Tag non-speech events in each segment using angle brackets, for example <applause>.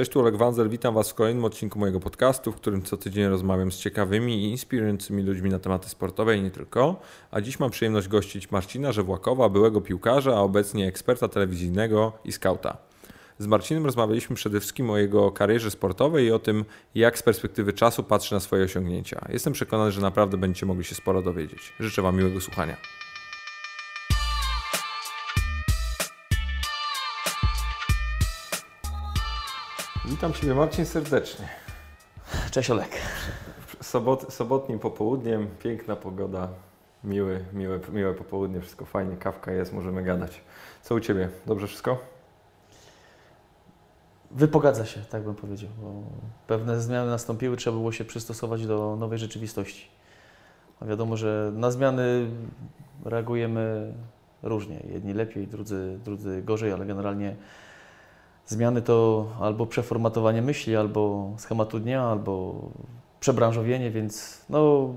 Cześć, tu Oleg Wanzel, witam Was w kolejnym odcinku mojego podcastu, w którym co tydzień rozmawiam z ciekawymi i inspirującymi ludźmi na tematy sportowe i nie tylko. A dziś mam przyjemność gościć Marcina Żewłakowa, byłego piłkarza, a obecnie eksperta telewizyjnego i skauta. Z Marcinem rozmawialiśmy przede wszystkim o jego karierze sportowej i o tym, jak z perspektywy czasu patrzy na swoje osiągnięcia. Jestem przekonany, że naprawdę będziecie mogli się sporo dowiedzieć. Życzę Wam miłego słuchania. Witam Ciebie Marcin serdecznie. Cześć Olek. Sobot, sobotnim popołudniem, piękna pogoda, miły, miłe, miłe popołudnie, wszystko fajnie, kawka jest, możemy gadać. Co u Ciebie? Dobrze wszystko? Wypogadza się, tak bym powiedział, bo pewne zmiany nastąpiły, trzeba było się przystosować do nowej rzeczywistości. A wiadomo, że na zmiany reagujemy różnie. Jedni lepiej, drudzy, drudzy gorzej, ale generalnie zmiany to albo przeformatowanie myśli, albo schematu dnia, albo przebranżowienie, więc no,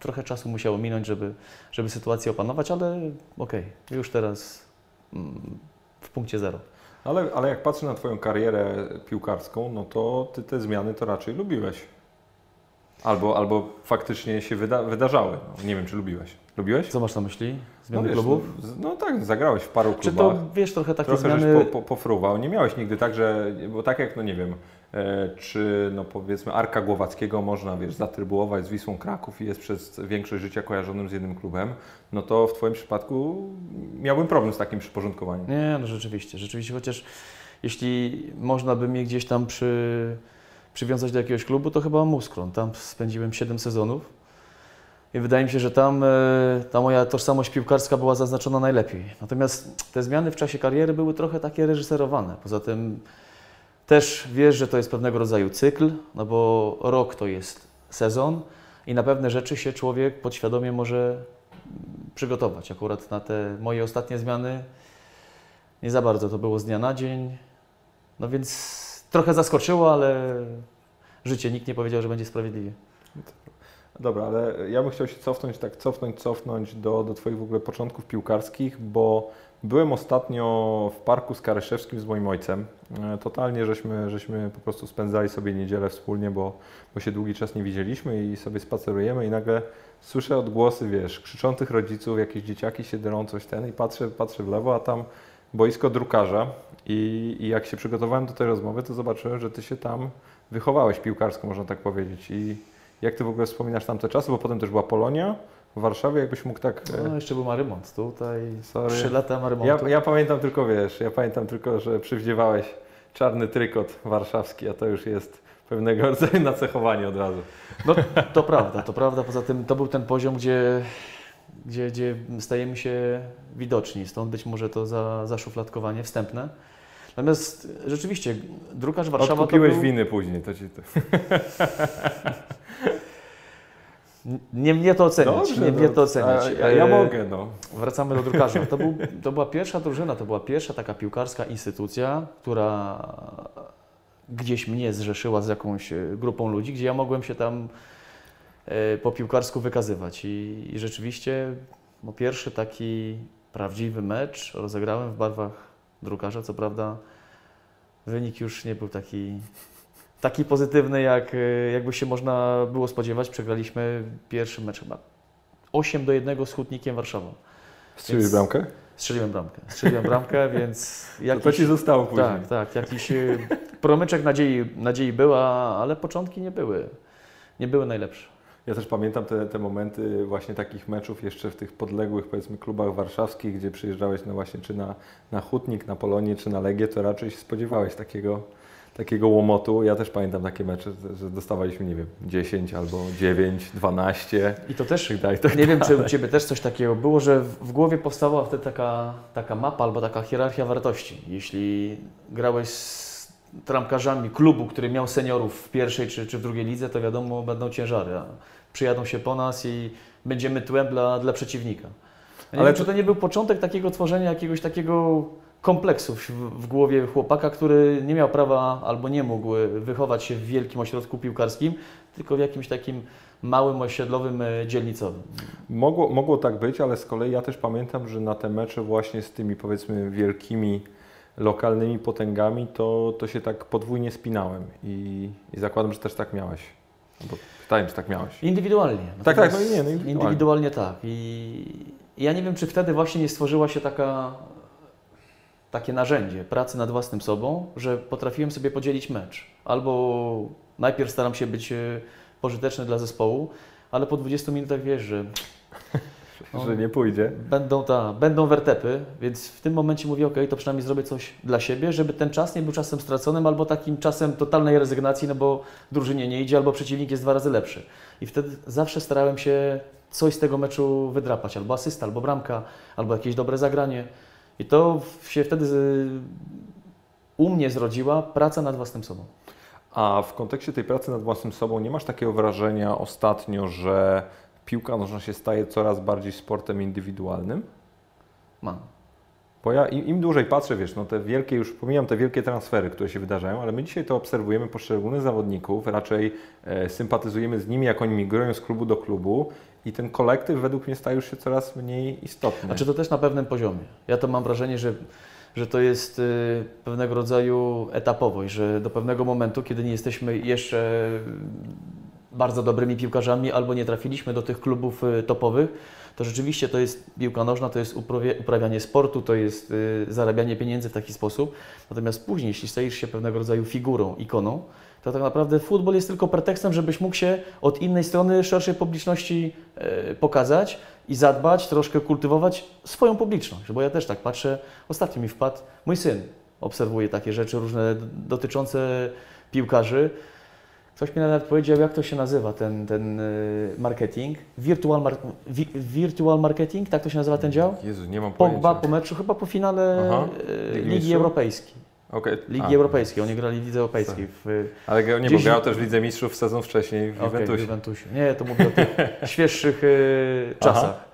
trochę czasu musiało minąć, żeby, żeby sytuację opanować, ale okej, okay, już teraz mm, w punkcie zero. Ale, ale jak patrzę na Twoją karierę piłkarską, no to Ty te zmiany to raczej lubiłeś. Albo, albo faktycznie się wyda wydarzały. No, nie wiem, czy lubiłeś. Lubiłeś? Co masz na myśli? Zmiany no klubów? No, no, tak, zagrałeś w paru Czy klubach. to, wiesz, trochę takie Trochę zmiany... żeś po, po, pofruwał. Nie miałeś nigdy tak, że, bo tak jak, no nie wiem, e, czy no powiedzmy Arka Głowackiego można, wiesz, zatrybułować z Wisłą Kraków i jest przez większość życia kojarzonym z jednym klubem, no to w Twoim przypadku miałbym problem z takim przyporządkowaniem. Nie, no rzeczywiście, rzeczywiście, chociaż jeśli można by mnie gdzieś tam przy, przywiązać do jakiegoś klubu, to chyba Muskron. Tam spędziłem 7 sezonów. I wydaje mi się, że tam e, ta moja tożsamość piłkarska była zaznaczona najlepiej. Natomiast te zmiany w czasie kariery były trochę takie reżyserowane. Poza tym też wiesz, że to jest pewnego rodzaju cykl, no bo rok to jest sezon i na pewne rzeczy się człowiek podświadomie może przygotować. Akurat na te moje ostatnie zmiany nie za bardzo to było z dnia na dzień. No więc trochę zaskoczyło, ale życie nikt nie powiedział, że będzie sprawiedliwie. Dobra, ale ja bym chciał się cofnąć, tak cofnąć, cofnąć do, do Twoich w ogóle początków piłkarskich, bo byłem ostatnio w parku Skaryszewskim z moim ojcem. E, totalnie żeśmy, żeśmy po prostu spędzali sobie niedzielę wspólnie, bo, bo się długi czas nie widzieliśmy i sobie spacerujemy i nagle słyszę odgłosy, wiesz, krzyczących rodziców, jakieś dzieciaki się derą, coś ten i patrzę, patrzę w lewo, a tam boisko drukarza i, i jak się przygotowałem do tej rozmowy, to zobaczyłem, że Ty się tam wychowałeś piłkarsko, można tak powiedzieć i jak Ty w ogóle wspominasz tamte czasy, bo potem też była Polonia w Warszawie, jakbyś mógł tak... No, jeszcze był Marymont, tutaj Sorry. 3 lata Marymontu. Ja, ja pamiętam tylko, wiesz, ja pamiętam tylko, że przywdziewałeś czarny trykot warszawski, a to już jest pewnego rodzaju <laughs> nacechowanie od razu. No to prawda, to prawda. Poza tym to był ten poziom, gdzie, gdzie, gdzie stajemy się widoczni, stąd być może to za, zaszufladkowanie wstępne. Natomiast rzeczywiście, drukarz Warszawa Odkupiłeś to był... winy później, to ci to... <laughs> Nie mnie to oceniać, Dobrze, nie mnie to oceniać. A, a ja mogę, no. Wracamy do drukarza. To, był, to była pierwsza drużyna, to była pierwsza taka piłkarska instytucja, która gdzieś mnie zrzeszyła z jakąś e, grupą ludzi, gdzie ja mogłem się tam e, po piłkarsku wykazywać. I, i rzeczywiście no, pierwszy taki prawdziwy mecz rozegrałem w barwach drukarza. Co prawda wynik już nie był taki taki pozytywny, jak, e, jakby się można było spodziewać. Przegraliśmy pierwszy mecz chyba 8 do 1 z Hutnikiem Warszawą. Strzeliłeś bramkę? Strzeliłem bramkę. Strzeliłem bramkę, <laughs> więc... Jakiś, to ci zostało później. Tak, tak. Jakiś e, promyczek nadziei, nadziei była, ale początki nie były. Nie były najlepsze. Ja też pamiętam te, te momenty właśnie takich meczów jeszcze w tych podległych powiedzmy klubach warszawskich, gdzie przyjeżdżałeś no właśnie czy na, na Hutnik, na Polonię, czy na Legię, to raczej się spodziewałeś takiego takiego łomotu. Ja też pamiętam takie mecze, że dostawaliśmy, nie wiem, 10 albo 9, 12. I to też, tak, tak nie wiem, czy u Ciebie też coś takiego było, że w głowie powstała wtedy taka, taka mapa albo taka hierarchia wartości. Jeśli grałeś z tramkarzami klubu, który miał seniorów w pierwszej czy, czy w drugiej lidze, to wiadomo, będą ciężary. A przyjadą się po nas i będziemy tłem dla, dla przeciwnika. Ja Ale wiem, czy to nie był początek takiego tworzenia jakiegoś takiego kompleksów w głowie chłopaka, który nie miał prawa albo nie mógł wychować się w wielkim ośrodku piłkarskim, tylko w jakimś takim małym osiedlowym e, dzielnicowym. Mogło, mogło tak być, ale z kolei ja też pamiętam, że na te mecze właśnie z tymi powiedzmy wielkimi lokalnymi potęgami, to, to się tak podwójnie spinałem i, i zakładam, że też tak miałeś. Bo pytałem, czy tak miałeś. Indywidualnie. Tak, tak, no nie, no indywidualnie. indywidualnie tak. I ja nie wiem, czy wtedy właśnie nie stworzyła się taka, takie narzędzie pracy nad własnym sobą, że potrafiłem sobie podzielić mecz. Albo najpierw staram się być e, pożyteczny dla zespołu, ale po 20 minutach wiesz, że No. <laughs> Że nie pójdzie. będą, ta, będą wertepy, więc w tym momencie mówię, ok, to przynajmniej zrobię coś dla siebie, żeby ten czas nie był czasem straconym albo takim czasem totalnej rezygnacji, no bo drużynie nie idzie albo przeciwnik jest dwa razy lepszy. I wtedy zawsze starałem się coś z tego meczu wydrapać, albo asysta, albo bramka, albo jakieś dobre zagranie. I to się wtedy z- u mnie zrodziła praca nad własnym sobą. A w kontekście tej pracy nad własnym sobą nie masz takiego wrażenia ostatnio, że piłka nożna się staje coraz bardziej sportem indywidualnym? Mam. Bo ja im, im dłużej patrzę, wiesz, no te wielkie, już pomijam te wielkie transfery, które się wydarzają, ale my dzisiaj to obserwujemy poszczególnych zawodników, raczej e, sympatyzujemy z nimi, jak oni migrują z klubu do klubu i ten kolektyw według mnie staje już się coraz mniej istotny. Znaczy to też na pewnym poziomie. Ja to mam wrażenie, że, że to jest y, pewnego rodzaju etapowość, że do pewnego momentu, kiedy nie jesteśmy jeszcze bardzo dobrymi piłkarzami albo nie trafiliśmy do tych klubów y, topowych, to rzeczywiście to jest piłka nożna, to jest uprawianie sportu, to jest y, zarabianie pieniędzy w taki sposób. Natomiast później, jeśli stajesz się pewnego rodzaju figurą, ikoną, to tak naprawdę futbol jest tylko pretekstem, żebyś mógł się od innej strony szerszej publiczności e, pokazać i zadbać, troszkę kultywować swoją publiczność. Bo ja też tak patrzę, ostatnio mi wpadł mój syn, obserwuje takie rzeczy różne dotyczące piłkarzy. Ktoś mi nawet powiedział, jak to się nazywa, ten, ten e, marketing. Virtual, mar- wi- virtual marketing, tak to się nazywa ten dział? Jezu, nie mam Pogba pojęcia. po meczu, chyba po finale Aha. e, Ligi Ligi? Europejskiej. Okej. Ligi A, Europejskiej, oni grali w Lidze Europejskiej. W, Ale nie, bo Gdzieś- grał też w Lidze Mistrzów sezon wcześniej w Okej, w Juventusie. Nie, to mówię o tych <laughs> świeższych czasach.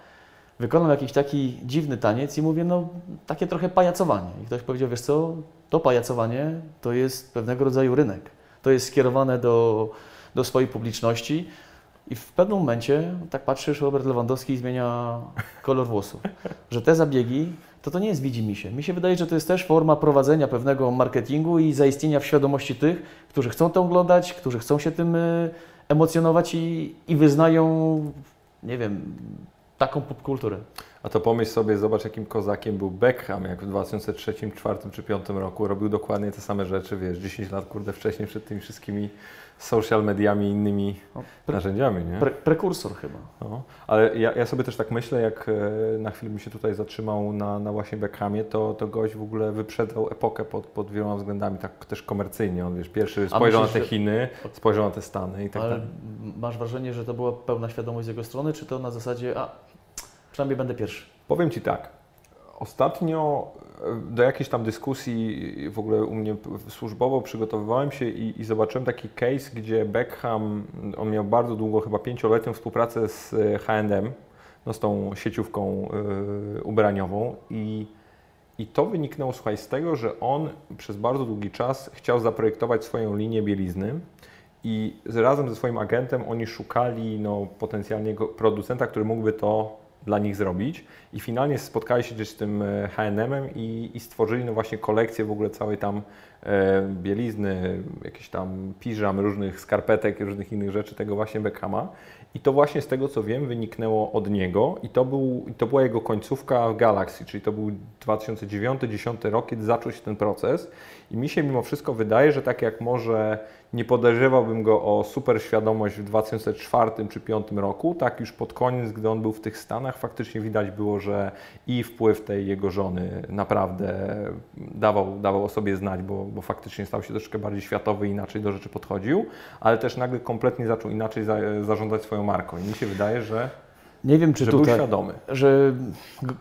Wykonał jakiś taki dziwny taniec i mówię, no takie trochę pajacowanie. I ktoś powiedział, wiesz co, to pajacowanie to jest pewnego rodzaju rynek. To jest skierowane do, do swojej publiczności i w pewnym momencie, tak patrzysz, Robert Lewandowski zmienia kolor włosów. Że te zabiegi, to to nie jest widzimisię. Mi się wydaje, że to jest też forma prowadzenia pewnego marketingu i zaistnienia w świadomości tych, którzy chcą to oglądać, którzy chcą się tym e, emocjonować i, i wyznają, nie wiem, taką popkulturę. A to pomyśl sobie, zobacz jakim kozakiem był Beckham, jak w 2003, 2004 czy 2005 roku robił dokładnie te same rzeczy, wiesz, 10 lat kurde wcześniej przed tymi wszystkimi social mediami i innymi No, pre, narzędziami, nie? pre, prekursor chyba. No, ale ja, ja sobie też tak myślę, jak e, na chwilę bym się tutaj zatrzymał na, na właśnie Beckhamie, to, to gość w ogóle wyprzedzał epokę pod, pod wieloma względami, tak też komercyjnie. On wiesz, pierwszy spojrzał myślisz, na te że- Chiny, spojrzał na te Stany i tak Ale masz wrażenie, że to była pełna świadomość z jego strony, czy to na zasadzie, a przynajmniej będę pierwszy? Powiem Ci tak. Ostatnio e, do jakiejś tam dyskusji w ogóle u mnie służbowo przygotowywałem się i, i zobaczyłem taki case, gdzie Beckham, on miał bardzo długo, chyba pięcioletnią współpracę z H&M, no z tą sieciówką y, ubraniową i, i to wyniknęło, słuchaj, z tego, że on przez bardzo długi czas chciał zaprojektować swoją linię bielizny i razem ze swoim agentem oni szukali no, potencjalnie producenta, który mógłby to dla nich zrobić i finalnie spotkali się gdzieś z tym H&M-em i, i stworzyli no właśnie kolekcję w ogóle całej tam e, bielizny, jakieś tam piżam, różnych skarpetek, różnych innych rzeczy tego właśnie Beckhama. I to właśnie z tego co wiem wyniknęło od niego i to, był, to była jego końcówka w Galaxy, czyli to był 2009-2010 rok, kiedy zaczął się ten proces. I mi się mimo wszystko wydaje, że tak jak może nie podejrzewałbym go o super świadomość w 2004 czy 2005 roku, tak już pod koniec, gdy on był w tych Stanach, faktycznie widać było, że i wpływ tej jego żony naprawdę dawał, dawał o sobie znać, bo, bo faktycznie stał się troszkę bardziej światowy inaczej do rzeczy podchodził, ale też nagle kompletnie zaczął inaczej za, zarządzać swoją marką. I mi się wydaje, że, Nie wiem, czy że był tutaj, świadomy. że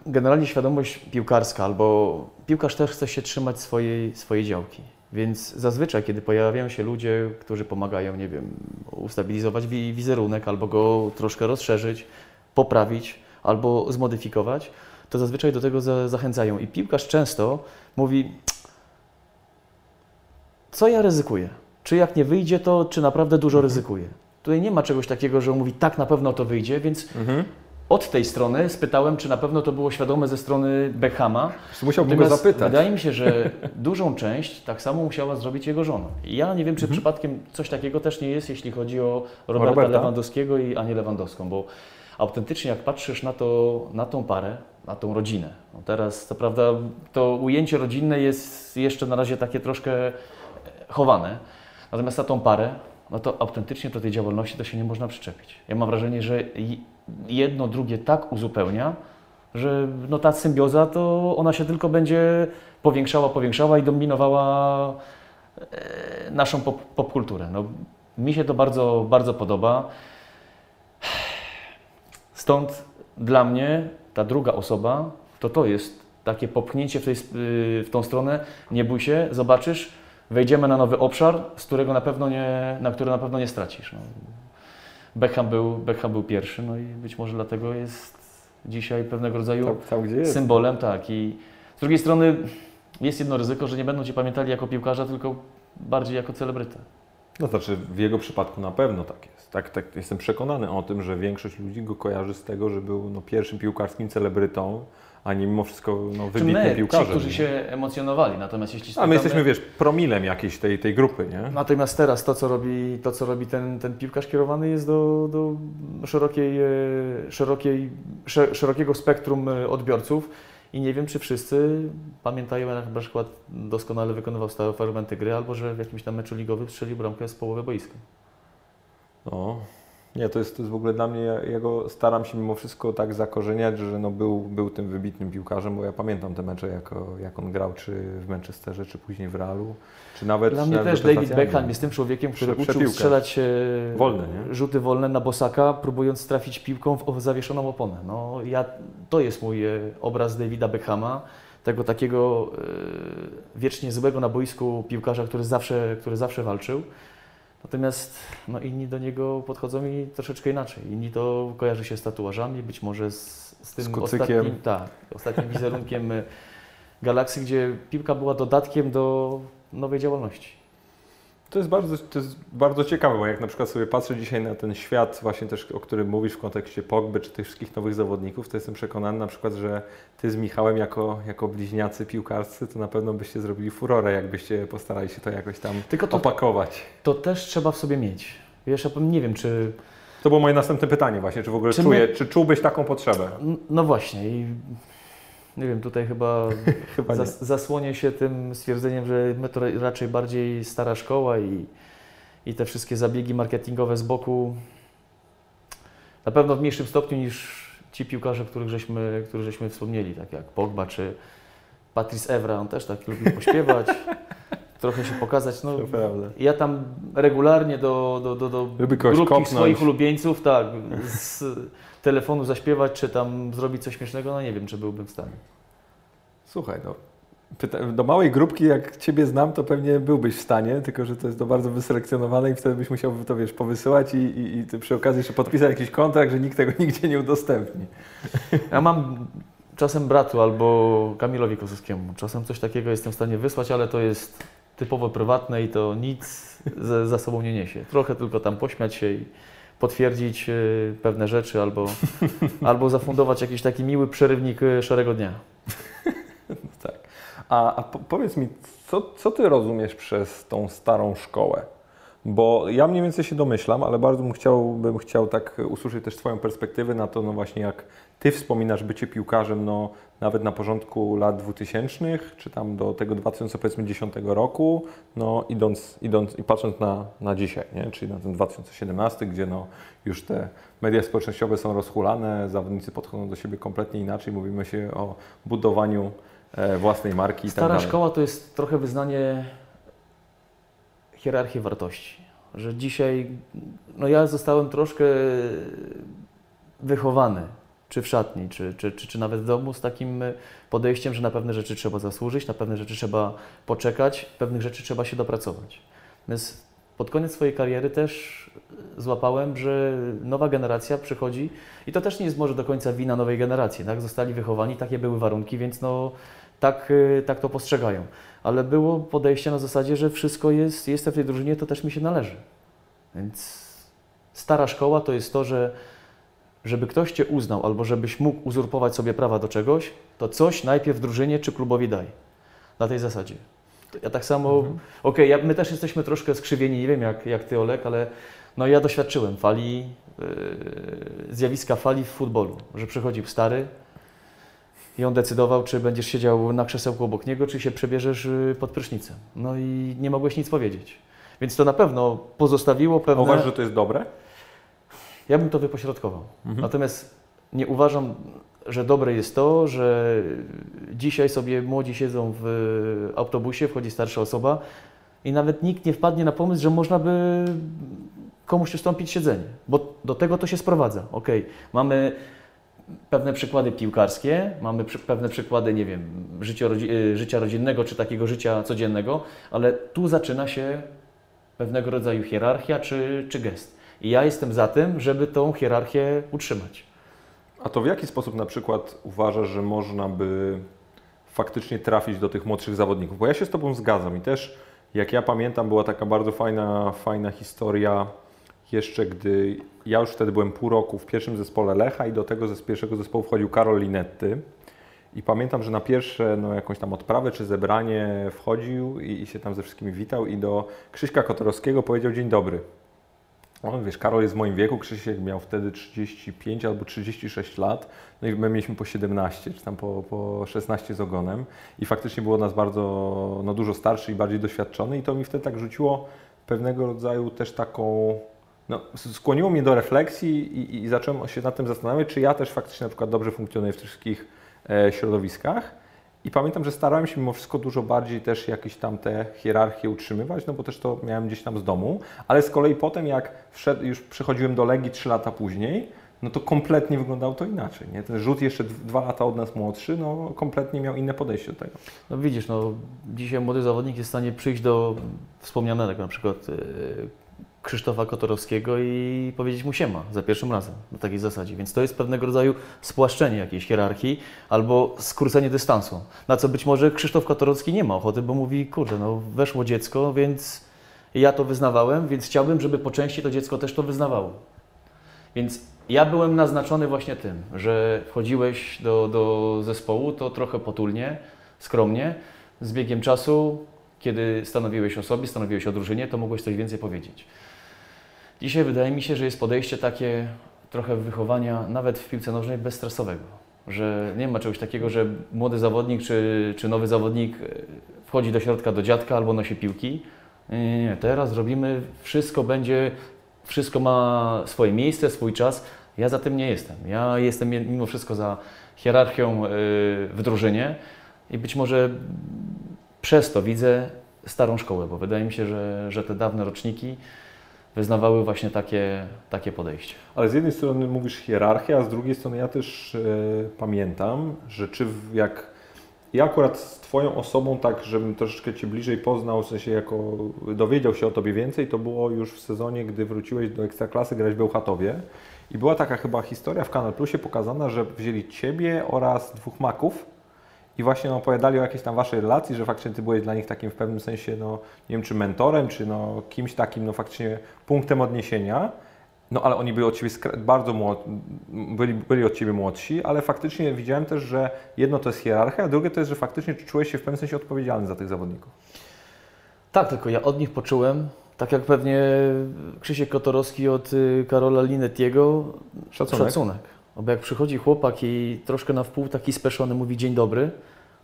generalnie świadomość piłkarska, albo piłkarz też chce się trzymać swojej, swojej działki. Więc zazwyczaj, kiedy pojawiają się ludzie, którzy pomagają, nie wiem, ustabilizować wi- wizerunek, albo go troszkę rozszerzyć, poprawić, albo zmodyfikować, to zazwyczaj do tego za, zachęcają. I piłkarz często mówi, co ja ryzykuję? Czy jak nie wyjdzie, to czy naprawdę dużo ryzykuję? Tutaj nie ma czegoś takiego, że on mówi, tak na pewno to wyjdzie, więc Mhm. od tej strony spytałem, czy na pewno to było świadome ze strony Beckhama. Musiałbym go Natomiast zapytać. Wydaje mi się, że <laughs> dużą część tak samo musiała zrobić jego żona. I ja nie wiem, czy Mhm. przypadkiem coś takiego też nie jest, jeśli chodzi o Roberta, Roberta? Lewandowskiego i Anię Lewandowską, bo autentycznie jak patrzysz na, to, na tą parę, na tą rodzinę, no teraz co prawda to ujęcie rodzinne jest jeszcze na razie takie troszkę chowane, natomiast na tą parę, no to autentycznie do tej działalności to się nie można przyczepić. Ja mam wrażenie, że jedno drugie tak uzupełnia, że no ta symbioza to ona się tylko będzie powiększała, powiększała i dominowała e, naszą pop, popkulturę. No, mi się to bardzo, bardzo podoba. Stąd dla mnie ta druga osoba to to jest takie popchnięcie w, tej, w tą stronę. Nie bój się, zobaczysz, wejdziemy na nowy obszar, z którego na pewno nie, na który na pewno nie stracisz. No. Beckham, był, Beckham był pierwszy, no i być może dlatego jest dzisiaj pewnego rodzaju Tam, tam symbolem, tak. I z drugiej strony jest jedno ryzyko, że nie będą Cię pamiętali jako piłkarza, tylko bardziej jako celebrytę. No znaczy w jego przypadku na pewno tak jest. Tak, tak, jestem przekonany o tym, że większość ludzi go kojarzy z tego, że był no, pierwszym piłkarskim celebrytą, a nie mimo wszystko no, wybitnym my, ci, piłkarzem. którzy nie? się emocjonowali, natomiast jeśli A my spytamy- jesteśmy, wiesz, promilem jakiejś tej, tej grupy, nie? Natomiast teraz to, co robi, to, co robi ten, ten piłkarz kierowany jest do, do szerokiej, e, szerokiej, sze- szerokiego spektrum e, odbiorców i nie wiem, czy wszyscy pamiętają, jak na przykład doskonale wykonywał stałe fragmenty gry, albo że w jakimś tam meczu ligowym strzelił bramkę z połowy boiska. No. Nie, to jest, to jest w ogóle dla mnie, ja, go staram się mimo wszystko tak zakorzeniać, że no był, był tym wybitnym piłkarzem, bo ja pamiętam te mecze, jako, jak on grał, czy w Manchesterze, czy później w Realu, czy nawet Dla mnie też David Beckham jest tym człowiekiem, który Prze- uczył strzelać e, Wolne, nie? rzuty wolne na bosaka, próbując trafić piłką w zawieszoną oponę. No, ja, to jest mój e, obraz Davida Beckhama, tego takiego e, wiecznie złego na boisku piłkarza, który zawsze, który zawsze walczył. Natomiast no, inni do niego podchodzą i troszeczkę inaczej. Inni to kojarzy się z tatuażami, być może z, z tym Z kucykiem. ostatnim, tak, ostatnim wizerunkiem e, Galaksy, gdzie piłka była dodatkiem do nowej działalności. To jest, bardzo, to jest bardzo ciekawe, bo jak na przykład sobie patrzę dzisiaj na ten świat, właśnie też o którym mówisz w kontekście Pogby, czy tych wszystkich nowych zawodników, to jestem przekonany na przykład, że Ty z Michałem jako, jako bliźniacy piłkarscy, to na pewno byście zrobili furorę, jakbyście postarali się to jakoś tam Tylko to, opakować. to też trzeba w sobie mieć. Wiesz, ja nie wiem, czy. To było moje następne pytanie właśnie, czy w ogóle Czy czuje, my- czy czułbyś taką potrzebę? No właśnie, i nie wiem, tutaj chyba, <laughs> Chyba zas, zasłonię się tym stwierdzeniem, że my to ra- raczej bardziej stara szkoła i, i te wszystkie zabiegi marketingowe z boku na pewno w mniejszym stopniu niż ci piłkarze, których żeśmy, których żeśmy wspomnieli, tak jak Pogba czy Patrice Evra, on też tak lubił <laughs> pośpiewać, trochę się pokazać. No. Ja tam regularnie do, do, do, do grupki kopnąć. swoich ulubieńców, tak, z telefonu zaśpiewać, czy tam zrobić coś śmiesznego, no nie wiem, czy byłbym w stanie. Słuchaj, no, do małej grupki, jak Ciebie znam, to pewnie byłbyś w stanie, tylko że to jest to bardzo wyselekcjonowane i wtedy byś musiał to, wiesz, powysyłać i, i, i przy okazji jeszcze podpisać jakiś kontrakt, że nikt tego <laughs> nigdzie nie udostępni. Ja mam czasem bratu albo Kamilowi Kosowskiemu, czasem coś takiego jestem w stanie wysłać, ale to jest typowo prywatne i to nic za, za sobą nie niesie. Trochę tylko tam pośmiać się i potwierdzić y, pewne rzeczy albo, <laughs> albo zafundować jakiś taki miły przerywnik y, szarego dnia. <laughs> Tak. A, a po, powiedz mi, co, co Ty rozumiesz przez tą starą szkołę? Bo ja mniej więcej się domyślam, ale bardzo bym chciał, bym chciał tak usłyszeć też Twoją perspektywę na to, no właśnie jak Ty wspominasz bycie piłkarzem, no nawet na porządku lat 2000, czy tam do tego 2010 roku, no idąc, idąc i patrząc na, na dzisiaj, nie? czyli na ten 2017, gdzie no już te media społecznościowe są rozhulane, zawodnicy podchodzą do siebie kompletnie inaczej, mówimy się o budowaniu e, własnej marki tak Stara dalej. szkoła to jest trochę wyznanie hierarchii wartości. Że dzisiaj, no ja zostałem troszkę wychowany, czy w szatni, czy, czy, czy, czy nawet w domu, z takim podejściem, że na pewne rzeczy trzeba zasłużyć, na pewne rzeczy trzeba poczekać, pewnych rzeczy trzeba się dopracować. Więc pod koniec swojej kariery też złapałem, że nowa generacja przychodzi i to też nie jest może do końca wina nowej generacji, tak? Zostali wychowani, takie były warunki, więc no tak, y, tak to postrzegają. Ale było podejście na zasadzie, że wszystko jest, jestem w tej drużynie, to też mi się należy. Więc stara szkoła to jest to, że żeby ktoś Cię uznał albo żebyś mógł uzurpować sobie prawa do czegoś, to coś najpierw drużynie czy klubowi daj. Na tej zasadzie. Ja tak samo, Mhm. okej, ja, my też jesteśmy troszkę skrzywieni, nie wiem jak, jak Ty Olek, ale no ja doświadczyłem fali, yy, zjawiska fali w futbolu, że przychodził stary i on decydował, czy będziesz siedział na krzesełku obok niego, czy się przebierzesz yy, pod prysznicem. No i nie mogłeś nic powiedzieć. Więc to na pewno pozostawiło pewne... uważasz, że to jest dobre? Ja bym to wypośrodkował. Mhm. Natomiast nie uważam, że dobre jest to, że dzisiaj sobie młodzi siedzą w autobusie, wchodzi starsza osoba i nawet nikt nie wpadnie na pomysł, że można by komuś ustąpić siedzenie, bo do tego to się sprowadza. Ok, mamy pewne przykłady piłkarskie, mamy przy, pewne przykłady, nie wiem, życia, rodzi, y, życia rodzinnego czy takiego życia codziennego, ale tu zaczyna się pewnego rodzaju hierarchia czy, czy gest. I ja jestem za tym, żeby tą hierarchię utrzymać. A to w jaki sposób na przykład uważasz, że można by faktycznie trafić do tych młodszych zawodników? Bo ja się z Tobą zgadzam i też, jak ja pamiętam, była taka bardzo fajna, fajna historia jeszcze gdy ja już wtedy byłem pół roku w pierwszym zespole Lecha i do tego z pierwszego zespołu wchodził Karol Linetty. I pamiętam, że na pierwsze no, jakąś tam odprawę czy zebranie wchodził i, i się tam ze wszystkimi witał i do Krzyśka Kotorowskiego powiedział dzień dobry. On, wiesz, Karol jest w moim wieku, Krzysiek miał wtedy 35 albo 36 lat, no i my mieliśmy po 17, czy tam po, po 16 z ogonem i faktycznie było nas bardzo, no dużo starszy i bardziej doświadczony i to mi wtedy tak rzuciło pewnego rodzaju też taką, no skłoniło mnie do refleksji i, i zacząłem się nad tym zastanawiać, czy ja też faktycznie na przykład dobrze funkcjonuję w tych wszystkich e, środowiskach. I pamiętam, że starałem się mimo wszystko dużo bardziej też jakieś tam te hierarchie utrzymywać, no bo też to miałem gdzieś tam z domu, ale z kolei potem jak wszedł, już przychodziłem do Legii 3 lata później, no to kompletnie wyglądało to inaczej. Nie? Ten rzut jeszcze dwa lata od nas młodszy, no kompletnie miał inne podejście do tego. No widzisz, no, dzisiaj młody zawodnik jest w stanie przyjść do wspomnianego na przykład e, Krzysztofa Kotorowskiego i powiedzieć mu siema za pierwszym razem, na takiej zasadzie. Więc to jest pewnego rodzaju spłaszczenie jakiejś hierarchii albo skrócenie dystansu. Na co być może Krzysztof Kotorowski nie ma ochoty, bo mówi, kurde, no weszło dziecko, więc ja to wyznawałem, więc chciałbym, żeby po części to dziecko też to wyznawało. Więc ja byłem naznaczony właśnie tym, że wchodziłeś do, do zespołu, to trochę potulnie, skromnie. Z biegiem czasu, kiedy stanowiłeś o sobie, stanowiłeś o drużynie, to mogłeś coś więcej powiedzieć. Dzisiaj wydaje mi się, że jest podejście takie trochę wychowania, nawet w piłce nożnej, bezstresowego. Że nie ma czegoś takiego, że młody zawodnik czy, czy nowy zawodnik e, wchodzi do środka do dziadka albo nosi piłki. Nie, nie, nie. Teraz robimy, wszystko będzie, wszystko ma swoje miejsce, swój czas. Ja za tym nie jestem. Ja jestem mimo wszystko za hierarchią y, w drużynie i być może przez to widzę starą szkołę, bo wydaje mi się, że, że te dawne roczniki wyznawały właśnie takie, takie podejście. Ale z jednej strony mówisz hierarchia, a z drugiej strony ja też e, pamiętam, że czy jak ja akurat z Twoją osobą, tak żebym troszeczkę Cię bliżej poznał, w sensie jako dowiedział się o Tobie więcej, to było już w sezonie, gdy wróciłeś do Ekstraklasy grać w Bełchatowie i była taka chyba historia w Kanal Plusie pokazana, że wzięli Ciebie oraz dwóch maków i właśnie no, opowiadali o jakiejś tam Waszej relacji, że faktycznie Ty byłeś dla nich takim w pewnym sensie, no nie wiem czy mentorem, czy no kimś takim, no faktycznie punktem odniesienia. No ale oni byli od Ciebie bardzo młod... byli, byli od Ciebie młodsi, ale faktycznie widziałem też, że jedno to jest hierarchia, a drugie to jest, że faktycznie czułeś się w pewnym sensie odpowiedzialny za tych zawodników. Tak, tylko ja od nich poczułem, tak jak pewnie Krzysiek Kotorowski od y, Karola Linettiego, Szacunek. Szacunek. Bo jak przychodzi chłopak i troszkę na wpół taki speszony mówi dzień dobry,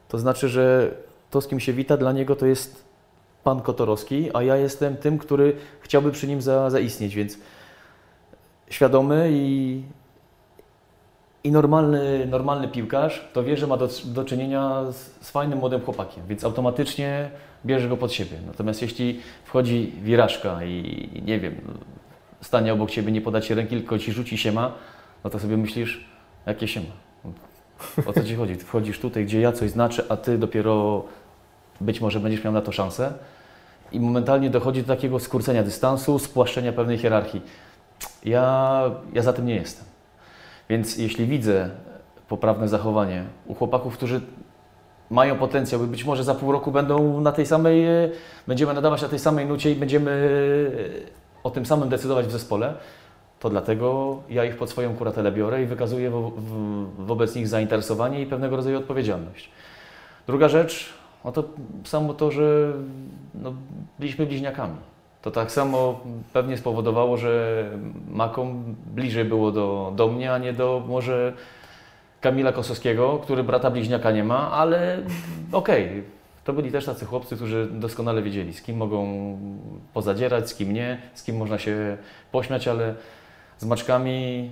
to znaczy, że to z kim się wita dla niego to jest pan Kotorowski, a ja jestem tym, który chciałby przy nim za, zaistnieć, więc świadomy i, i normalny, normalny piłkarz to wie, że ma do, do czynienia z, z fajnym młodym chłopakiem, więc automatycznie bierze go pod siebie. Natomiast jeśli wchodzi wirażka i nie wiem, stanie obok ciebie, nie poda ci ręki, tylko ci rzuci siema, no to sobie myślisz, jakie siema. O co ci chodzi? Ty wchodzisz tutaj, gdzie ja coś znaczę, a ty dopiero być może będziesz miał na to szansę. I momentalnie dochodzi do takiego skrócenia dystansu, spłaszczenia pewnej hierarchii. Ja, ja za tym nie jestem. Więc jeśli widzę poprawne zachowanie u chłopaków, którzy mają potencjał i być może za pół roku będą na tej samej, będziemy nadawać na tej samej nucie i będziemy o tym samym decydować w zespole, to dlatego ja ich pod swoją kuratelę biorę i wykazuję wo, wobec nich zainteresowanie i pewnego rodzaju odpowiedzialność. Druga rzecz, no to samo to, że no, byliśmy bliźniakami. To tak samo pewnie spowodowało, że Makom bliżej było do, do mnie, a nie do może Kamila Kosowskiego, który brata bliźniaka nie ma, ale okej. To byli też tacy chłopcy, którzy doskonale wiedzieli, z kim mogą pozadzierać, z kim nie, z kim można się pośmiać, ale z maczkami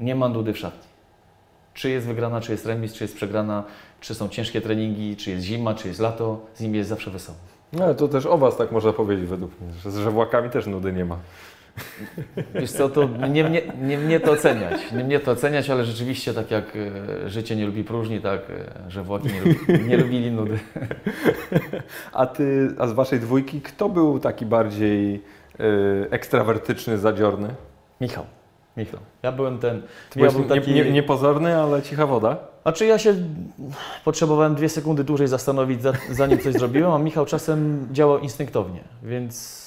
nie ma nudy w szatni. Czy jest wygrana, czy jest remis, czy jest przegrana, czy są ciężkie treningi, czy jest zima, czy jest lato, z nimi jest zawsze wesoło. No ale to też o Was tak można powiedzieć według mnie, że z żewłakami też nudy nie ma. Wiesz co, to nie mnie, nie mnie to oceniać, nie mnie to oceniać, ale rzeczywiście tak jak e, życie nie lubi próżni, tak, e, że Włoki nie, lubi, nie lubili nudy. A Ty, a z Waszej dwójki, kto był taki bardziej y, ekstrawertyczny, zadziorny? Michał, Michał. Ja byłem ten, Ty ja byłeś był taki... nie, nie, niepozorny, ale cicha woda? Znaczy ja się potrzebowałem dwie sekundy dłużej zastanowić, za- zanim coś zrobiłem, a Michał czasem działał instynktownie, więc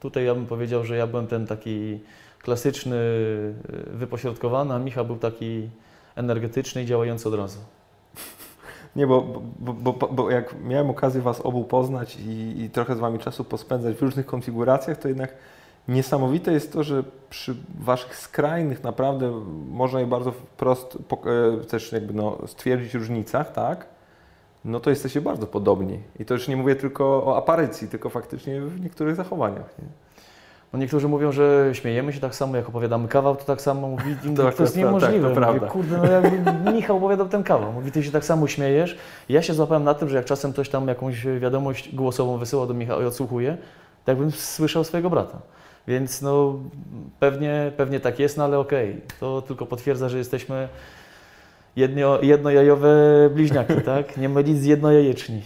tutaj ja bym powiedział, że ja byłem ten taki klasyczny, y, wypośrodkowany, a Michał był taki energetyczny i działający od razu. Nie, bo, bo, bo, bo, bo jak miałem okazję Was obu poznać i, i trochę z Wami czasu pospędzać w różnych konfiguracjach, to jednak niesamowite jest to, że przy Waszych skrajnych naprawdę można je bardzo wprost e, też jakby no, stwierdzić różnicach, tak? No to jesteście bardzo podobni. I to już nie mówię tylko o aparycji, tylko faktycznie w niektórych zachowaniach. Nie? No niektórzy mówią, że śmiejemy się tak samo, jak opowiadamy kawał, to tak samo mówi, <laughs> to, Tak, to jest tak, tak, niemożliwe. to Mówię, kurde, no jakby <laughs> Michał opowiadał ten kawał. Mówi, ty się tak samo śmiejesz. Ja się złapałem na tym, że jak czasem ktoś tam jakąś wiadomość głosową wysyła do Michała i odsłuchuje, to jakbym słyszał swojego brata. Więc no pewnie, pewnie tak jest, no ale okej. To tylko potwierdza, że jesteśmy jedno, jednojajowe bliźniaki, <laughs> tak? Nie mylić z jednojajeczni.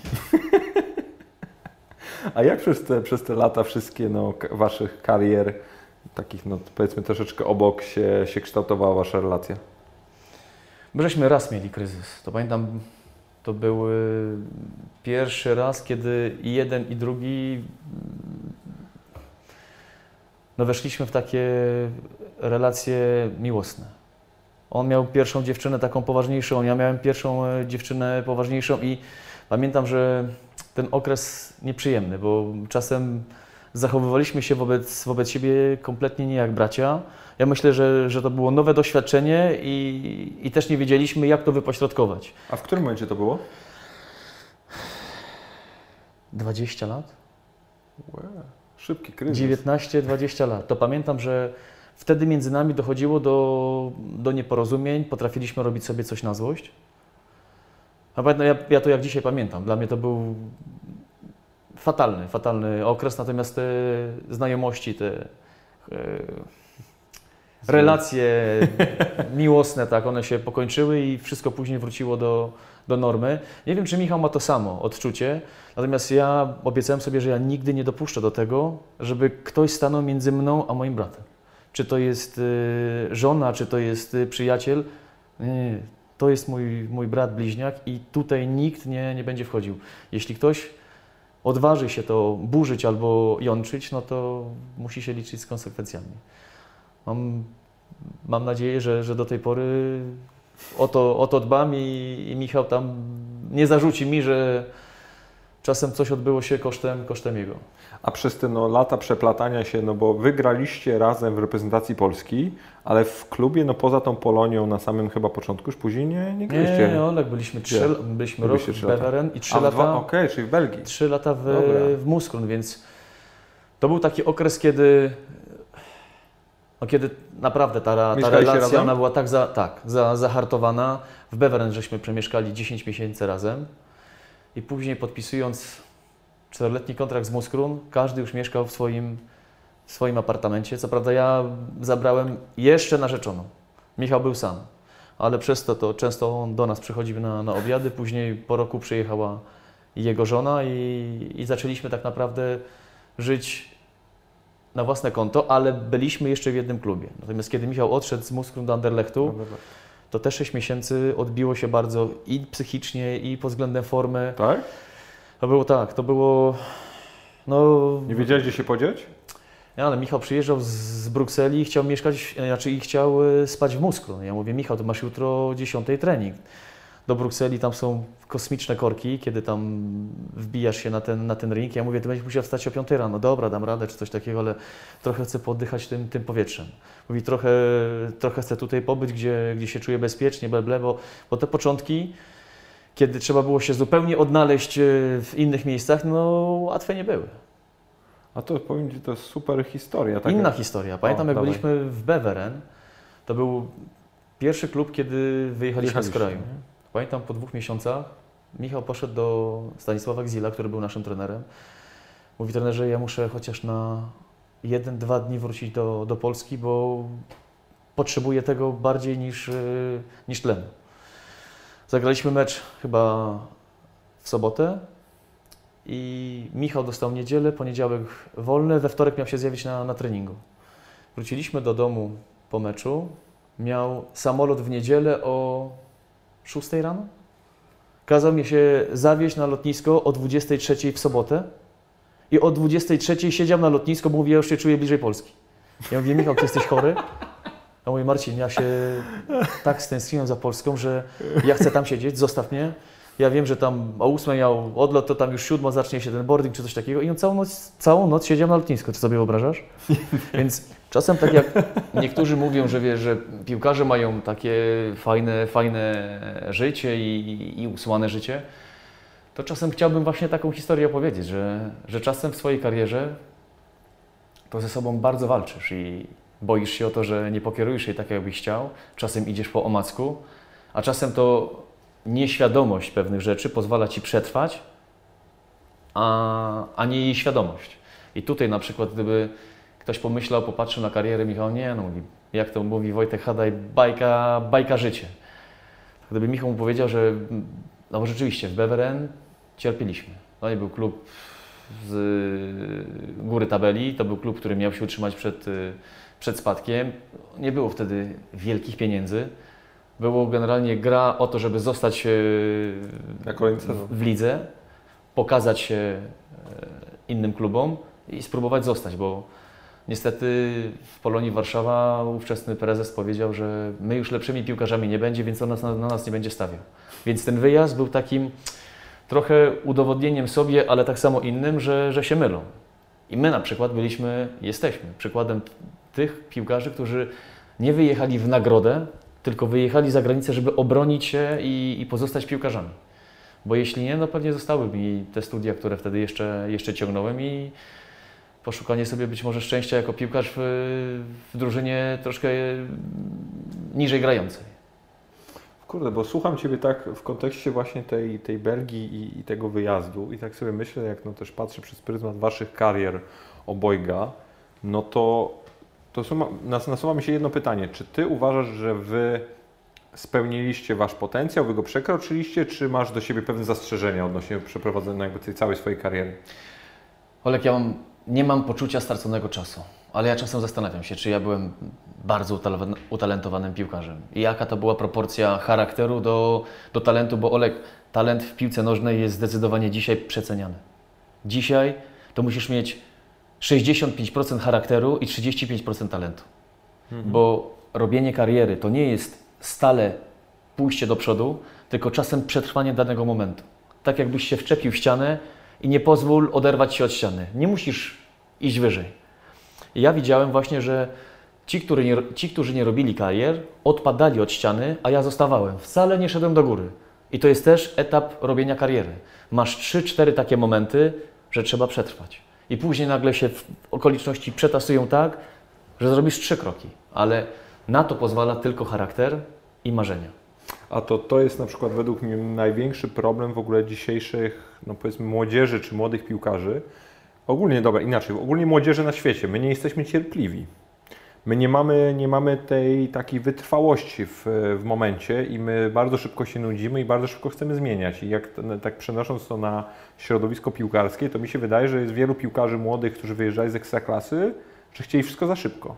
A jak przez te, przez te lata wszystkie no, Waszych karier, takich no, powiedzmy troszeczkę obok się, się kształtowała Wasza relacja? My żeśmy raz mieli kryzys. To pamiętam, to był pierwszy raz, kiedy i jeden i drugi no weszliśmy w takie relacje miłosne. On miał pierwszą dziewczynę taką poważniejszą, ja miałem pierwszą e, dziewczynę poważniejszą i pamiętam, że ten okres nieprzyjemny, bo czasem zachowywaliśmy się wobec, wobec siebie kompletnie nie jak bracia. Ja myślę, że, że to było nowe doświadczenie i, i też nie wiedzieliśmy, jak to wypośrodkować. A w którym momencie to było? 20 lat? Łe, szybki kryzys. 19-20 lat. To pamiętam, że wtedy między nami dochodziło do, do nieporozumień, potrafiliśmy robić sobie coś na złość. A pamiętam, ja, ja to jak dzisiaj pamiętam. Dla mnie to był fatalny, fatalny okres, natomiast te znajomości, te e, relacje miłosne, tak, one się pokończyły i wszystko później wróciło do, do normy. Nie wiem, czy Michał ma to samo odczucie, natomiast ja obiecałem sobie, że ja nigdy nie dopuszczę do tego, żeby ktoś stanął między mną a moim bratem. Czy to jest y, żona, czy to jest y, przyjaciel. Nie, to jest mój, mój brat bliźniak i tutaj nikt nie, nie będzie wchodził. Jeśli ktoś odważy się to burzyć albo jączyć, no to musi się liczyć z konsekwencjami. Mam, mam nadzieję, że, że do tej pory o to, o to dbam i, i Michał tam nie zarzuci mi, że czasem coś odbyło się kosztem, kosztem jego. A przez te no, lata przeplatania się, no bo wygraliście razem w reprezentacji Polski, ale w klubie, no poza tą Polonią na samym chyba początku, już później nie, nie graliście. Nie, Olek, byliśmy, trzy, Gdzie? byliśmy rok w. Beveren i trzy A, w lata, Okej, czyli w Belgii. trzy lata w, Dobra. w Muskrun, więc to był taki okres, kiedy, no, kiedy naprawdę ta, ta relacja ona była tak, za, tak za, zahartowana. W Beveren żeśmy przemieszkali 10 miesięcy razem i później podpisując czteroletni kontrakt z Muskrun, każdy już mieszkał w swoim, w swoim apartamencie. Co prawda ja zabrałem jeszcze narzeczoną. Michał był sam, ale przez to, to często on do nas przychodził na, na obiady. Później po roku przyjechała jego żona i, i zaczęliśmy tak naprawdę żyć na własne konto, ale byliśmy jeszcze w jednym klubie. Natomiast kiedy Michał odszedł z Muskrun do Anderlechtu, to te 6 miesięcy odbiło się bardzo i psychicznie, i pod względem formy. Tak? To było tak, to było. No, Nie wiedziałeś, gdzie się podzieć? Ja, ale Michał przyjeżdżał z- Brukseli i chciał mieszkać, znaczy i chciał e, spać w Musklu. Ja mówię, Michał, to masz jutro o 10 trening. Do Brukseli tam są kosmiczne korki, kiedy tam wbijasz się na ten, na ten ring. Ja mówię, ty będziesz musiał wstać o 5 rano. Dobra, dam radę, czy coś takiego, ale trochę chcę poddychać tym, tym powietrzem. Mówi, trochę, trochę chcę tutaj pobyć, gdzie, gdzie się czuję bezpiecznie, ble, ble, bo, bo te początki, kiedy trzeba było się zupełnie odnaleźć e, w innych miejscach, no łatwe nie były. A to powiem Ci, to jest super historia. taka- Inna historia. Pamiętam, O, jak dawaj. byliśmy w Beveren, to był pierwszy klub, kiedy wyjechaliśmy z Jechaliście, kraju. nie? Pamiętam, po dwóch miesiącach Michał poszedł do Stanisława Gzila, który był naszym trenerem. Mówi trenerze, ja muszę chociaż na jeden, dwa dni wrócić do, do Polski, bo potrzebuję tego bardziej niż, yy, niż tlenu. Zagraliśmy mecz chyba w sobotę i Michał dostał niedzielę, poniedziałek wolny, we wtorek miał się zjawić na, na treningu. Wróciliśmy do domu po meczu, miał samolot w niedzielę o 6 rano. Kazał mi się zawieźć na lotnisko o 23 w sobotę i o 23 siedział na lotnisku, bo mówi, ja już się czuję bliżej Polski. Ja mówię, Michał, ty jesteś chory? A mówi, Marcin, ja się tak stęskniłem za Polską, że ja chcę tam siedzieć, zostaw mnie. Ja wiem, że tam o 8 miał odlot, to tam już siódmo zacznie się ten boarding czy coś takiego i on całą noc, całą noc siedział na lotnisku, ty sobie wyobrażasz? <laughs> Więc czasem tak jak niektórzy mówią, że wiesz, że piłkarze mają takie fajne, fajne życie i, i usłane życie, to czasem chciałbym właśnie taką historię opowiedzieć, że, że czasem w swojej karierze to ze sobą bardzo walczysz i boisz się o to, że nie pokierujesz jej tak, jakbyś chciał. Czasem idziesz po omacku, a czasem to nieświadomość pewnych rzeczy pozwala ci przetrwać, a, a nie jej świadomość. I tutaj na przykład, gdyby ktoś pomyślał, popatrzył na karierę Michał, nie, no jak to mówi Wojtek Hadaj, bajka, bajka życie. Gdyby Michał mu powiedział, że no rzeczywiście w Beveren cierpieliśmy. To nie był klub z góry tabeli, to był klub, który miał się utrzymać przed, przed spadkiem. Nie było wtedy wielkich pieniędzy. Było generalnie gra o to, żeby zostać w, w lidze, pokazać się e, innym klubom i spróbować zostać, bo niestety w Polonii Warszawa ówczesny prezes powiedział, że my już lepszymi piłkarzami nie będzie, więc on nas, na, na nas nie będzie stawiał. Więc ten wyjazd był takim trochę udowodnieniem sobie, ale tak samo innym, że, że się mylą. I my na przykład byliśmy, jesteśmy przykładem tych piłkarzy, którzy nie wyjechali w nagrodę, tylko wyjechali za granicę, żeby obronić się i, i pozostać piłkarzami. Bo jeśli nie, no pewnie zostały mi te studia, które wtedy jeszcze, jeszcze ciągnąłem i poszukanie sobie być może szczęścia jako piłkarz w, w drużynie troszkę niżej grającej. Kurde, bo słucham Ciebie tak w kontekście właśnie tej, tej Belgii i, i tego wyjazdu i tak sobie myślę, jak no też patrzę przez pryzmat Waszych karier obojga, no to, to suma, nas, nasuwa mi się jedno pytanie. Czy Ty uważasz, że Wy spełniliście Wasz potencjał, Wy go przekroczyliście, czy masz do siebie pewne zastrzeżenia odnośnie przeprowadzenia jakby tej całej swojej kariery? Olek, ja mam, nie mam poczucia straconego czasu, ale ja czasem zastanawiam się, czy ja byłem bardzo utale- utalentowanym piłkarzem. I jaka to była proporcja charakteru do, do talentu, bo Olek, talent w piłce nożnej jest zdecydowanie dzisiaj przeceniany. Dzisiaj to musisz mieć 65% charakteru i 35% talentu. Bo robienie kariery to nie jest stale pójście do przodu, tylko czasem przetrwanie danego momentu. Tak jakbyś się wczepił w ścianę i nie pozwól oderwać się od ściany. Nie musisz iść wyżej. I ja widziałem właśnie, że ci, którzy nie, ci, którzy nie robili karier, odpadali od ściany, a ja zostawałem. Wcale nie szedłem do góry. I to jest też etap robienia kariery. Masz 3-4 takie momenty, że trzeba przetrwać. I później nagle się okoliczności przetasują tak, że zrobisz trzy kroki. Ale na to pozwala tylko charakter i marzenia. A to, to jest na przykład według mnie największy problem w ogóle dzisiejszych, no powiedzmy, młodzieży czy młodych piłkarzy. Ogólnie, dobra, inaczej, ogólnie młodzieży na świecie. My nie jesteśmy cierpliwi. My nie mamy, nie mamy tej takiej wytrwałości w, w momencie i my bardzo szybko się nudzimy i bardzo szybko chcemy zmieniać. I jak tak przenosząc to na środowisko piłkarskie, to mi się wydaje, że jest wielu piłkarzy młodych, którzy wyjeżdżali z ekstraklasy, że chcieli wszystko za szybko.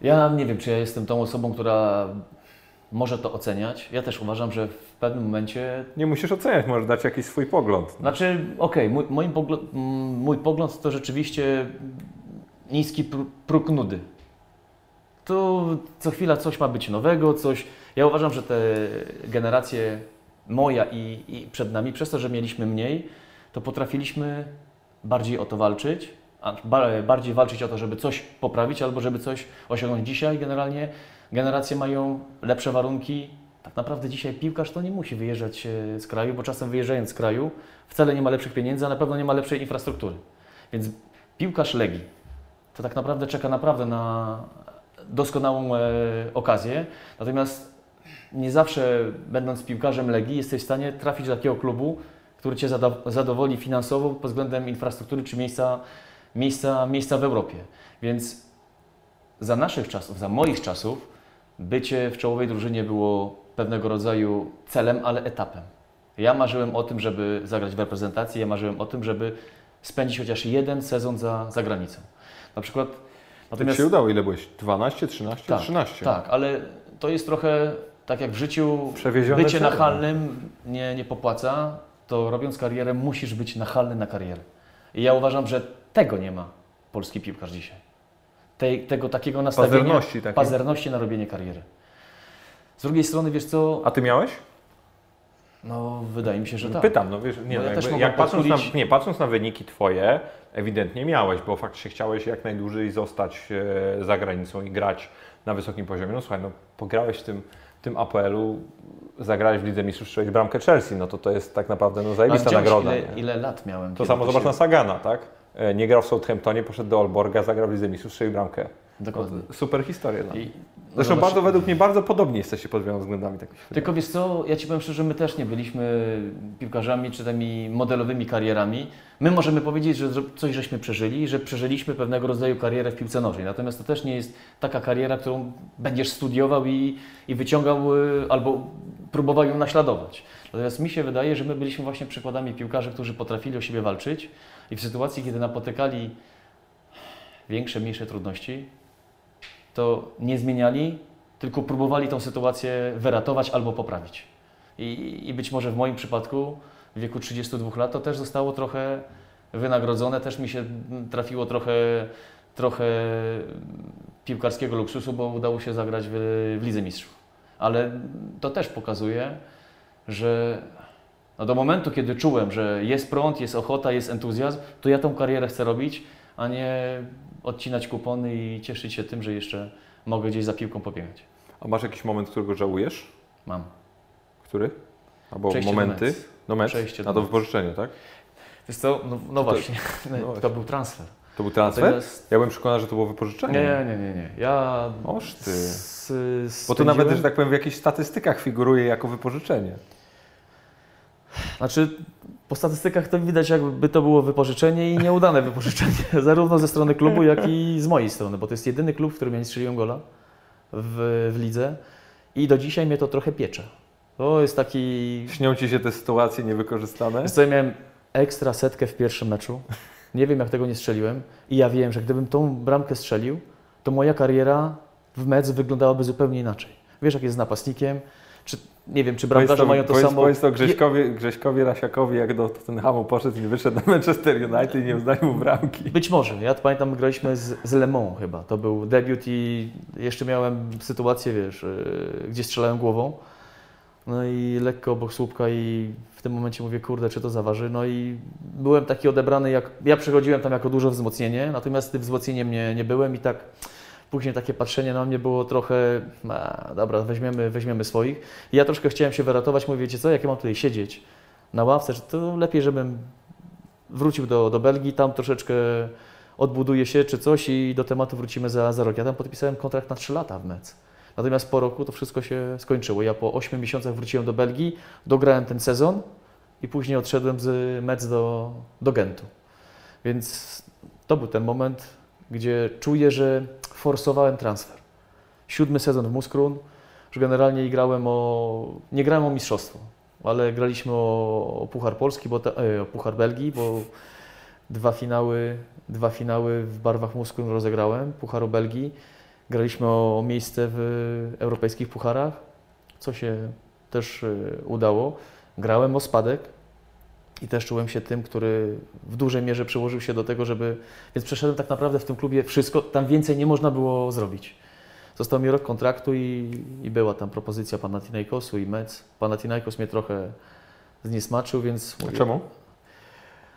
Ja nie wiem, czy ja jestem tą osobą, która może to oceniać. Ja też uważam, że w pewnym momencie Nie musisz oceniać, możesz dać jakiś swój pogląd. Znaczy, okej, mój, moim pogląd, mm, mój pogląd to rzeczywiście niski pró- próg nudy. Tu co chwila coś ma być nowego, coś. Ja uważam, że te generacje moja i, i przed nami, przez to, że mieliśmy mniej, to potrafiliśmy bardziej o to walczyć, bardziej walczyć o to, żeby coś poprawić albo żeby coś osiągnąć. Dzisiaj generalnie generacje mają lepsze warunki. Tak naprawdę dzisiaj piłkarz to nie musi wyjeżdżać e, z kraju, bo czasem wyjeżdżając z kraju wcale nie ma lepszych pieniędzy, a na pewno nie ma lepszej infrastruktury. Więc piłkarz Legii to tak naprawdę czeka naprawdę na doskonałą e, okazję. Natomiast nie zawsze będąc piłkarzem Legii jesteś w stanie trafić do takiego klubu, który Cię zadowoli finansowo pod względem infrastruktury czy miejsca, miejsca, miejsca w Europie. Więc za naszych czasów, za moich czasów, bycie w czołowej drużynie było pewnego rodzaju celem, ale etapem. Ja marzyłem o tym, żeby zagrać w reprezentacji, ja marzyłem o tym, żeby spędzić chociaż jeden sezon za, za granicą. Na przykład. To ci się udało, ile byłeś? 12, 13? tak, 13. tak, ale to jest trochę tak jak w życiu. Przewiezione Bycie nachalnym nie, nie popłaca, to robiąc karierę musisz być nachalny na karierę. I ja uważam, że tego nie ma polski piłkarz dzisiaj. Tej, tego takiego nastawienia, Pazerności takiej. pazerności na robienie kariery. Z drugiej strony, wiesz co, A ty miałeś? No wydaje mi się, że tak. Pytam, no wiesz, nie, no, ja jakby, jak patrząc na, nie, patrząc na wyniki twoje, ewidentnie miałeś, bo faktycznie chciałeś jak najdłużej zostać e, za granicą i grać na wysokim poziomie. No słuchaj, no pograłeś w tym, w tym APL-u, zagrałeś w Lidze Mistrzów, strzeliłeś bramkę Chelsea, no to to jest tak naprawdę no, zajebista nagroda. Ile, ile lat miałem? To samo zobacz się- na Sagana, tak? E, Nie grał w Southamptonie, poszedł do Olborga, zagrał w Lidze Mistrzów, strzelił bramkę. No, Dokładnie. super historia. Dla mnie. No Zresztą zobacz- bardzo, według mnie bardzo podobni jesteście pod wieloma względami. Tak. Tylko wiesz co, ja Ci powiem szczerze, my też nie byliśmy piłkarzami czy tymi modelowymi karierami. My możemy powiedzieć, że coś żeśmy przeżyli, że przeżyliśmy pewnego rodzaju karierę w piłce nożnej. Natomiast to też nie jest taka kariera, którą będziesz studiował i, i wyciągał y, albo próbował ją naśladować. Natomiast mi się wydaje, że my byliśmy właśnie przykładami piłkarzy, którzy potrafili o siebie walczyć i w sytuacji, kiedy napotykali większe, mniejsze trudności, to nie zmieniali, tylko próbowali tą sytuację wyratować albo poprawić. I, I być może w moim przypadku, w wieku 32 lat, to też zostało trochę wynagrodzone, też mi się trafiło trochę, trochę piłkarskiego luksusu, bo udało się zagrać w, w Lidze Mistrzów. Ale to też pokazuje, że no do momentu, kiedy czułem, że jest prąd, jest ochota, jest entuzjazm, to ja tą karierę chcę robić, a nie odcinać kupony i cieszyć się tym, że jeszcze mogę gdzieś za piłką pobiegać. A masz jakiś moment, którego żałujesz? Mam. Który? Albo Przejście do momenty? No mecz? Przejście do A to wypożyczenie, tak? Wiesz co, no, no to- właśnie, no <laughs> to właśnie. był transfer. To był transfer? Natomiast- Ja byłem przekonany, że to było wypożyczenie. Nie, nie, nie, nie. Ja Oż ty. s- Bo to nawet, że tak powiem, w jakichś statystykach figuruje jako wypożyczenie. Znaczy, po statystykach to widać, jakby to było wypożyczenie i nieudane wypożyczenie, <laughs> zarówno ze strony klubu, jak i z mojej strony, bo to jest jedyny klub, w którym ja nie strzeliłem gola w, w lidze i do dzisiaj mnie to trochę piecze. To jest taki... Śnią ci się te sytuacje niewykorzystane? Wiesz co, ja miałem ekstra setkę w pierwszym meczu, nie wiem jak tego nie strzeliłem i ja wiem, że gdybym tą bramkę strzelił, to moja kariera w mecz wyglądałaby zupełnie inaczej. Wiesz, jak jest z napastnikiem, czy nie wiem, czy bramkarze mają to powiedz, samo... Powiedz to Grześkowi, Grześkowi Rasiakowi, jak do Tottenhamu poszedł i wyszedł na Manchester United i nie uznali mu bramki. Być może. Ja pamiętam, graliśmy z, z Le Mans chyba. To był debiut i jeszcze miałem sytuację, wiesz, yy, gdzie strzelałem głową. No i lekko obok słupka i w tym momencie mówię, kurde, czy to zaważy? No i byłem taki odebrany, jak ja przychodziłem tam jako duże wzmocnienie, natomiast tym wzmocnieniem nie, nie byłem i tak później takie patrzenie na mnie było trochę, a, dobra, weźmiemy, weźmiemy swoich. I ja troszkę chciałem się wyratować, mówię, wiecie co, jak ja mam tutaj siedzieć na ławce, to lepiej, żebym wrócił do, do Belgii, tam troszeczkę odbuduje się czy coś i do tematu wrócimy za, za rok. Ja tam podpisałem kontrakt na 3 lata w Metz. Natomiast po roku to wszystko się skończyło. Ja po 8 miesiącach wróciłem do Belgii, dograłem ten sezon i później odszedłem z Metz do, do Gentu. Więc to był ten moment, gdzie czuję, że forsowałem transfer. Siódmy sezon w Muskrun, że generalnie grałem o, nie grałem o mistrzostwo, ale graliśmy o, o Puchar Polski, bo ta, e, o Puchar Belgii, bo dwa finały, dwa finały w barwach Muskrun rozegrałem, Pucharu Belgii. Graliśmy o, o miejsce w europejskich pucharach co się też y, udało. Grałem o spadek i też czułem się tym, który w dużej mierze przyłożył się do tego, żeby. Więc przeszedłem tak naprawdę w tym klubie wszystko, tam więcej nie można było zrobić. Został mi rok kontraktu i, i była tam propozycja Panathinaikosu i Mets. Panathinaikos mnie trochę zniesmaczył, więc. A mówię- czemu?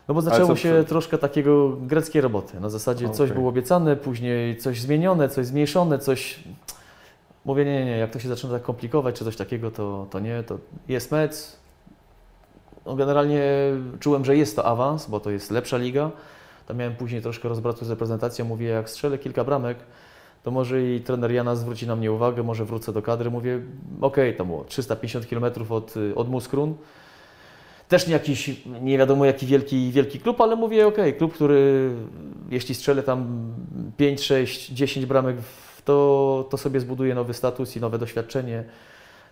no bo zaczęło się przy- troszkę takiego greckiej roboty. Na zasadzie coś Okej. było obiecane, później coś zmienione, coś zmniejszone, coś. Mówię, nie, nie, nie, jak to się zaczyna tak komplikować, czy coś takiego, to, to nie, to jest mecz. No generalnie czułem, że jest to awans, bo to jest lepsza liga. Tam miałem później troszkę rozbratu z reprezentacją. Mówię, jak strzelę kilka bramek, to może i trener Jana zwróci na mnie uwagę, może wrócę do kadry. Mówię, okej, to było 350 km od, od Muskrun. Też nie jakiś, nie wiadomo jaki wielki, wielki klub, ale mówię, okej, klub, który jeśli strzelę tam 5, 6, 10 bramek, to, to sobie zbuduje nowy status i nowe doświadczenie.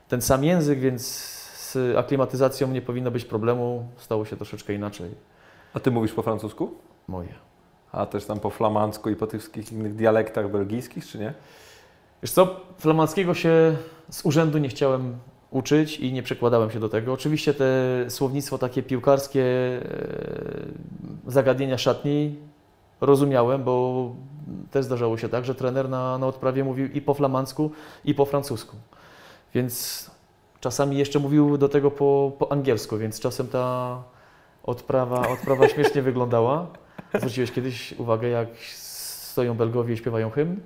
Ten sam język, więc z aklimatyzacją nie powinno być problemu. Stało się troszeczkę inaczej. A ty mówisz po francusku? Moje. A też tam po flamandzku i po tych wszystkich innych dialektach belgijskich, czy nie? Wiesz co, flamandzkiego się z urzędu nie chciałem uczyć i nie przekładałem się do tego. Oczywiście te słownictwo takie piłkarskie, e, zagadnienia szatni rozumiałem, bo też zdarzało się tak, że trener na, na odprawie mówił i po flamandzku, i po francusku. Więc czasami jeszcze mówił do tego po, po angielsku, więc czasem ta odprawa, odprawa <laughs> śmiesznie wyglądała. Zwróciłeś kiedyś uwagę, jak stoją Belgowie i śpiewają hymn?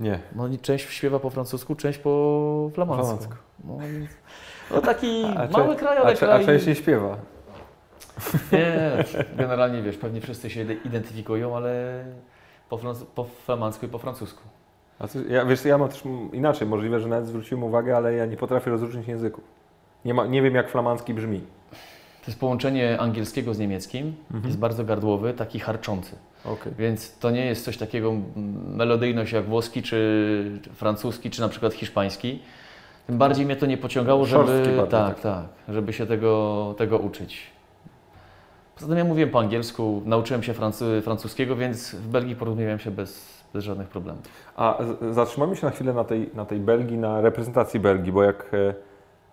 Nie. No i część śpiewa po francusku, część po flamandzku. Flamandzku. No, no taki A mały kraj, ale A, cze- a kraj... częściej śpiewa. Nie, generalnie wiesz, pewnie wszyscy się identyfikują, ale po, po flamandzku i po francusku. A ty, ja, wiesz, ja mam też inaczej, możliwe, że nawet zwróciłem uwagę, ale ja nie potrafię rozróżnić języków. Nie, ma, nie wiem, jak flamandzki brzmi. To jest połączenie angielskiego z niemieckim, Mhm. jest bardzo gardłowy, taki harczący. Okej. Więc to nie jest coś takiego melodyjność jak włoski, czy francuski, czy na przykład hiszpański. Tym bardziej mnie to nie pociągało, żeby, tak, taki. tak, żeby się tego, tego uczyć. Poza tym ja mówiłem po angielsku, nauczyłem się francu- francuskiego, więc w Belgii porozumiewałem się bez, bez żadnych problemów. A z- zatrzymajmy się na chwilę na tej, na tej Belgii, na reprezentacji Belgii, bo jak e,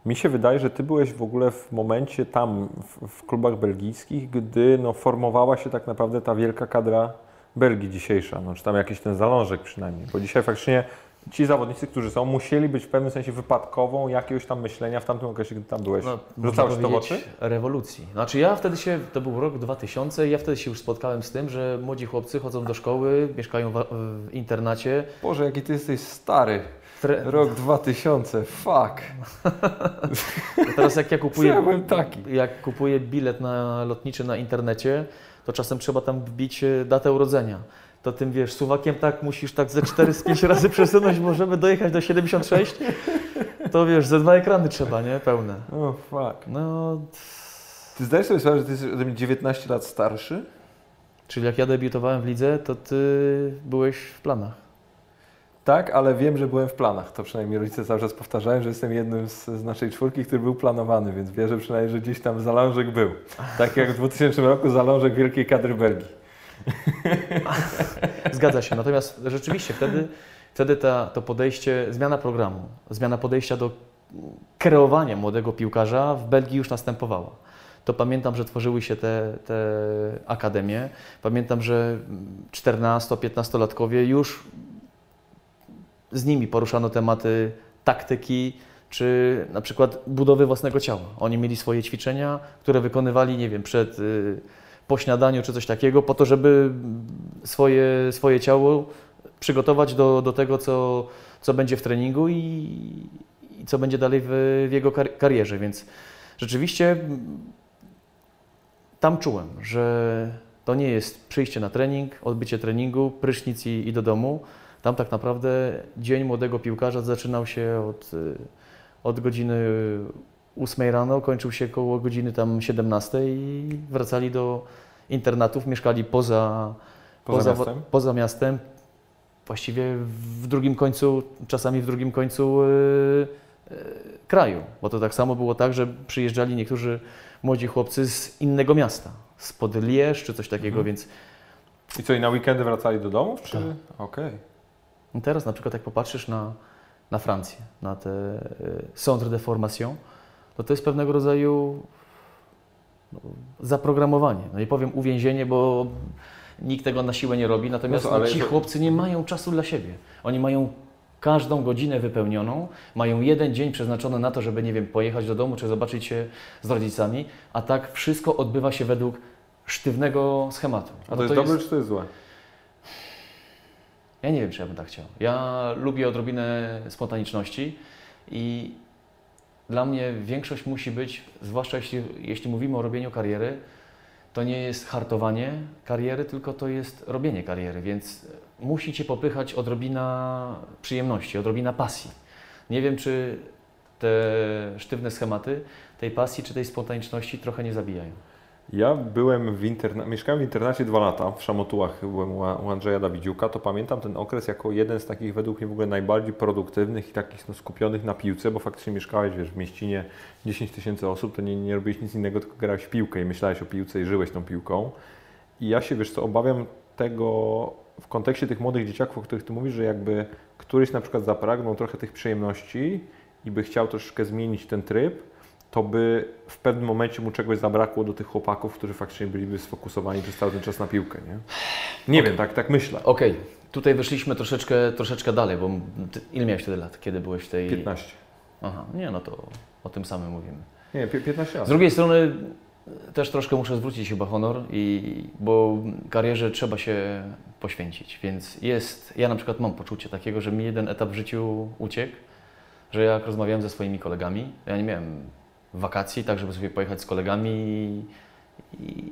mi się wydaje, że ty byłeś w ogóle w momencie tam, w, w klubach belgijskich, gdy no, formowała się tak naprawdę ta wielka kadra Belgii dzisiejsza, no, czy tam jakiś ten zalążek przynajmniej, bo dzisiaj faktycznie ci zawodnicy, którzy są, musieli być w pewnym sensie wypadkową jakiegoś tam myślenia w tamtym okresie, gdy tam byłeś. No, to w oczy? rewolucji. Znaczy ja wtedy się, to był rok 2000 i ja wtedy się już spotkałem z tym, że młodzi chłopcy chodzą do szkoły, mieszkają w, w internacie. Boże, jaki ty jesteś stary. Tre- Rok 2000, fuck. <laughs> Teraz jak ja Ja kupuję, byłem taki. jak kupuję bilet na lotniczy na internecie, to czasem trzeba tam wbić e, datę urodzenia. To tym wiesz, suwakiem tak musisz tak ze 4 z 5 razy przesunąć, bo żeby dojechać do 76, to wiesz, ze dwa ekrany trzeba, nie? Pełne. O, fuck. No, Ty zdajesz sobie sprawę, że ty jesteś ode mnie 19 lat starszy? czyli jak ja debiutowałem w lidze, to ty byłeś w planach. Tak, ale wiem, że byłem w planach. To przynajmniej rodzice cały czas powtarzają, że jestem jednym z, z naszej czwórki, który był planowany, więc wierzę przynajmniej, że gdzieś tam zalążek był. Tak jak w 2000 roku zalążek wielkiej kadry Belgii. <laughs> Zgadza się. Natomiast rzeczywiście wtedy, wtedy ta, to podejście, zmiana programu, zmiana podejścia do kreowania młodego piłkarza w Belgii już następowała. To pamiętam, że tworzyły się te, te akademie. Pamiętam, że 14-15-latkowie już z nimi poruszano tematy taktyki, czy na przykład budowy własnego ciała. Oni mieli swoje ćwiczenia, które wykonywali, nie wiem, przed, y, po śniadaniu czy coś takiego, po to, żeby swoje, swoje ciało przygotować do, do tego, co, co będzie w treningu i, i co będzie dalej w, w jego kar- karierze. Więc rzeczywiście tam czułem, że to nie jest przyjście na trening, odbycie treningu, prysznic i, i do domu. Tam tak naprawdę dzień młodego piłkarza zaczynał się od, y, od godziny 8 rano, kończył się koło godziny tam 17 i wracali do internatów, mieszkali poza, Poza poza, miastem? poza miastem. Właściwie w drugim końcu, czasami w drugim końcu y, y, kraju, bo to tak samo było tak, że przyjeżdżali niektórzy młodzi chłopcy z innego miasta, spod Lierz czy coś takiego, Mhm. więc I co, i na weekendy wracali do domu? Czy... Tak. Okej. teraz na przykład jak popatrzysz na, na Francję, na te e, centre de formation, to to jest pewnego rodzaju no, zaprogramowanie. No nie powiem uwięzienie, bo nikt tego na siłę nie robi, natomiast No to, no, ci to- chłopcy nie mają czasu dla siebie. Oni mają każdą godzinę wypełnioną, mają jeden dzień przeznaczony na to, żeby, nie wiem, pojechać do domu czy zobaczyć się z rodzicami, a tak wszystko odbywa się według sztywnego schematu. A to, No jest dobre, czy to jest złe? Ja nie wiem, czy ja bym tak chciał. Ja lubię odrobinę spontaniczności i dla mnie większość musi być, zwłaszcza jeśli, jeśli mówimy o robieniu kariery, to nie jest hartowanie kariery, tylko to jest robienie kariery, więc musi Cię popychać odrobina przyjemności, odrobina pasji. Nie wiem, czy te sztywne schematy tej pasji czy tej spontaniczności trochę nie zabijają. Ja byłem w interna- mieszkałem w internacie dwa lata, w Szamotułach byłem u Andrzeja Dawidziuka, to pamiętam ten okres jako jeden z takich według mnie w ogóle najbardziej produktywnych i takich no, skupionych na piłce, bo faktycznie mieszkałeś wiesz, w mieścinie 10 tysięcy osób, to nie, nie robiłeś nic innego, tylko grałeś w piłkę i myślałeś o piłce i żyłeś tą piłką. I ja się, wiesz co, obawiam tego w kontekście tych młodych dzieciaków, o których Ty mówisz, że jakby któryś na przykład zapragnął trochę tych przyjemności i by chciał troszeczkę zmienić ten tryb, to by w pewnym momencie mu czegoś zabrakło do tych chłopaków, którzy faktycznie byliby sfokusowani przez cały ten czas na piłkę, nie? Nie wiem, tak, tak myślę. Okej, tutaj wyszliśmy troszeczkę, troszeczkę dalej, bo ile miałeś wtedy lat, kiedy byłeś w tej... 15. Aha, nie, no to o tym samym mówimy. Nie, pie- 15 Z lat. drugiej strony też troszkę muszę zwrócić chyba honor, i, bo karierze trzeba się poświęcić, więc jest, ja na przykład mam poczucie takiego, że mi jeden etap w życiu uciekł, że jak rozmawiałem ze swoimi kolegami, ja nie miałem wakacji, tak żeby sobie pojechać z kolegami i,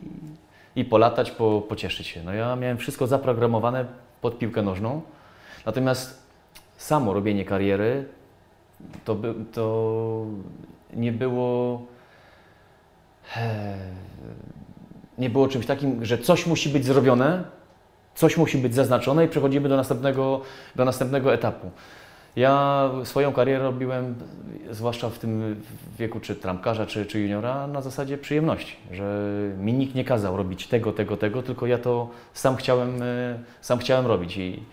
i, polatać, po, pocieszyć się. No ja miałem wszystko zaprogramowane pod piłkę nożną, natomiast samo robienie kariery to, by, to nie było nie było czymś takim, że coś musi być zrobione, coś musi być zaznaczone i przechodzimy do następnego, do następnego etapu. Ja swoją karierę robiłem, zwłaszcza w tym wieku czy trampkarza, czy, czy juniora, na zasadzie przyjemności, że mi nikt nie kazał robić tego, tego, tego, tylko ja to sam chciałem, e, sam chciałem robić i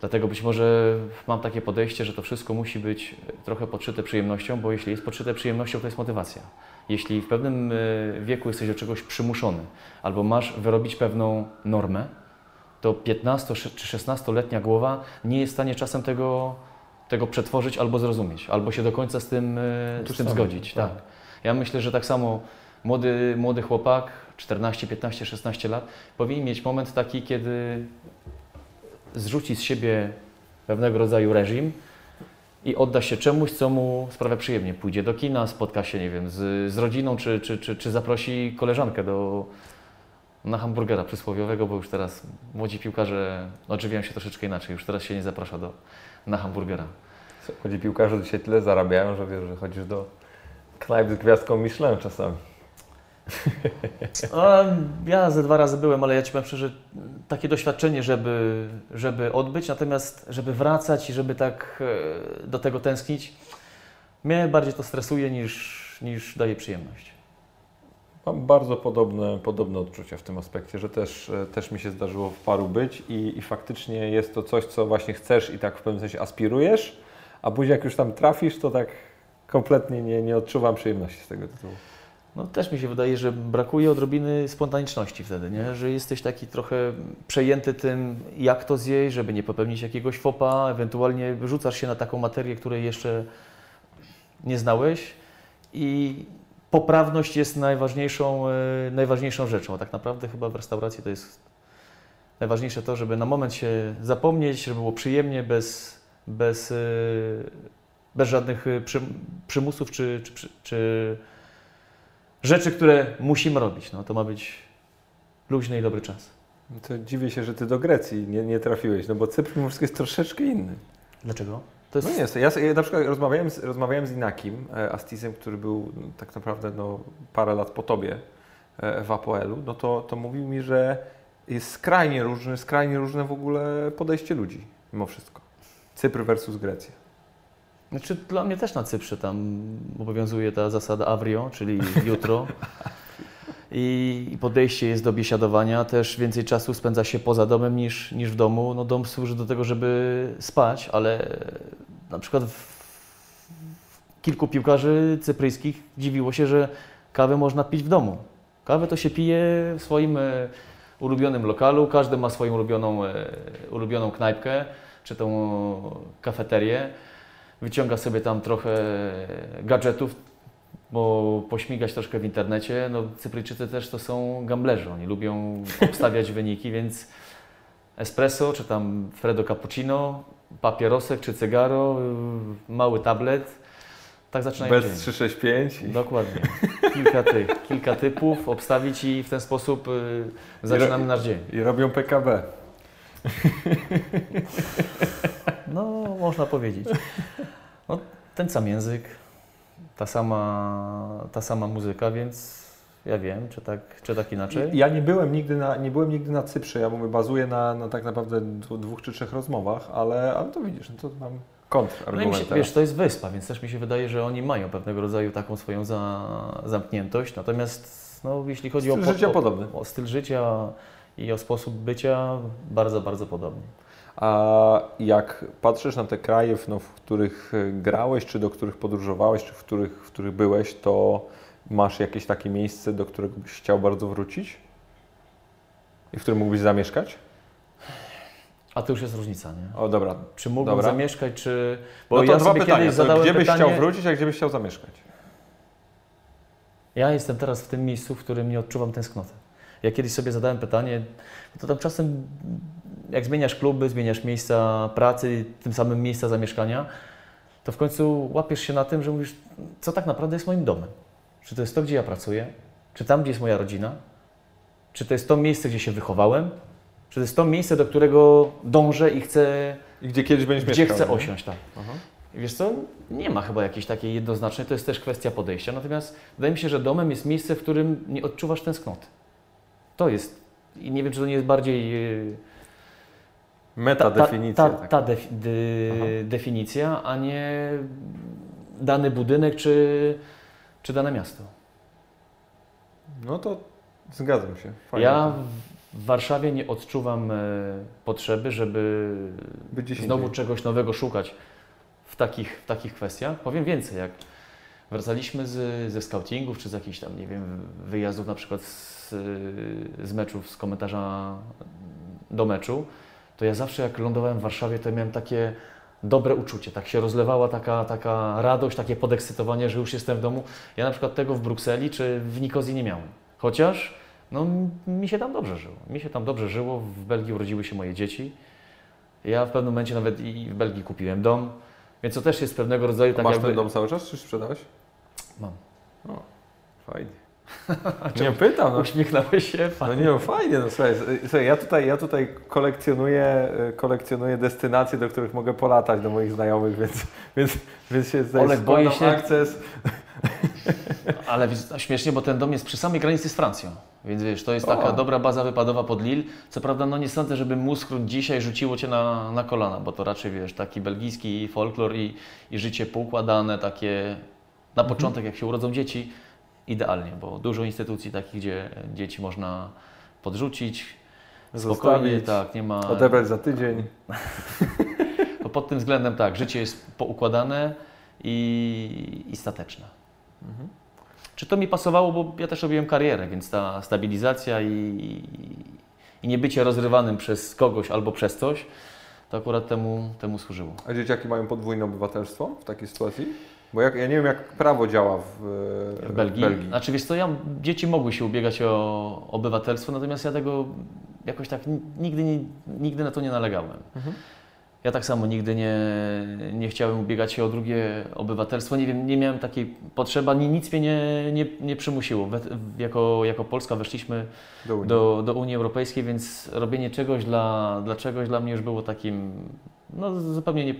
dlatego być może mam takie podejście, że to wszystko musi być trochę podszyte przyjemnością, bo jeśli jest podszyte przyjemnością, to jest motywacja. Jeśli w pewnym e, wieku jesteś do czegoś przymuszony albo masz wyrobić pewną normę, to 15 czy 16-letnia głowa nie jest w stanie czasem tego, tego przetworzyć albo zrozumieć, albo się do końca z tym, e, z tym zgodzić. tak. Tak. Ja myślę, że tak samo młody, młody chłopak, 14, 15, 16 lat, powinien mieć moment taki, kiedy zrzuci z siebie pewnego rodzaju reżim i odda się czemuś, co mu sprawia przyjemnie. Pójdzie do kina, spotka się, nie wiem, z, z rodziną, czy, czy, czy, czy zaprosi koleżankę do, na hamburgera przysłowiowego, bo już teraz młodzi piłkarze odżywiają się troszeczkę inaczej. Już teraz się nie zaprasza do, na hamburgera. Chodzi piłkarze dzisiaj tyle zarabiają, że wiesz, że chodzisz do knajp z gwiazdką Michelin czasami. <laughs> A, ja ze dwa razy byłem, ale ja Ci powiem szczerze, takie doświadczenie, żeby, żeby odbyć, natomiast żeby wracać i żeby tak e, do tego tęsknić, mnie bardziej to stresuje niż, niż daje przyjemność. Mam bardzo podobne, podobne odczucia w tym aspekcie, że też, e, też mi się zdarzyło w paru być i, i faktycznie jest to coś, co właśnie chcesz i tak w pewnym sensie aspirujesz, a później jak już tam trafisz, to tak kompletnie nie, nie odczuwam przyjemności z tego tytułu. No też mi się wydaje, że brakuje odrobiny spontaniczności wtedy, nie? że jesteś taki trochę przejęty tym, jak to zjeść, żeby nie popełnić jakiegoś fopa, ewentualnie rzucasz się na taką materię, której jeszcze nie znałeś i poprawność jest najważniejszą, e, najważniejszą rzeczą, a tak naprawdę chyba w restauracji to jest najważniejsze to, żeby na moment się zapomnieć, żeby było przyjemnie, bez, bez, e, bez żadnych e, przy, przymusów czy, czy, czy, czy rzeczy, które musimy robić. No, to ma być luźny i dobry czas. To dziwię się, że Ty do Grecji nie, nie trafiłeś, no bo Cypr mimo wszystko jest troszeczkę inny. Dlaczego? To jest No nie jest. Ja, ja na przykład rozmawiałem z, rozmawiałem z Inakim e, Astisem, który był no, tak naprawdę no, parę lat po Tobie e, w Apoelu, no to, to mówił mi, że jest skrajnie różne, skrajnie różne w ogóle podejście ludzi mimo wszystko. Cypr versus Grecja. Znaczy, dla mnie też na Cyprze tam obowiązuje ta zasada avrio, czyli jutro. <laughs> I podejście jest do biesiadowania. Też więcej czasu spędza się poza domem niż, niż w domu. No, dom służy do tego, żeby spać, ale na przykład w, kilku piłkarzy cypryjskich dziwiło się, że kawę można pić w domu. Kawę to się pije w swoim e, ulubionym lokalu, każdy ma swoją ulubioną, e, ulubioną knajpkę czy tą kafeterię. Wyciąga sobie tam trochę gadżetów, bo pośmigać troszkę w internecie. No, Cypryjczycy też to są gamblerzy, oni lubią obstawiać <laughs> wyniki, więc espresso, czy tam Fredo Cappuccino, papierosek czy cygaro, mały tablet. Tak zaczynają dzień. Bez 365. i- Dokładnie. Kilka, tych, <laughs> kilka typów obstawić i w ten sposób y, zaczynamy nasz dzień. I robią PKB. <laughs> No, można powiedzieć. No, ten sam język, ta sama, ta sama muzyka, więc ja wiem, czy tak, czy tak inaczej. Ja nie byłem nigdy na, nie byłem nigdy na Cyprze, ja mówię, bazuję na, na tak naprawdę dwóch czy trzech rozmowach, ale, ale to widzisz, no to mam No kontrargument teraz. wiesz, to jest wyspa, więc też mi się wydaje, że oni mają pewnego rodzaju taką swoją za, zamkniętość. Natomiast no, jeśli chodzi Styl o, życia o, podobny. o styl życia i o sposób bycia, bardzo, bardzo podobny. A jak patrzysz na te kraje, w- no, w których e, grałeś, czy do których podróżowałeś, czy w których, w których byłeś, to masz jakieś takie miejsce, do którego byś chciał bardzo wrócić? I w którym mógłbyś zamieszkać? A to już jest różnica, nie? O, dobra. Czy mógłbym Dobra. zamieszkać, czy... Bo No to ja dwa pytania. To zadałem gdzie byś pytanie... chciał wrócić, a gdzie byś chciał zamieszkać? Ja jestem teraz w tym miejscu, w którym nie odczuwam tęsknoty. Ja kiedyś sobie zadałem pytanie, to tam czasem jak zmieniasz kluby, zmieniasz miejsca pracy, tym samym miejsca zamieszkania, to w końcu łapiesz się na tym, że mówisz, co tak naprawdę jest moim domem. Czy to jest to, gdzie ja pracuję? Czy tam, gdzie jest moja rodzina? Czy to jest to miejsce, gdzie się wychowałem? Czy to jest to miejsce, do którego dążę i chcę, I gdzie kiedyś będziesz gdzie mieszkał? chcę nie? osiąść? Tak. Aha. Wiesz co, nie ma chyba jakiejś takiej jednoznacznej, to jest też kwestia podejścia. Natomiast wydaje mi się, że domem jest miejsce, w którym nie odczuwasz tęsknoty. To jest, i nie wiem, czy to nie jest bardziej yy, Meta ta, ta, definicja. ta, ta def, Aha. definicja, a nie dany budynek czy, czy dane miasto. No to zgadzam się. Fajnie ja w Warszawie nie odczuwam e, potrzeby, żeby znowu indziej. czegoś nowego szukać w takich, w takich kwestiach. Powiem więcej, jak wracaliśmy z, ze scoutingów, czy z jakichś tam, nie wiem, wyjazdów na przykład z, z meczów, z komentarza do meczu, to ja zawsze jak lądowałem w Warszawie, to miałem takie dobre uczucie, tak się rozlewała taka, taka radość, takie podekscytowanie, że już jestem w domu. Ja na przykład tego w Brukseli czy w Nikozji nie miałem. Chociaż no, mi się tam dobrze żyło. Mi się tam dobrze żyło. W Belgii urodziły się moje dzieci. Ja w pewnym momencie nawet i w Belgii kupiłem dom, więc to też jest pewnego rodzaju tak masz jakby... ten dom cały czas, czy sprzedałeś? Mam. O, fajnie. <laughs> Nie pytam, no. Uśmiechnąłeś się? No nie no, fajnie, no słuchaj, słuchaj ja, tutaj, ja tutaj kolekcjonuję, y, kolekcjonuję destynacje, do których mogę polatać do moich znajomych, więc, więc, więc się tutaj Olek, boję składam się- akces. <laughs> Ale śmiesznie, bo ten dom jest przy samej granicy z Francją. Więc wiesz, to jest O. taka dobra baza wypadowa pod Lille. Co prawda, no nie sądzę, żeby Muskron dzisiaj rzuciło Cię na, na kolana, bo to raczej, wiesz, taki belgijski folklor i, i życie poukładane, takie na Mhm. początek, jak się urodzą dzieci, idealnie, bo dużo instytucji takich, gdzie dzieci można podrzucić, spokojnie, tak, nie ma... odebrać za tydzień. <laughs> To pod tym względem tak, życie jest poukładane i, i stateczne. Mhm. Czy to mi pasowało, bo ja też robiłem karierę, więc ta stabilizacja i, i nie bycie rozrywanym przez kogoś albo przez coś, to akurat temu, temu służyło. A dzieciaki mają podwójne obywatelstwo w takiej sytuacji? Bo jak, ja nie wiem, jak prawo działa w, W Belgii. Znaczy wiesz co, ja, dzieci mogły się ubiegać o obywatelstwo, natomiast ja tego jakoś tak ni- nigdy, nie, nigdy na to nie nalegałem. Mhm. Ja tak samo nigdy nie, nie chciałem ubiegać się o drugie obywatelstwo. Nie wiem, nie miałem takiej potrzeby, ani nic mnie nie, nie, nie przymusiło. We, jako, jako Polska weszliśmy Do Unii. do, do Unii Europejskiej, więc robienie czegoś dla, dla czegoś dla mnie już było takim no, zupełnie nie,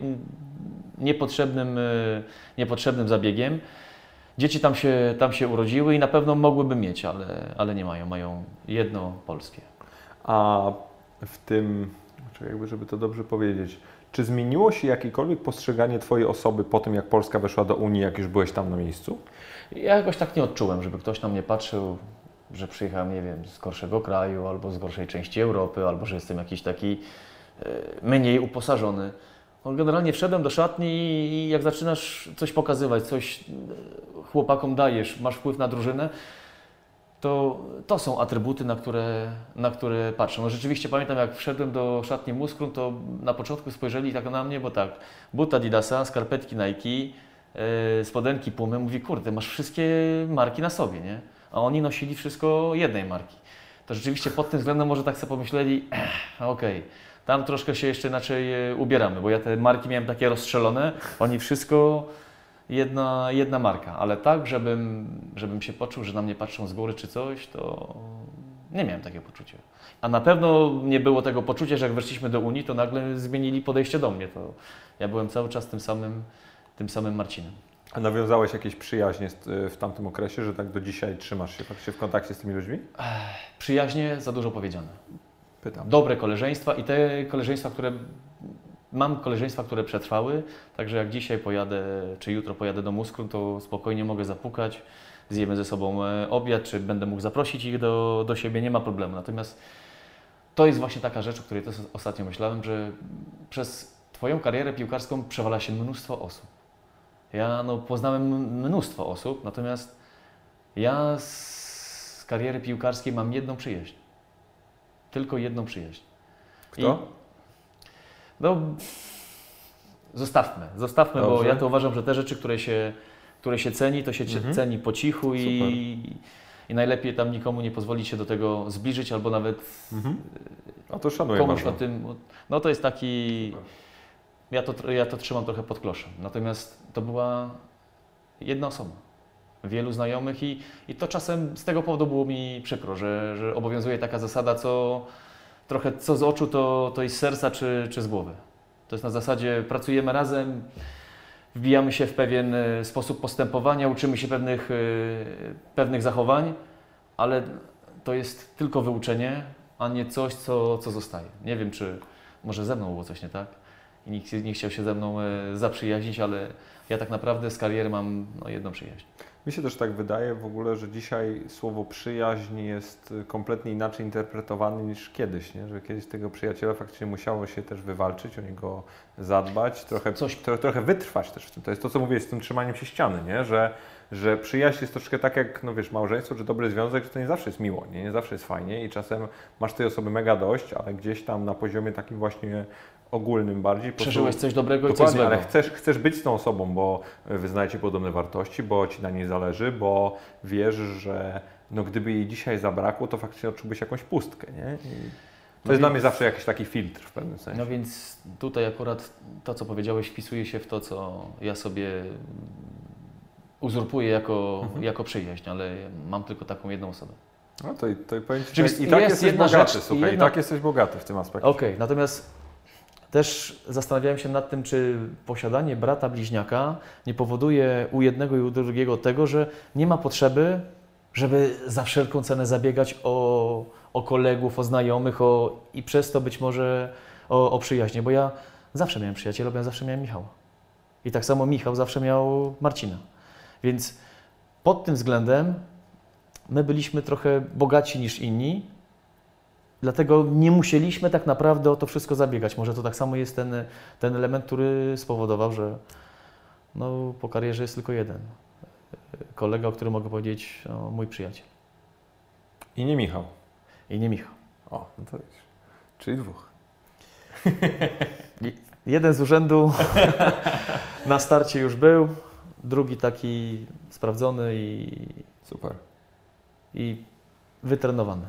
niepotrzebnym, y, niepotrzebnym zabiegiem. Dzieci tam się, tam się urodziły i na pewno mogłyby mieć, ale, ale nie mają. Mają jedno polskie. A w tym, jakby żeby to dobrze powiedzieć, czy zmieniło się jakiekolwiek postrzeganie Twojej osoby po tym, jak Polska weszła do Unii, jak już byłeś tam na miejscu? Ja jakoś tak nie odczułem, żeby ktoś na mnie patrzył, że przyjechałem, nie wiem, z gorszego kraju, albo z gorszej części Europy, albo że jestem jakiś taki e, mniej uposażony. Generalnie wszedłem do szatni i jak zaczynasz coś pokazywać, coś e, chłopakom dajesz, masz wpływ na drużynę, to to są atrybuty, na które, na które patrzę. No rzeczywiście pamiętam, jak wszedłem do szatni Muskrum, to na początku spojrzeli tak na mnie, bo tak, buta Adidasa, skarpetki Nike, yy, spodenki Pumy, mówi, kurde, masz wszystkie marki na sobie, nie? A oni nosili wszystko jednej marki. To rzeczywiście pod tym względem może tak sobie pomyśleli, okej, tam troszkę się jeszcze inaczej e, ubieramy, bo ja te marki miałem takie rozstrzelone, oni wszystko jedna, jedna marka, ale tak, żebym, żebym się poczuł, że na mnie patrzą z góry czy coś, to nie miałem takiego poczucia. A na pewno nie było tego poczucia, że jak weszliśmy do Unii, to nagle zmienili podejście do mnie. To ja byłem cały czas tym samym, tym samym Marcinem. A nawiązałeś jakieś przyjaźnie z- w tamtym okresie, że tak do dzisiaj trzymasz się faktycznie w kontakcie z tymi ludźmi? Przyjaźnie za dużo powiedziane. Pytam. Dobre koleżeństwa i te koleżeństwa, które mam koleżeństwa, które przetrwały, także jak dzisiaj pojadę, czy jutro pojadę do Muskru, to spokojnie mogę zapukać, zjemy ze sobą e, obiad, czy będę mógł zaprosić ich do, do siebie, nie ma problemu. Natomiast to jest właśnie taka rzecz, o której też ostatnio myślałem, że przez Twoją karierę piłkarską przewala się mnóstwo osób. Ja no, poznałem mnóstwo osób, natomiast ja z kariery piłkarskiej mam jedną przyjaźń. Tylko jedną przyjaźń. Kto? No, zostawmy, zostawmy, bo Dobrze. ja to uważam, że te rzeczy, które się, które się ceni, to się Mhm. ceni po cichu i, i najlepiej tam nikomu nie pozwolić się do tego zbliżyć, albo nawet Mhm. A to szanuję komuś bardzo. o tym. No to jest taki. Ja to, ja to trzymam trochę pod kloszem. Natomiast to była jedna osoba. Wielu znajomych i, i to czasem z tego powodu było mi przykro, że, że obowiązuje taka zasada, co trochę co z oczu, to, to i z serca czy, czy z głowy. To jest na zasadzie pracujemy razem, wbijamy się w pewien e, sposób postępowania, uczymy się pewnych, e, pewnych zachowań, ale to jest tylko wyuczenie, a nie coś, co, co zostaje. Nie wiem, czy może ze mną było coś nie tak i nikt nie chciał się ze mną e, zaprzyjaźnić, ale ja tak naprawdę z kariery mam no, jedną przyjaźń. Mi się też tak wydaje w ogóle, że dzisiaj słowo przyjaźń jest kompletnie inaczej interpretowane niż kiedyś, nie? że kiedyś tego przyjaciela faktycznie musiało się też wywalczyć, o niego zadbać, trochę, Coś- tro, trochę wytrwać też w tym. To jest to, co mówię z tym trzymaniem się ściany, nie? Że, że przyjaźń jest troszkę tak jak, no wiesz, małżeństwo czy dobry związek, że to nie zawsze jest miło, nie? nie zawsze jest fajnie i czasem masz tej osoby mega dość, ale gdzieś tam na poziomie takim właśnie ogólnym bardziej. Przeżyłeś coś dobrego i coś złego. ale chcesz, chcesz być z tą osobą, bo wyznajecie podobne wartości, bo ci na niej zależy, bo wiesz, że no, gdyby jej dzisiaj zabrakło, to faktycznie odczułbyś jakąś pustkę, nie? I to No jest dla mnie zawsze jakiś taki filtr w pewnym sensie. No więc tutaj akurat to, co powiedziałeś, wpisuje się w to, co ja sobie uzurpuję jako, Mhm. jako przyjaźń, ale mam tylko taką jedną osobę. No to, i- to i powiem Ci, Czyli i tak jest jesteś jedna bogaty, rzecz słuchaj, jedna- i tak jesteś bogaty w tym aspekcie. Okej, natomiast też zastanawiałem się nad tym, czy posiadanie brata bliźniaka nie powoduje u jednego i u drugiego tego, że nie ma potrzeby, żeby za wszelką cenę zabiegać o, o kolegów, o znajomych o, i przez to być może o, o przyjaźnie, bo ja zawsze miałem przyjaciela, ja zawsze miałem Michała. I tak samo Michał zawsze miał Marcina. Więc pod tym względem my byliśmy trochę bogatsi niż inni, Dlatego nie musieliśmy tak naprawdę o to wszystko zabiegać. Może to tak samo jest ten, ten element, który spowodował, że no, po karierze jest tylko jeden kolega, o którym mogę powiedzieć, no, mój przyjaciel. I nie Michał. I nie Michał. O, no to wiesz. Czyli dwóch. <laughs> Jeden z urzędu <laughs> na starcie już był, drugi taki sprawdzony i, Super. i wytrenowany.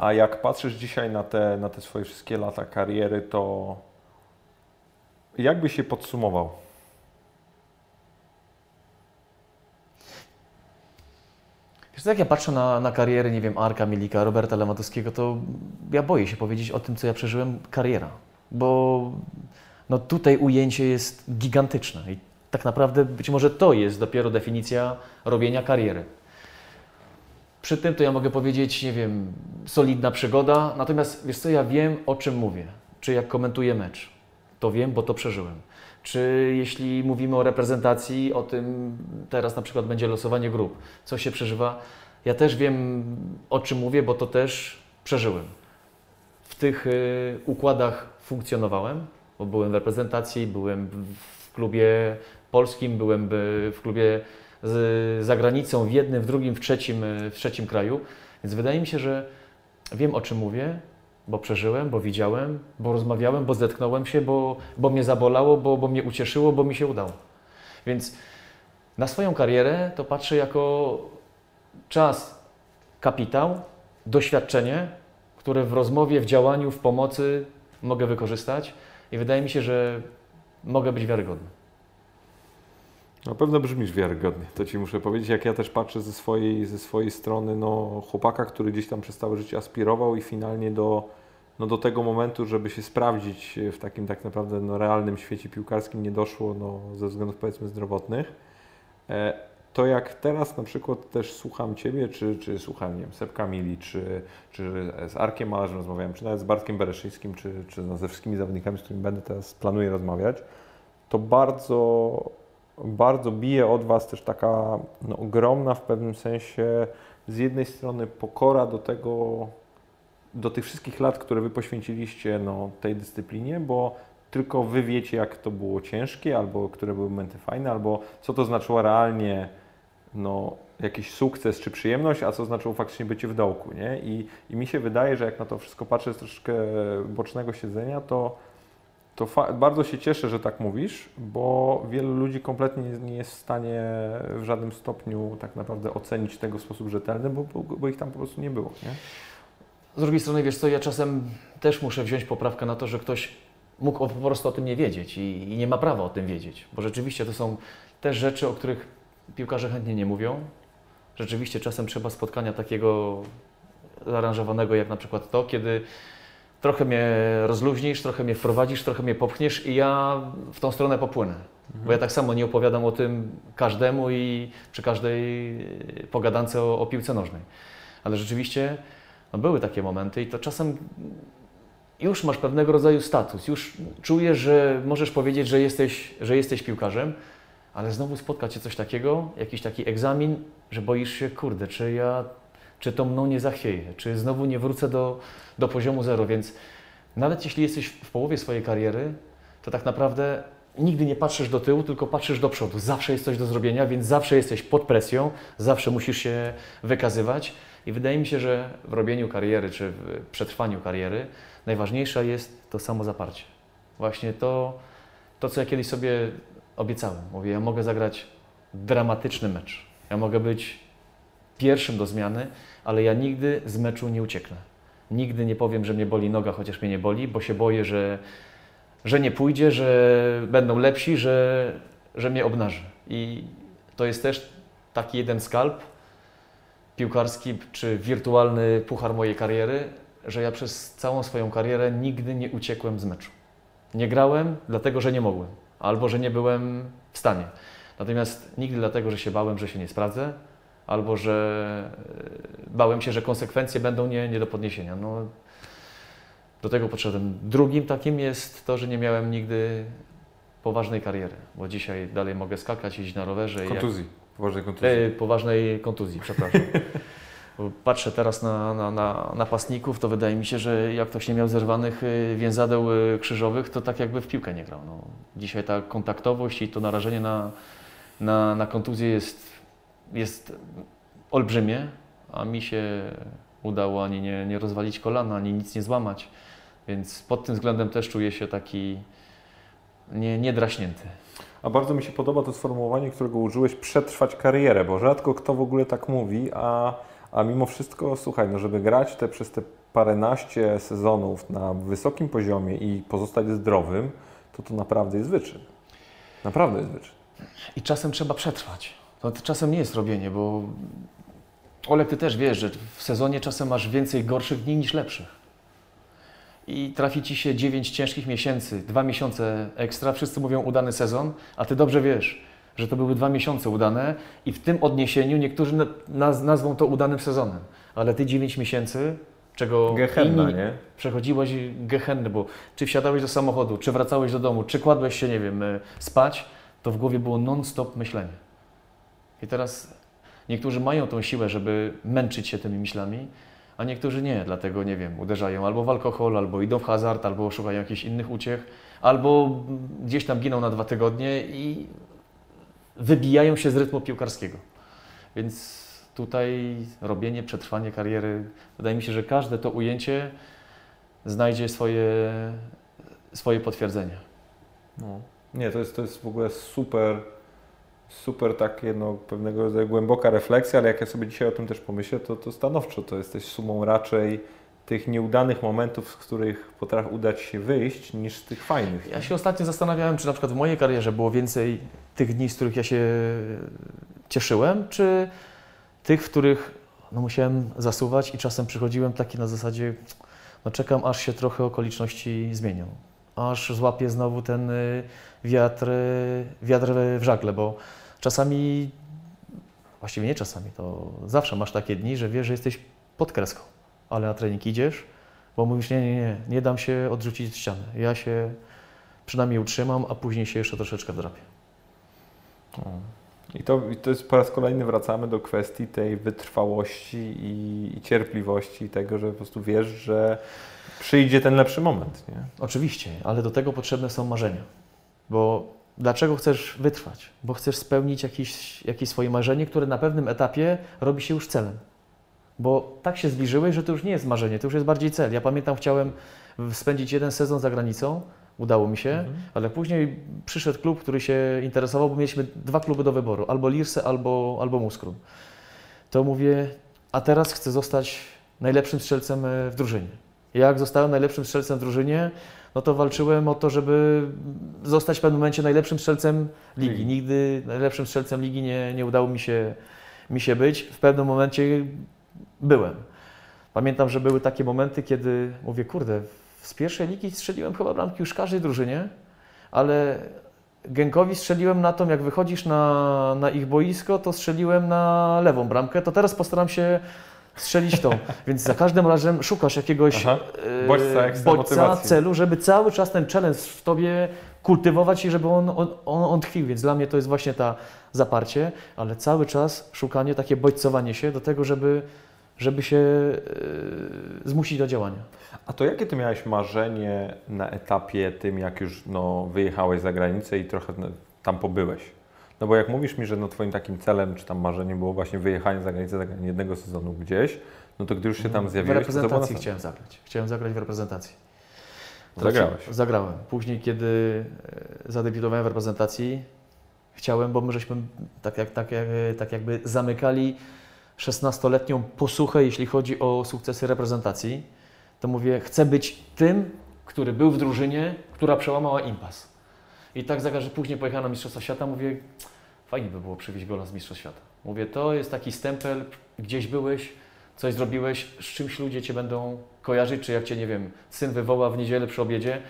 A jak patrzysz dzisiaj na te, na te swoje wszystkie lata kariery, to jak byś się podsumował? Wiesz, jak ja patrzę na, na karierę, nie wiem, Arka Milika, Roberta Lewandowskiego, to ja boję się powiedzieć o tym, co ja przeżyłem, kariera. Bo no, tutaj ujęcie jest gigantyczne i tak naprawdę być może to jest dopiero definicja robienia kariery. Przy tym to ja mogę powiedzieć, nie wiem, solidna przygoda, natomiast wiesz co, ja wiem o czym mówię. Czy jak komentuję mecz, to wiem, bo to przeżyłem. Czy jeśli mówimy o reprezentacji, o tym teraz na przykład będzie losowanie grup, co się przeżywa, ja też wiem o czym mówię, bo to też przeżyłem. W tych y, układach funkcjonowałem bo byłem w reprezentacji, byłem w klubie polskim, byłem w klubie z, za granicą, w jednym, w drugim, w trzecim, w trzecim kraju. Więc wydaje mi się, że wiem o czym mówię, bo przeżyłem, bo widziałem, bo rozmawiałem, bo zetknąłem się, bo, bo mnie zabolało, bo, bo mnie ucieszyło, bo mi się udało. Więc na swoją karierę to patrzę jako czas, kapitał, doświadczenie, które w rozmowie, w działaniu, w pomocy mogę wykorzystać i wydaje mi się, że mogę być wiarygodny. Na pewno brzmisz wiarygodnie, to Ci muszę powiedzieć, jak ja też patrzę ze swojej, ze swojej strony, no chłopaka, który gdzieś tam przez całe życie aspirował i finalnie do, no, do tego momentu, żeby się sprawdzić w takim tak naprawdę no, realnym świecie piłkarskim nie doszło no, ze względów powiedzmy zdrowotnych. E, to jak teraz na przykład też słucham Ciebie, czy, czy słucham nie wiem, Sepka Mili, czy, czy z Arkiem Malarzem rozmawiałem, czy nawet z Bartkiem Bereszyńskim, czy, czy no, ze wszystkimi zawodnikami, z którymi będę teraz planuję rozmawiać, to bardzo bardzo bije od Was też taka no, ogromna w pewnym sensie z jednej strony pokora do tego, do tych wszystkich lat, które Wy poświęciliście no, tej dyscyplinie, bo tylko Wy wiecie, jak to było ciężkie, albo które były momenty fajne, albo co to znaczyło realnie no, jakiś sukces czy przyjemność, a co znaczyło faktycznie bycie w dołku, nie? I, I mi się wydaje, że jak na to wszystko patrzę z troszeczkę bocznego siedzenia, to to bardzo się cieszę, że tak mówisz, bo wielu ludzi kompletnie nie jest w stanie w żadnym stopniu tak naprawdę ocenić tego w sposób rzetelny, bo, bo, bo ich tam po prostu nie było. Nie? Z drugiej strony, wiesz co, ja czasem też muszę wziąć poprawkę na to, że ktoś mógł po prostu o tym nie wiedzieć i, i nie ma prawa o tym wiedzieć, bo rzeczywiście to są też rzeczy, o których piłkarze chętnie nie mówią. Rzeczywiście czasem trzeba spotkania takiego zaaranżowanego jak na przykład to, kiedy trochę mnie rozluźnisz, trochę mnie wprowadzisz, trochę mnie popchniesz i ja w tą stronę popłynę. Mhm. Bo ja tak samo nie opowiadam o tym każdemu i przy każdej pogadance o, o piłce nożnej. Ale rzeczywiście no były takie momenty i to czasem już masz pewnego rodzaju status, już czujesz, że możesz powiedzieć, że jesteś, że jesteś piłkarzem, ale znowu spotkać się coś takiego, jakiś taki egzamin, że boisz się, kurde, czy ja czy to mną nie zachwieje, czy znowu nie wrócę do, do poziomu zero. Więc nawet jeśli jesteś w połowie swojej kariery, to tak naprawdę nigdy nie patrzysz do tyłu, tylko patrzysz do przodu. Zawsze jest coś do zrobienia, więc zawsze jesteś pod presją, zawsze musisz się wykazywać. I wydaje mi się, że w robieniu kariery, czy w przetrwaniu kariery, najważniejsze jest to samo zaparcie. Właśnie to, to, co ja kiedyś sobie obiecałem. Mówię, ja mogę zagrać dramatyczny mecz. Ja mogę być pierwszym do zmiany, ale ja nigdy z meczu nie ucieknę. Nigdy nie powiem, że mnie boli noga, chociaż mnie nie boli, bo się boję, że, że nie pójdzie, że będą lepsi, że, że mnie obnaży. I to jest też taki jeden skalp piłkarski czy wirtualny puchar mojej kariery, że ja przez całą swoją karierę nigdy nie uciekłem z meczu. Nie grałem, dlatego że nie mogłem, albo że nie byłem w stanie. Natomiast nigdy dlatego, że się bałem, że się nie sprawdzę, albo że e, bałem się, że konsekwencje będą nie, nie do podniesienia. No, do tego podszedłem. Drugim takim jest to, że nie miałem nigdy poważnej kariery, bo dzisiaj dalej mogę skakać, iść na rowerze. Kontuzji, jak... poważnej kontuzji. E, poważnej kontuzji, przepraszam. <laughs> Patrzę teraz na, na, na napastników, to wydaje mi się, że jak ktoś nie miał zerwanych e, więzadeł e, krzyżowych, to tak jakby w piłkę nie grał. No, dzisiaj ta kontaktowość i to narażenie na, na, na kontuzję jest jest olbrzymie, a mi się udało ani nie, nie rozwalić kolana, ani nic nie złamać. Więc pod tym względem też czuję się taki nie, niedraśnięty. A bardzo mi się podoba to sformułowanie, którego użyłeś, przetrwać karierę, bo rzadko kto w ogóle tak mówi, a, a mimo wszystko, słuchaj, no żeby grać te przez te paręnaście sezonów na wysokim poziomie i pozostać zdrowym, to to naprawdę jest wyczyn. Naprawdę jest wyczyn. I czasem trzeba przetrwać. To czasem nie jest robienie, bo Olek, ty też wiesz, że w sezonie czasem masz więcej gorszych dni niż lepszych. I trafi ci się 9 ciężkich miesięcy, dwa miesiące ekstra, wszyscy mówią udany sezon, a ty dobrze wiesz, że to były dwa miesiące udane i w tym odniesieniu niektórzy naz nazwą to udanym sezonem. Ale ty 9 miesięcy, czego Gehenna, inni nie? przechodziłeś gehenny, bo czy wsiadałeś do samochodu, czy wracałeś do domu, czy kładłeś się, nie wiem, e, spać, to w głowie było non-stop myślenie. I teraz niektórzy mają tą siłę, żeby męczyć się tymi myślami, a niektórzy nie, dlatego nie wiem, uderzają albo w alkohol, albo idą w hazard, albo szukają jakichś innych uciech, albo gdzieś tam giną na dwa tygodnie i wybijają się z rytmu piłkarskiego. Więc tutaj robienie, przetrwanie kariery, wydaje mi się, że każde to ujęcie znajdzie swoje, swoje potwierdzenie. No. Nie, to jest, to jest w ogóle super, super takie no, pewnego rodzaju głęboka refleksja, ale jak ja sobie dzisiaj o tym też pomyślę, to, to stanowczo to jesteś sumą raczej tych nieudanych momentów, z których potrafi udać się wyjść, niż tych fajnych. Ja się ostatnio zastanawiałem, czy na przykład w mojej karierze było więcej tych dni, z których ja się cieszyłem, czy tych, w których no, musiałem zasuwać i czasem przychodziłem taki na zasadzie, no czekam aż się trochę okoliczności zmienią, aż złapię znowu ten y, wiatr, y, wiatr w żagle, bo czasami, właściwie nie czasami, to zawsze masz takie dni, że wiesz, że jesteś pod kreską, ale na trening idziesz, bo mówisz, nie, nie, nie, nie dam się odrzucić od ściany. Ja się przynajmniej utrzymam, a później się jeszcze troszeczkę wdrapię. I to, I to jest po raz kolejny wracamy do kwestii tej wytrwałości i, i cierpliwości, i tego, że po prostu wiesz, że przyjdzie ten lepszy moment. Nie? Oczywiście, ale do tego potrzebne są marzenia. Bo dlaczego chcesz wytrwać? Bo chcesz spełnić jakieś, jakieś swoje marzenie, które na pewnym etapie robi się już celem. Bo tak się zbliżyłeś, że to już nie jest marzenie, to już jest bardziej cel. Ja pamiętam, chciałem spędzić jeden sezon za granicą, udało mi się, mhm. ale później przyszedł klub, który się interesował, bo mieliśmy dwa kluby do wyboru, albo Lirse, albo, albo Muskrum. To mówię, a teraz chcę zostać najlepszym strzelcem e, w drużynie. Jak zostałem najlepszym strzelcem w drużynie, no to walczyłem o to, żeby zostać w pewnym momencie najlepszym strzelcem ligi. Nigdy najlepszym strzelcem ligi nie, nie udało mi się, mi się być. W pewnym momencie byłem. Pamiętam, że były takie momenty, kiedy mówię, kurde, z pierwszej ligi strzeliłem chyba bramki już każdej drużynie, ale Genkowi strzeliłem na tą, jak wychodzisz na, na ich boisko, to strzeliłem na lewą bramkę, to teraz postaram się strzelić tą. Więc za każdym razem szukasz jakiegoś Aha. bodźca, bodźca celu, żeby cały czas ten challenge w tobie kultywować i żeby on, on, on, on tkwił. Więc dla mnie to jest właśnie ta zaparcie, ale cały czas szukanie, takie bodźcowanie się do tego, żeby, żeby się zmusić do działania. A to jakie ty miałeś marzenie na etapie tym, jak już no, wyjechałeś za granicę i trochę no, tam pobyłeś? No bo jak mówisz mi, że no, twoim takim celem czy tam marzeniem było właśnie wyjechanie za granicę, zagranie jednego sezonu gdzieś, no to gdy już się tam mhm. zjawiłeś... W reprezentacji to chciałem zagrać. Chciałem zagrać w reprezentacji. Zagrałeś? Zagrałem. Później, kiedy e, zadebiutowałem w reprezentacji, chciałem, bo my żeśmy tak, jak, tak, jak, tak jakby zamykali 16-letnią posłuchę, jeśli chodzi o sukcesy reprezentacji to mówię, chcę być tym, który był w drużynie, która przełamała impas. I tak zagra, że później pojechałem na Mistrzostwa Świata, mówię, fajnie by było przywieźć gola z Mistrzostw Świata. Mówię, to jest taki stempel, gdzieś byłeś, coś zrobiłeś, z czymś ludzie Cię będą kojarzyć, czy jak Cię, nie wiem, syn wywoła w niedzielę przy obiedzie,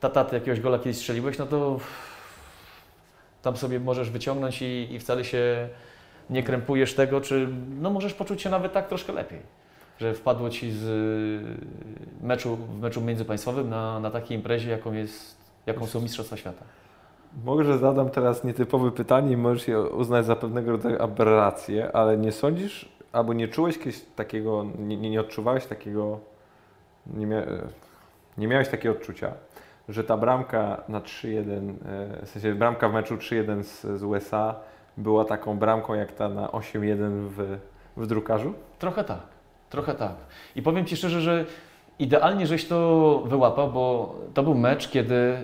tata, ty jakiegoś gola kiedyś strzeliłeś, no to tam sobie możesz wyciągnąć i, i wcale się nie krępujesz tego, czy no możesz poczuć się nawet tak troszkę lepiej że wpadło Ci z y, meczu, w meczu międzypaństwowym na, na takiej imprezie, jaką, jest, jaką są Mistrzostwa Świata? Może zadam teraz nietypowe pytanie i możesz je uznać za pewnego rodzaju aberrację, ale nie sądzisz, albo nie czułeś kiedyś takiego, nie, nie odczuwałeś takiego, nie, mia, nie miałeś takiego odczucia, że ta bramka na 3-1, e, w sensie bramka w meczu 3-1 z, z USA była taką bramką jak ta na 8-1 w, w drukarzu? Trochę tak. Trochę tak. I powiem Ci szczerze, że idealnie żeś to wyłapał, bo to był mecz, kiedy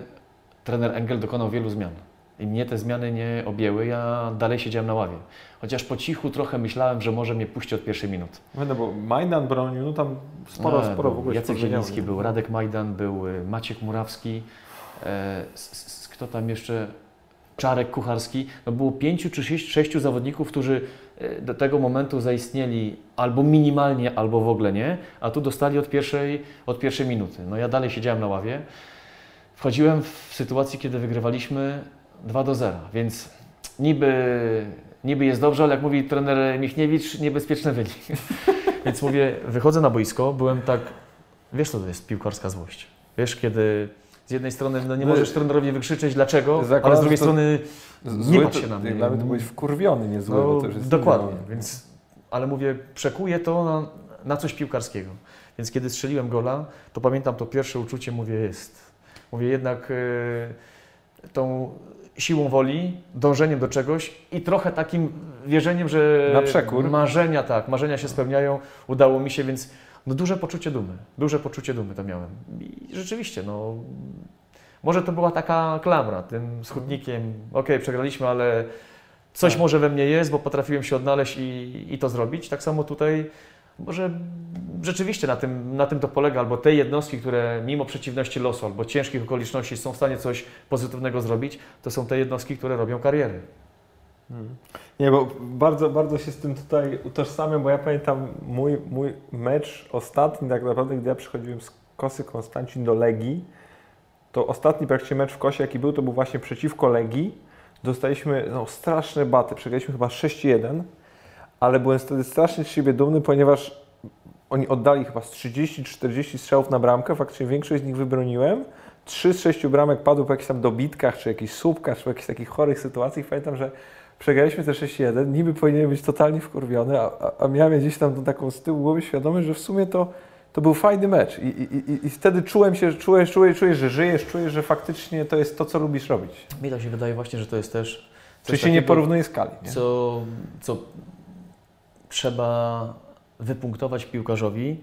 trener Engel dokonał wielu zmian. I mnie te zmiany nie objęły, ja dalej siedziałem na ławie. Chociaż po cichu trochę myślałem, że może mnie puści od pierwszej minuty. No bo Majdan bronił, no tam sporo, no, sporo w ogóle Jacek Zieliński był, Radek Majdan był, y, Maciek Murawski, e, kto tam jeszcze? Czarek Kucharski. No było pięciu czy sześciu zawodników, którzy E, do tego momentu zaistnieli albo minimalnie, albo w ogóle nie, a tu dostali od pierwszej, od pierwszej minuty. No ja dalej siedziałem na ławie. Wchodziłem w sytuacji, kiedy wygrywaliśmy 2 do 0, więc niby, niby jest dobrze, ale jak mówi trener Michniewicz, niebezpieczny wynik. <laughs> więc mówię, wychodzę na boisko, byłem tak, wiesz co to jest piłkarska złość. Wiesz, kiedy z jednej strony no nie no, możesz trenerowi wykrzyczeć dlaczego, ale z drugiej strony nie patrz się na mnie. Nawet byłeś wkurwiony, nie zły, no, to już jest Dokładnie, więc, ale mówię, przekuję to na, na coś piłkarskiego. Więc kiedy strzeliłem gola, to pamiętam to pierwsze uczucie, mówię, jest. Mówię jednak e, tą siłą woli, dążeniem do czegoś i trochę takim wierzeniem, że Na przekór. marzenia, tak, marzenia się spełniają, udało mi się, więc no duże poczucie dumy, duże poczucie dumy to miałem. I rzeczywiście, no może to była taka klamra tym schudnikiem, okej, przegraliśmy, ale coś Tak. może we mnie jest, bo potrafiłem się odnaleźć i, i to zrobić. Tak samo tutaj może rzeczywiście na tym, na tym to polega, albo te jednostki, które mimo przeciwności losu albo ciężkich okoliczności są w stanie coś pozytywnego zrobić, to są te jednostki, które robią kariery. Nie, bo bardzo, bardzo się z tym tutaj utożsamiam, bo ja pamiętam mój, mój mecz ostatni, tak naprawdę, gdy ja przychodziłem z Kosy Konstancin do Legii, to ostatni praktycznie mecz w Kosie, jaki był, to był właśnie przeciwko Legii. Dostaliśmy no, straszne baty, przegraliśmy chyba 6-1, ale byłem wtedy strasznie z siebie dumny, ponieważ oni oddali chyba z 30-40 strzałów na bramkę, faktycznie większość z nich wybroniłem. Trzy z sześciu bramek padły po jakichś tam dobitkach, czy jakichś słupkach, czy jakichś takich chorych sytuacjach. Pamiętam, że przegraliśmy te 6-1, niby powinienem być totalnie wkurwiony, a, a, a miałem gdzieś tam tą taką z tyłu głowy świadomość, że w sumie to, to był fajny mecz. I, i, i, wtedy czułem się, czujesz, czujesz, czujesz, że żyjesz, czujesz, że faktycznie to jest to, co lubisz robić. Mi to się wydaje właśnie, że to jest też Czy się nie porównuje skali. Nie? co, co trzeba wypunktować piłkarzowi,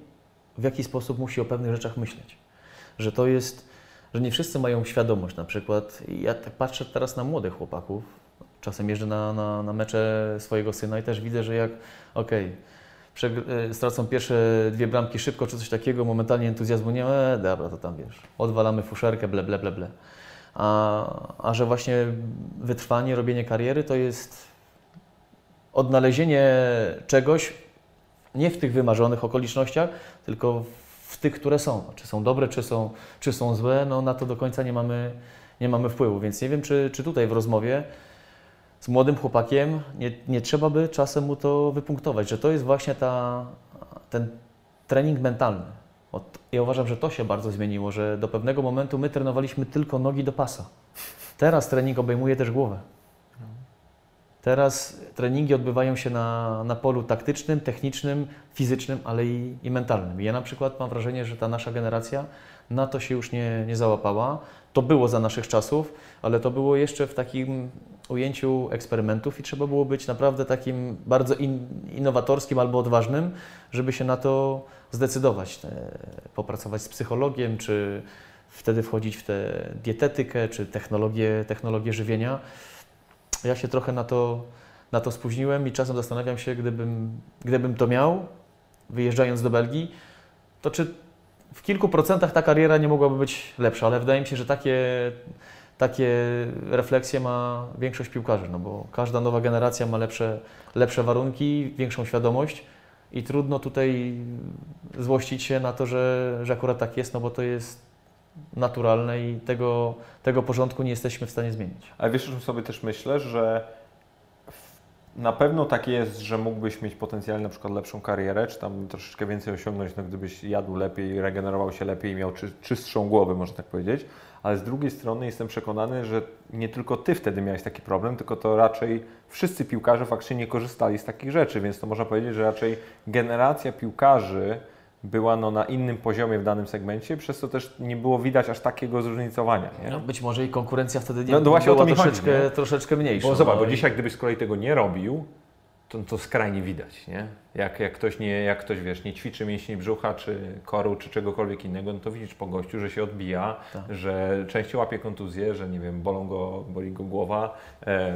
w jaki sposób musi o pewnych rzeczach myśleć. Że to jest, że nie wszyscy mają świadomość na przykład. Ja tak patrzę teraz na młodych chłopaków. Czasem jeżdżę na, na, na mecze swojego syna i też widzę, że jak okej, przegr- e, stracą pierwsze dwie bramki szybko czy coś takiego, momentalnie entuzjazmu nie ma, e, dobra, to tam wiesz, odwalamy fuszerkę, ble, ble, ble, ble. A, a że właśnie wytrwanie, robienie kariery to jest odnalezienie czegoś nie w tych wymarzonych okolicznościach, tylko w tych, które są. Czy są dobre, czy są, czy są złe, no na to do końca nie mamy, nie mamy wpływu. Więc nie wiem, czy, czy tutaj w rozmowie z młodym chłopakiem nie, nie trzeba by czasem mu to wypunktować, że to jest właśnie ta, ten trening mentalny. Ja uważam, że to się bardzo zmieniło, że do pewnego momentu my trenowaliśmy tylko nogi do pasa. Teraz trening obejmuje też głowę. Teraz treningi odbywają się na, na polu taktycznym, technicznym, fizycznym, ale i, i mentalnym. Ja na przykład mam wrażenie, że ta nasza generacja na to się już nie, nie załapała. To było za naszych czasów, ale to było jeszcze w takim ujęciu eksperymentów i trzeba było być naprawdę takim bardzo in, innowatorskim albo odważnym, żeby się na to zdecydować. E, Popracować z psychologiem, czy wtedy wchodzić w tę dietetykę, czy technologię, technologię żywienia. Ja się trochę na to, na to spóźniłem i czasem zastanawiam się, gdybym, gdybym to miał, wyjeżdżając do Belgii, to czy w kilku procentach ta kariera nie mogłaby być lepsza, ale wydaje mi się, że takie, takie refleksje ma większość piłkarzy, no bo każda nowa generacja ma lepsze, lepsze warunki, większą świadomość i trudno tutaj złościć się na to, że, że akurat tak jest, no bo to jest naturalne i tego, tego porządku nie jesteśmy w stanie zmienić. Ale wiesz, czym sobie też myślę, że na pewno tak jest, że mógłbyś mieć potencjalnie na przykład lepszą karierę, czy tam troszeczkę więcej osiągnąć, no, gdybyś jadł lepiej, regenerował się lepiej i miał czy, czystszą głowę, można tak powiedzieć. Ale z drugiej strony jestem przekonany, że nie tylko ty wtedy miałeś taki problem, tylko to raczej wszyscy piłkarze faktycznie nie korzystali z takich rzeczy, więc to można powiedzieć, że raczej generacja piłkarzy była no, na innym poziomie w danym segmencie, przez co też nie było widać aż takiego zróżnicowania. No, być może i konkurencja wtedy nie No, no była mi chodzi, troszeczkę, nie? troszeczkę mniejsza. Bo zobacz, no bo i- dzisiaj gdybyś z kolei tego nie robił, to, to skrajnie widać, nie? Jak, jak, ktoś nie, jak ktoś, wiesz, nie ćwiczy mięśni brzucha, czy koru, czy czegokolwiek innego, no to widzisz po gościu, że się odbija, Tak. że częściej łapie kontuzję, że nie wiem, bolą go, boli go głowa, e,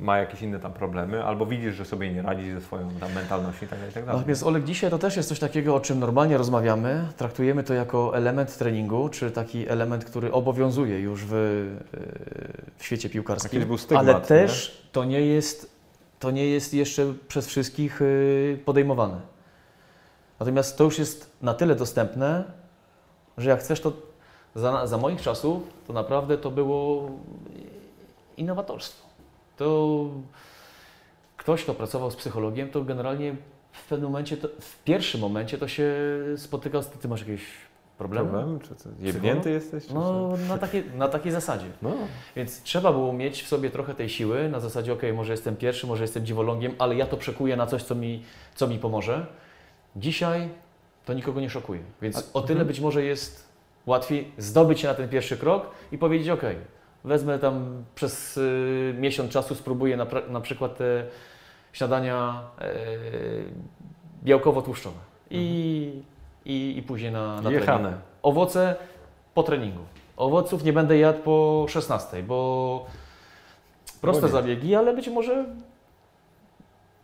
ma jakieś inne tam problemy, albo widzisz, że sobie nie radzi ze swoją tam mentalnością i tak dalej, i tak dalej. Natomiast Olek, dzisiaj to też jest coś takiego, o czym normalnie rozmawiamy. Traktujemy to jako element treningu, czy taki element, który obowiązuje już w, yy, w świecie piłkarskim. Stygmat, Ale nie? też to nie jest, to nie jest jeszcze przez wszystkich yy, podejmowane. Natomiast to już jest na tyle dostępne, że jak chcesz, to za, za moich czasów to naprawdę to było innowatorstwo. To ktoś, kto pracował z psychologiem, to generalnie w pewnym momencie, to, w pierwszym momencie to się spotykał z ty masz jakieś problemy? Problem? Czy co, jebnięty jesteś? Czy No, na, takiej, na takiej zasadzie. no. Więc trzeba było mieć w sobie trochę tej siły, na zasadzie, ok, może jestem pierwszy, może jestem dziwolągiem, ale ja to przekuję na coś, co mi, co mi pomoże. Dzisiaj to nikogo nie szokuje. Więc A- o tyle mhm. być może jest łatwiej zdobyć się na ten pierwszy krok i powiedzieć, ok, wezmę tam przez y, miesiąc czasu, spróbuję na, na przykład te śniadania e, białkowo-tłuszczowe i, i, i później na, na trening. Jechane. Owoce po treningu. Owoców nie będę jadł po 16, bo proste Bo nie. zabiegi, ale być może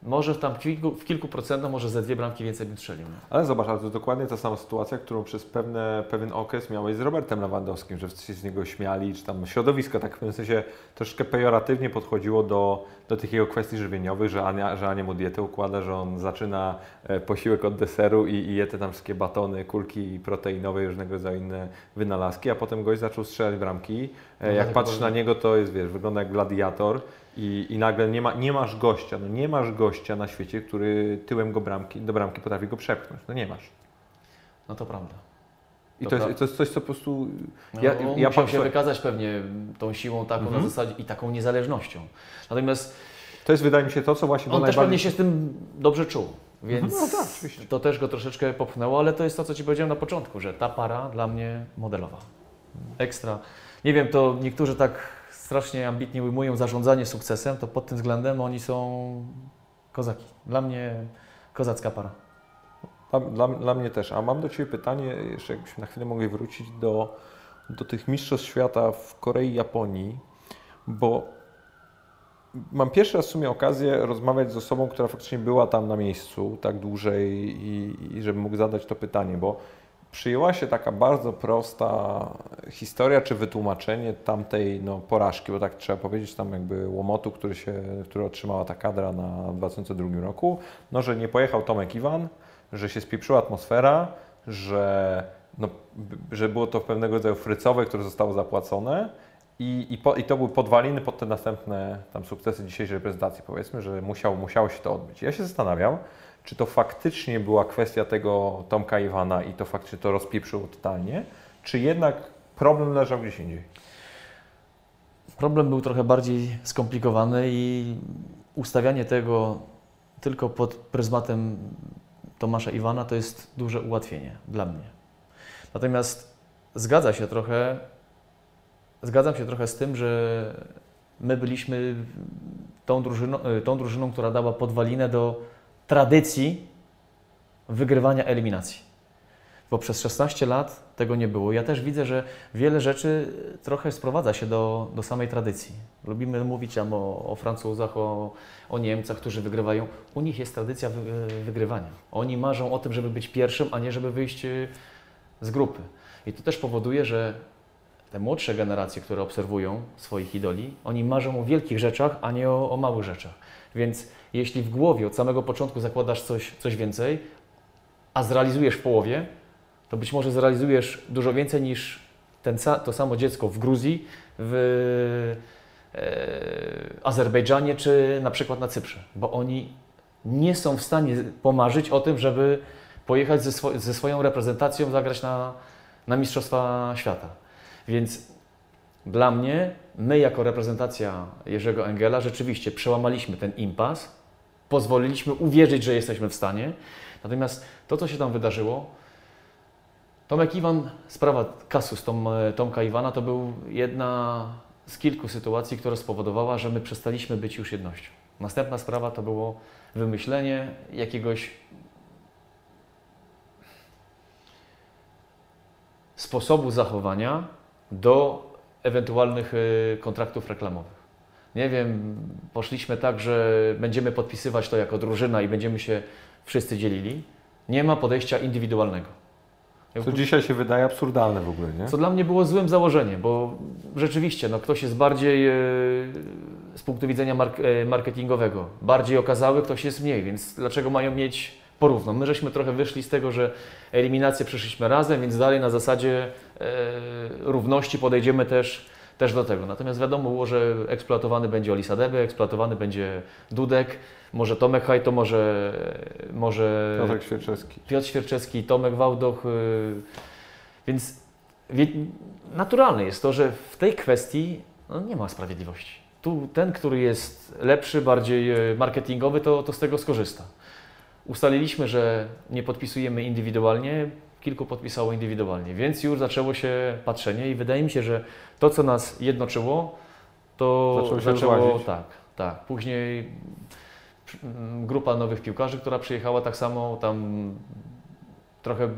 może w tam kilku, w kilku procentach, może ze dwie bramki więcej bym strzelił. nie? Ale zobacz, ale to jest dokładnie ta sama sytuacja, którą przez pewne, pewien okres miałeś z Robertem Lewandowskim, że wszyscy się z niego śmiali, czy tam środowisko tak w pewnym sensie troszeczkę pejoratywnie podchodziło do, do tych jego kwestii żywieniowych, że Ania, że Ania mu dietę układa, że on zaczyna e, posiłek od deseru i, i je te tam wszystkie batony, kulki proteinowe i różnego rodzaju inne wynalazki, a potem gość zaczął strzelać bramki. E, No jak tak, patrzysz na niego, to jest, wiesz, wygląda jak gladiator. I, I nagle nie, ma, nie masz gościa, no nie masz gościa na świecie, który tyłem go bramki, do bramki potrafi go przepchnąć. No nie masz. No to prawda. I to jest, to jest coś, co po prostu. No, Ja- ja, ja musiał się wykazać pewnie tą siłą taką Mhm. na zasadzie i taką niezależnością. Natomiast To jest, wydaje mi się, to, co właśnie on też najbardziej. pewnie się z tym dobrze czuł, więc Mhm, no tak, to też go troszeczkę popchnęło, ale to jest to, co Ci powiedziałem na początku, że ta para dla mnie modelowa. Ekstra. Nie wiem, to niektórzy tak strasznie ambitnie ujmują zarządzanie sukcesem, to pod tym względem oni są kozaki. Dla mnie kozacka para. Dla, dla, dla mnie też. A mam do Ciebie pytanie, jeszcze jakbyśmy na chwilę mogli wrócić do, do tych mistrzostw świata w Korei i Japonii, bo mam pierwszy raz w sumie okazję rozmawiać z osobą, która faktycznie była tam na miejscu tak dłużej i, i żebym mógł zadać to pytanie, bo przyjęła się taka bardzo prosta historia czy wytłumaczenie tamtej no, porażki, bo tak trzeba powiedzieć, tam jakby łomotu, który, się, który otrzymała ta kadra na 2002 roku, no, że nie pojechał Tomek Iwan, że się spieprzyła atmosfera, że, no, że było to pewnego rodzaju frycowe, które zostało zapłacone i, i, po, i to były podwaliny pod te następne tam sukcesy dzisiejszej reprezentacji, powiedzmy, że musiał, musiało się to odbyć. Ja się zastanawiam, czy to faktycznie była kwestia tego Tomka Iwana i to faktycznie to rozpieprzyło totalnie, czy jednak problem leżał gdzieś indziej? Problem był trochę bardziej skomplikowany i ustawianie tego tylko pod pryzmatem Tomasza Iwana to jest duże ułatwienie dla mnie. Natomiast zgadza się trochę, zgadzam się trochę z tym, że my byliśmy tą drużyną, y, tą drużyną która dała podwalinę do tradycji wygrywania eliminacji. Bo przez 16 lat tego nie było. Ja też widzę, że wiele rzeczy trochę sprowadza się do, do samej tradycji. Lubimy mówić tam o, o Francuzach, o, o Niemcach, którzy wygrywają. U nich jest tradycja wy, wygrywania. Oni marzą o tym, żeby być pierwszym, a nie żeby wyjść y, z grupy. I to też powoduje, że te młodsze generacje, które obserwują swoich idoli, oni marzą o wielkich rzeczach, a nie o, o małych rzeczach. Więc jeśli w głowie od samego początku zakładasz coś, coś więcej, a zrealizujesz w połowie, to być może zrealizujesz dużo więcej niż ten, to samo dziecko w Gruzji, w e, Azerbejdżanie czy na przykład na Cyprze, bo oni nie są w stanie pomarzyć o tym, żeby pojechać ze, swo- ze swoją reprezentacją, zagrać na, na Mistrzostwa Świata. Więc dla mnie, my jako reprezentacja Jerzego Engela rzeczywiście przełamaliśmy ten impas, pozwoliliśmy uwierzyć, że jesteśmy w stanie. Natomiast to, co się tam wydarzyło, Tomek Iwan, sprawa kasus Tom, Tomka Iwana to był jedna z kilku sytuacji, która spowodowała, że my przestaliśmy być już jednością. Następna sprawa to było wymyślenie jakiegoś sposobu zachowania do ewentualnych y, kontraktów reklamowych. Nie wiem, poszliśmy tak, że będziemy podpisywać to jako drużyna i będziemy się wszyscy dzielili. Nie ma podejścia indywidualnego. Co dzisiaj się wydaje absurdalne w ogóle, nie? Co dla mnie było złym założeniem, bo rzeczywiście no, ktoś jest bardziej e, z punktu widzenia mark e, marketingowego, bardziej okazały, ktoś jest mniej, więc dlaczego mają mieć porówno? My żeśmy trochę wyszli z tego, że eliminację przeszliśmy razem, więc dalej na zasadzie e, równości podejdziemy też, też do tego. Natomiast wiadomo było, że eksploatowany będzie Olisa Deby, eksploatowany będzie Dudek, może Tomek Hajto, może, może Piotrek Świerczewski. Piotr Świerczewski, Tomek Wałdoch. y, Więc naturalne jest to, że w tej kwestii no, nie ma sprawiedliwości. Tu ten, który jest lepszy, bardziej y, marketingowy, to, to z tego skorzysta. ustaliliśmy, że nie podpisujemy indywidualnie, kilku podpisało indywidualnie, więc już zaczęło się patrzenie i wydaje mi się, że to, co nas jednoczyło, to Zaczęło się zaczęło tak, tak. Później grupa nowych piłkarzy, która przyjechała tak samo, tam trochę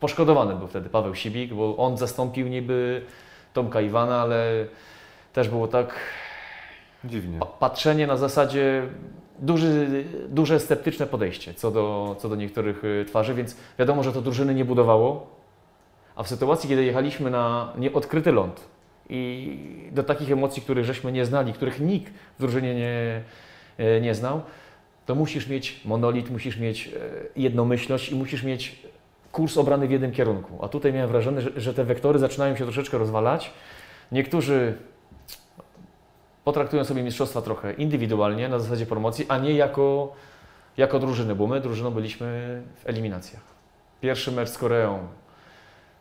poszkodowany był wtedy Paweł Sibik, bo on zastąpił niby Tomka Iwana, ale też było tak Dziwnie. pa- patrzenie na zasadzie duży, duże sceptyczne podejście co do, co do niektórych y, twarzy, więc wiadomo, że to drużyny nie budowało. A w sytuacji, kiedy jechaliśmy na nieodkryty ląd i do takich emocji, których żeśmy nie znali, których nikt w drużynie nie, e, nie znał, to musisz mieć monolit, musisz mieć e, jednomyślność i musisz mieć kurs obrany w jednym kierunku. A tutaj miałem wrażenie, że, te wektory zaczynają się troszeczkę rozwalać. Niektórzy potraktują sobie mistrzostwa trochę indywidualnie, na zasadzie promocji, a nie jako, jako drużyny, bo my drużyną byliśmy w eliminacjach. Pierwszy mecz z Koreą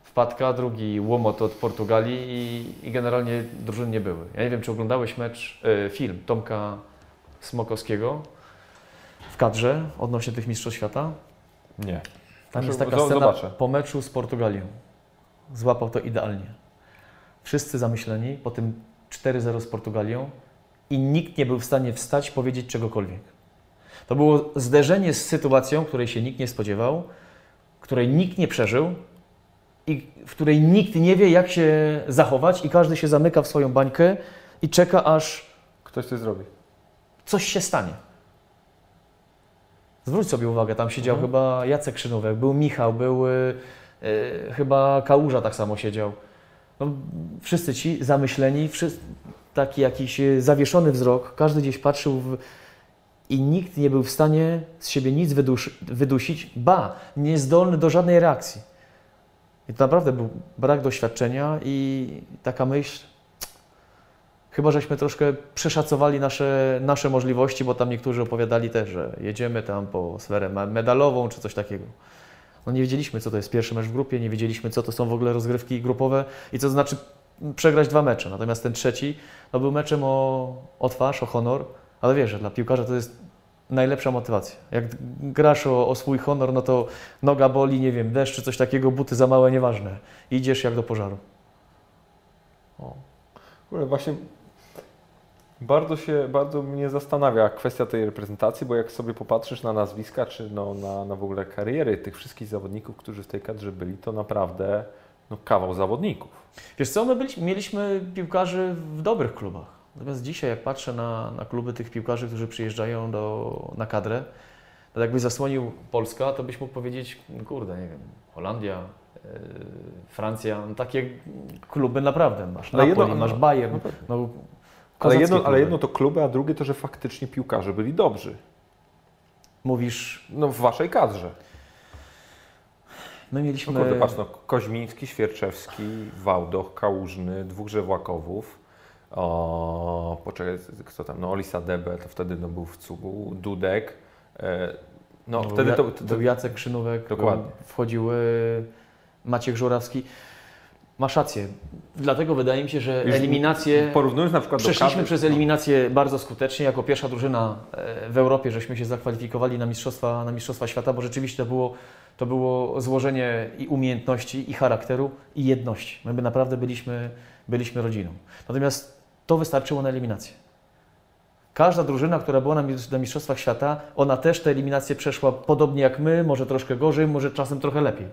wpadka, drugi łomot od Portugalii i, i generalnie drużyny nie były. Ja nie wiem, czy oglądałeś mecz, e, film Tomka Smokowskiego w kadrze odnośnie tych mistrzostw świata? Nie. Tam jest taka scena zobaczę. po meczu z Portugalią. Złapał to idealnie. Wszyscy zamyśleni po tym 4-0 z Portugalią i nikt nie był w stanie wstać, powiedzieć czegokolwiek. To było zderzenie z sytuacją, której się nikt nie spodziewał, której nikt nie przeżył i w której nikt nie wie, jak się zachować i każdy się zamyka w swoją bańkę i czeka, aż Ktoś coś zrobi. coś się stanie. Zwróć sobie uwagę, tam siedział Mhm. chyba Jacek Szynówek, był Michał, był y, y, chyba Kałuża tak samo siedział. No, wszyscy ci zamyśleni, wszyscy, taki jakiś y, zawieszony wzrok, każdy gdzieś patrzył w, i nikt nie był w stanie z siebie nic wydusić, ba, niezdolny do żadnej reakcji. I to naprawdę był brak doświadczenia i taka myśl, Chyba, żeśmy troszkę przeszacowali nasze, nasze możliwości, bo tam niektórzy opowiadali też, że jedziemy tam po sferę me- medalową czy coś takiego. No nie wiedzieliśmy, co to jest pierwszy mecz w grupie, nie wiedzieliśmy, co to są w ogóle rozgrywki grupowe i co to znaczy przegrać dwa mecze. Natomiast ten trzeci no był meczem o, o twarz, o honor, ale wiesz, że dla piłkarza to jest najlepsza motywacja. Jak grasz o, o swój honor, no to noga boli, nie wiem, deszcz czy coś takiego, buty za małe, nieważne. Idziesz jak do pożaru. O. Właśnie bardzo się, bardzo mnie zastanawia kwestia tej reprezentacji, bo jak sobie popatrzysz na nazwiska, czy no, na, na w ogóle kariery tych wszystkich zawodników, którzy w tej kadrze byli, to naprawdę no, kawał zawodników. Wiesz co, my byliśmy, mieliśmy piłkarzy w dobrych klubach. Natomiast dzisiaj, jak patrzę na, na kluby tych piłkarzy, którzy przyjeżdżają do, na kadrę, to jakbyś zasłonił Polska, to byś mógł powiedzieć, kurde, nie wiem, Holandia, yy, Francja, no takie kluby naprawdę masz. Napoli, jedno- masz no, Bayern, no pewnie. no, Ale jedno, ale jedno to kluby, a drugie to, że faktycznie piłkarze byli dobrzy. Mówisz, No w waszej kadrze. my No mieliśmy... kurde, patrz, no, Koźmiński, Świerczewski, Wałdoch, Kałużny, dwóch Żewłakowych. O, poczekaj, kto tam? No Olisa Debe, to wtedy no, był w cugu, Dudek. E, no, był wtedy Ja- to, to, Był Jacek Krzynówek, Dokładnie. był- wchodził y, Maciek Żurawski. Masz rację. Dlatego wydaje mi się, że Już eliminacje... porównując na przykład do Przeszliśmy kadry, przez eliminację bardzo skutecznie. Jako pierwsza drużyna e, w Europie, żeśmy się zakwalifikowali na Mistrzostwa, na mistrzostwa Świata, bo rzeczywiście to było, to było złożenie i umiejętności, i charakteru, i jedności. My by naprawdę byliśmy, byliśmy rodziną. Natomiast to wystarczyło na eliminację. Każda drużyna, która była na mis- na Mistrzostwach Świata, ona też te eliminacje przeszła podobnie jak my, może troszkę gorzej, może czasem trochę lepiej.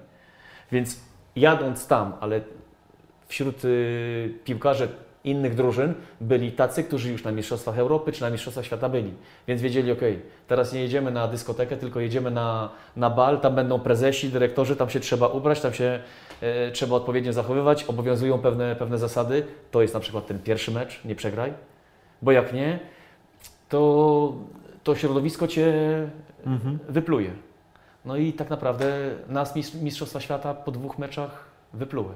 Więc jadąc tam, ale wśród y, piłkarzy innych drużyn byli tacy, którzy już na Mistrzostwach Europy czy na Mistrzostwach Świata byli. Więc wiedzieli, ok, teraz nie jedziemy na dyskotekę, tylko jedziemy na, na bal, tam będą prezesi, dyrektorzy, tam się trzeba ubrać, tam się e, trzeba odpowiednio zachowywać, obowiązują pewne, pewne zasady. To jest na przykład ten pierwszy mecz, nie przegraj, bo jak nie, to, to środowisko Cię Mhm. wypluje. No i tak naprawdę nas mis- Mistrzostwa Świata po dwóch meczach wypluły.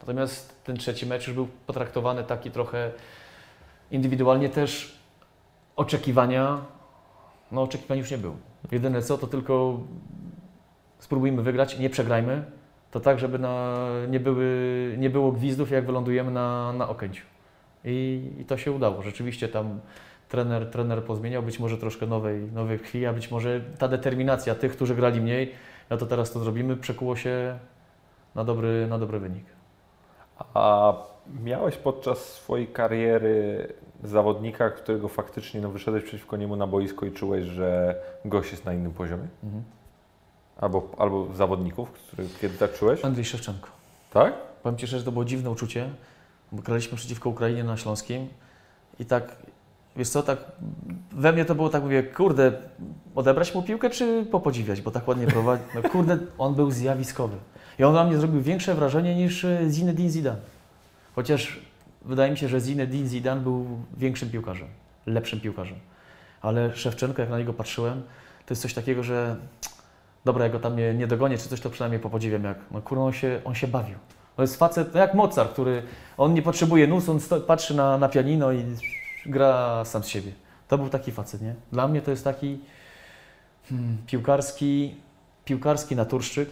Natomiast ten trzeci mecz już był potraktowany taki trochę indywidualnie też oczekiwania, no oczekiwań już nie było. Jedyne co, to tylko spróbujmy wygrać, nie przegrajmy. To tak, żeby na, nie, były, nie było gwizdów, jak wylądujemy na, na Okęciu. I, I to się udało. Rzeczywiście tam trener, trener pozmieniał, być może troszkę nowej, nowej krwi, a być może ta determinacja tych, którzy grali mniej, no to teraz to zrobimy, przekuło się na dobry, na dobry wynik. A miałeś podczas swojej kariery zawodnika, którego faktycznie no, wyszedłeś przeciwko niemu na boisko i czułeś, że gość jest na innym poziomie? Mhm. Albo, albo zawodników, których kiedy tak czułeś? Andrzej Szewczenko. Tak? Powiem Ci szczerze, to było dziwne uczucie, bo graliśmy przeciwko Ukrainie na Śląskim i tak, wiesz co, tak we mnie to było tak, mówię, kurde, odebrać mu piłkę czy popodziwiać, bo tak ładnie prowadzi. No kurde, on był zjawiskowy. I on na mnie zrobił większe wrażenie niż e, Zinedine Zidane. Chociaż wydaje mi się, że Zinedine Zidane był większym piłkarzem, lepszym piłkarzem. Ale Szewczenko, jak na niego patrzyłem, to jest coś takiego, że dobra, jak go tam nie, dogonię czy coś, to przynajmniej popodziwiam, jak no kurwa, on się, on się bawił. To jest facet no jak Mozart, który on nie potrzebuje nus, on sto, patrzy na, na pianino i gra sam z siebie. To był taki facet, nie? Dla mnie to jest taki hmm, piłkarski, piłkarski naturszczyk,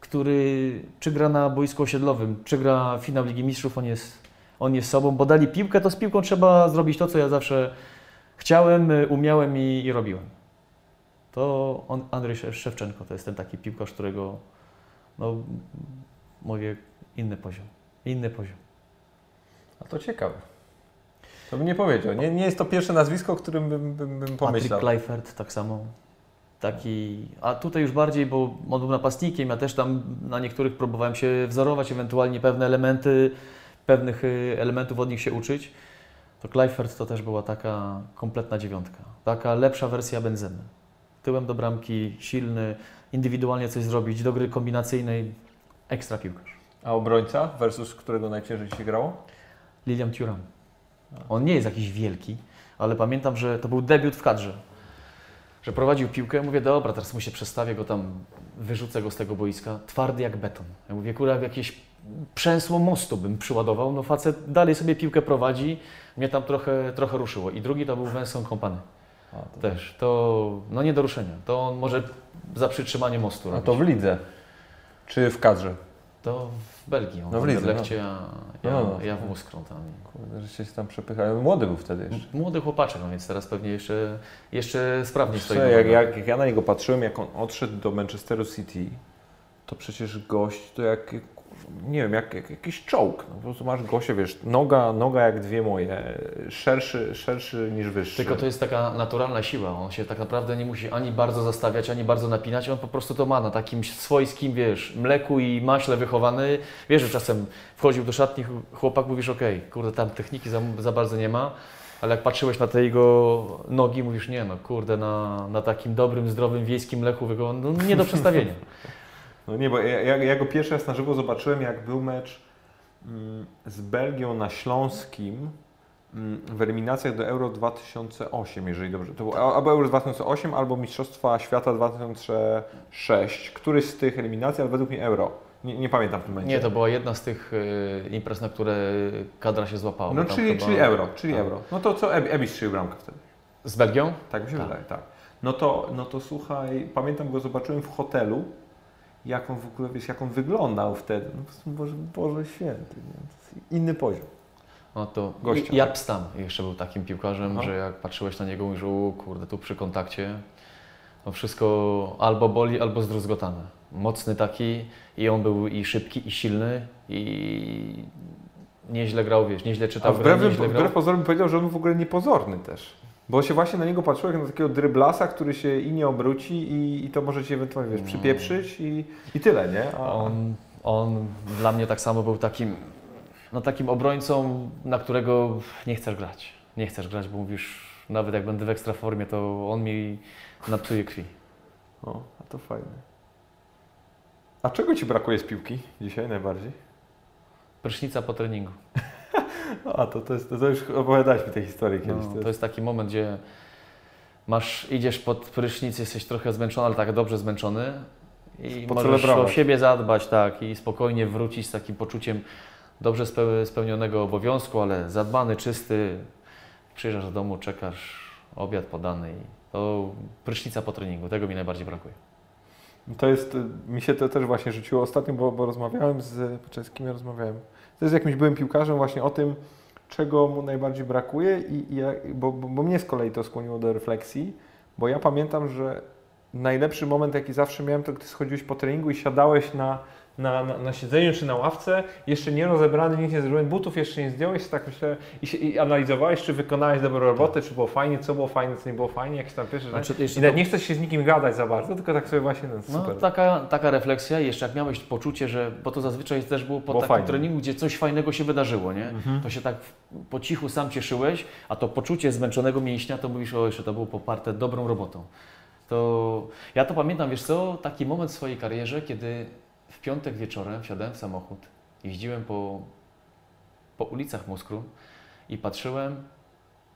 który czy gra na boisku osiedlowym, czy gra finał Ligi Mistrzów, on jest, on jest sobą, bo dali piłkę, to z piłką trzeba zrobić to, co ja zawsze chciałem, y, umiałem i, i robiłem. To on, Andrzej Sze- Szewczenko to jest ten taki piłkarz, którego no, mówię, inny poziom. Inny poziom. A to ciekawe. To bym nie powiedział. Nie, nie jest to pierwsze nazwisko, o którym bym, bym, bym pomyślał. Patrick Kleifert tak samo. Taki, a tutaj już bardziej, bo on był napastnikiem, ja też tam na niektórych próbowałem się wzorować, ewentualnie pewne elementy, pewnych y, elementów od nich się uczyć. To Kleifert to też była taka kompletna dziewiątka. Taka lepsza wersja Benzemy. Tyłem do bramki, silny, indywidualnie coś zrobić, do gry kombinacyjnej, ekstra piłkarz. A obrońca versus którego najciężej Ci się grało? Lilian Thuram. On nie jest jakiś wielki, ale pamiętam, że to był debiut w kadrze. Że prowadził piłkę, mówię, dobra, teraz mu się przestawię go tam, wyrzucę go z tego boiska. Twardy jak beton. Ja mówię, kurwa, jakieś przęsło mostu bym przyładował. No facet dalej sobie piłkę prowadzi. Mnie tam trochę, trochę ruszyło. I drugi to był Węson Kompany. A to, Też. To no nie do ruszenia. To on może za przytrzymanie mostu a robić. to w lidze. Czy w kadrze? To w Belgii. On No w lidze, no. Ja, No, no. ja w Muskrą tam. Kurde, że się tam przepychają. Młody był wtedy jeszcze. Młody chłopaczek, no więc teraz pewnie jeszcze, jeszcze sprawniej stoi. Jak, jak, jak ja na niego patrzyłem, jak on odszedł do Manchesteru City, to przecież gość to jak, nie wiem, jak, jak jakiś czołg. No, po prostu masz gościa, wiesz, noga, noga jak dwie moje, szerszy, szerszy niż wyższy. Tylko to jest taka naturalna siła. On się tak naprawdę nie musi ani bardzo zastawiać, ani bardzo napinać. On po prostu to ma na takim swojskim, wiesz, mleku i maśle wychowany. Wiesz, że czasem wchodził do szatni chłopak, mówisz, okej, kurde, tam techniki za, za bardzo nie ma. Ale jak patrzyłeś na te jego nogi, mówisz, nie no, kurde, na, na takim dobrym, zdrowym, wiejskim mleku wygląda, no, nie do przestawienia. <laughs> No nie, bo ja, ja, ja go pierwszy raz na żywo zobaczyłem, jak był mecz mm, z Belgią na Śląskim mm, w eliminacjach do Euro 2008, jeżeli dobrze. To było albo Euro 2008, albo Mistrzostwa Świata 2006. Któryś z tych eliminacji, ale według mnie Euro. Nie, nie pamiętam w tym momencie. Nie, to była jedna z tych y, imprez, na które kadra się złapała. No czyli, chyba- czyli Euro, czyli tak. Euro. No to co, Ebi, Ebi strzelił bramkę wtedy. Z Belgią? Tak mi się Tak. wydaje, tak. No to, no to słuchaj, pamiętam go zobaczyłem w hotelu, jak on w ogóle, wiesz, jak on wyglądał wtedy. No po prostu, Boże, Boże święty, nie? To jest inny poziom. No to Gościa. Jap Stam jeszcze był takim piłkarzem, Aha. że jak patrzyłeś na niego, mówisz, kurde, tu przy kontakcie, no wszystko albo boli, albo zdruzgotane. Mocny taki i on był i szybki, i silny i nieźle grał, wiesz, nieźle A czytał grę, wbrew, nieźle grał. wbrew pozorom powiedział, że on w ogóle niepozorny też. Bo się właśnie na niego patrzyło jak na takiego dryblasa, który się i nie obróci i, i to może Cię ewentualnie, wiesz, No. przypieprzyć i, i tyle, nie? A, On, on dla mnie tak samo był takim, no takim obrońcą, na którego nie chcesz grać. Nie chcesz grać, bo mówisz, nawet jak będę w ekstra formie, to on mi napsuje krwi. O, a to fajne. A czego Ci brakuje z piłki dzisiaj najbardziej? Prysznica po treningu. <laughs> <laughs> A, to, to, jest, to już opowiadałeś mi tej historii kiedyś. No, to jest taki moment, gdzie masz, idziesz pod prysznic, jesteś trochę zmęczony, ale tak dobrze zmęczony i możesz o siebie zadbać, tak, i spokojnie wrócić z takim poczuciem dobrze speł- spełnionego obowiązku, ale zadbany, czysty. Przyjeżdżasz do domu, czekasz, obiad podany i to prysznica po treningu, tego mi najbardziej brakuje. To jest, mi się to też właśnie rzuciło ostatnio, bo, bo rozmawiałem z, z kim ja rozmawiałem? To jest jakimś byłym piłkarzem właśnie o tym, czego mu najbardziej brakuje i, i bo, bo mnie z kolei to skłoniło do refleksji, bo ja pamiętam, że najlepszy moment, jaki zawsze miałem, to gdy schodziłeś po treningu i siadałeś na, na, na, na siedzeniu czy na ławce, jeszcze nie rozebrany, nic nie zrobiłem, butów jeszcze nie zdjąłeś, tak myślę, i, się, i analizowałeś, czy wykonałeś dobrą robotę, czy było fajnie, co było fajnie, co nie było fajnie, jakieś tam pierwsze. Znaczy, I to- nie chcesz się z nikim gadać za bardzo, tylko tak sobie właśnie, no, No, super. taka, taka refleksja, jeszcze jak miałeś poczucie, że, bo to zazwyczaj też było po Było takim fajnie. treningu, gdzie coś fajnego się wydarzyło, nie? Mhm. To się tak po cichu sam cieszyłeś, a to poczucie zmęczonego mięśnia, to mówisz, o jeszcze to było poparte dobrą robotą. To ja to pamiętam, wiesz co, taki moment w swojej karierze, kiedy piątek wieczorem wsiadałem w samochód, jeździłem po, po ulicach Moskwy i patrzyłem,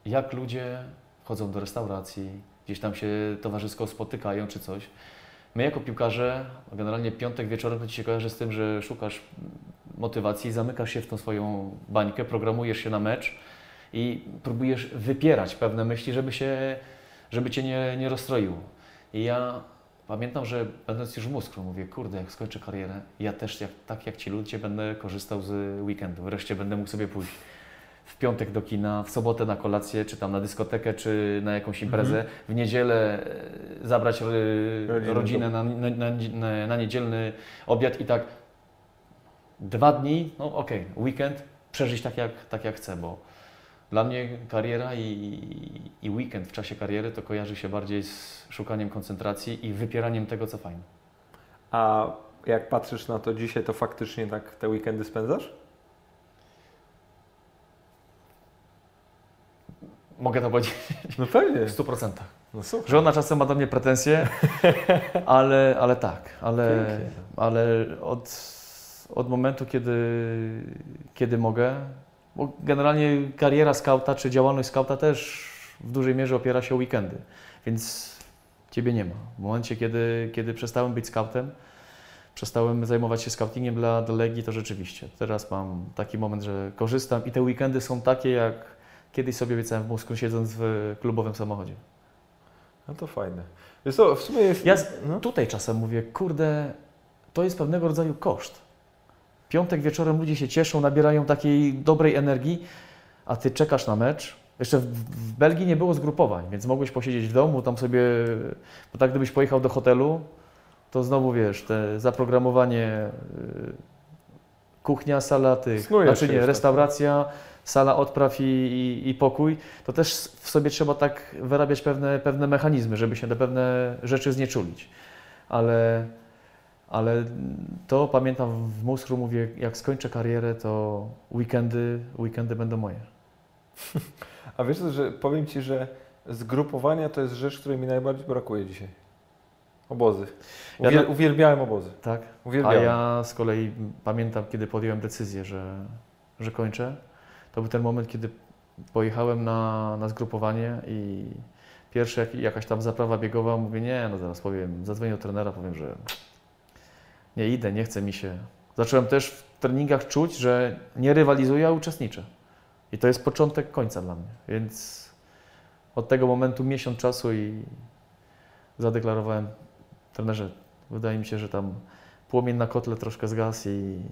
jak ludzie chodzą do restauracji, gdzieś tam się towarzysko spotykają czy coś. My jako piłkarze, generalnie piątek wieczorem to Ci się kojarzy z tym, że szukasz motywacji, zamykasz się w tą swoją bańkę, programujesz się na mecz i próbujesz wypierać pewne myśli, żeby, się, żeby Cię nie, nie rozstroiło. I ja pamiętam, że będąc już w Moskwie, mówię, kurde, jak skończę karierę, ja też jak, tak jak Ci ludzie będę korzystał z weekendu, wreszcie będę mógł sobie pójść w piątek do kina, w sobotę na kolację, czy tam na dyskotekę, czy na jakąś imprezę, w niedzielę e, zabrać e, Rodzinę rodzinę na, na, na, na, niedzielny obiad i tak dwa dni, no okej, weekend przeżyć tak jak, tak jak chcę, bo dla mnie kariera i, i weekend w czasie kariery to kojarzy się bardziej z szukaniem koncentracji i wypieraniem tego, co fajne. A jak patrzysz na to dzisiaj, to faktycznie tak te weekendy spędzasz? Mogę to powiedzieć No pewnie. w 100%. No super. Żona czasem ma do mnie pretensje, <laughs> ale, ale tak, ale, Pięknie. ale od, od momentu, kiedy, kiedy mogę, bo generalnie kariera skauta czy działalność skauta też w dużej mierze opiera się o weekendy, więc Ciebie nie ma. W momencie, kiedy, kiedy przestałem być skautem, przestałem zajmować się scoutingiem dla, Legii, to rzeczywiście teraz mam taki moment, że korzystam i te weekendy są takie, jak kiedyś sobie obiecałem w Moskwie, siedząc w klubowym samochodzie. No to fajne. Wiesz co, w sumie jest... Ja no. tutaj czasem mówię, kurde, to jest pewnego rodzaju koszt. Piątek wieczorem ludzie się cieszą, nabierają takiej dobrej energii, a ty czekasz na mecz. Jeszcze w, w Belgii nie było zgrupowań, więc mogłeś posiedzieć w domu, tam sobie, bo tak gdybyś pojechał do hotelu, to znowu wiesz, te zaprogramowanie, y, kuchnia, sala tych, Snujesz znaczy nie, tak. restauracja, sala odpraw i, i, i pokój, to też w sobie trzeba tak wyrabiać pewne, pewne mechanizmy, żeby się na pewne rzeczy znieczulić. Ale, ale to pamiętam w Muskru, mówię, jak skończę karierę, to weekendy, weekendy będą moje. <laughs> A wiesz że powiem Ci, że zgrupowania to jest rzecz, której mi najbardziej brakuje dzisiaj. Obozy. Ja Uwiel- na- Uwielbiałem obozy. Tak? A Uwielbiałem. ja z kolei pamiętam, kiedy podjąłem decyzję, że, że kończę. To był ten moment, kiedy pojechałem na, na zgrupowanie i pierwsza jak, jakaś tam zaprawa biegowa, mówię, nie, no zaraz powiem, zadzwonię do trenera, powiem, że nie idę, nie chce mi się. Zacząłem też w treningach czuć, że nie rywalizuję, a uczestniczę. I to jest początek końca dla mnie. Więc od tego momentu miesiąc czasu i zadeklarowałem trenerze, wydaje mi się, że tam płomień na kotle troszkę zgasł i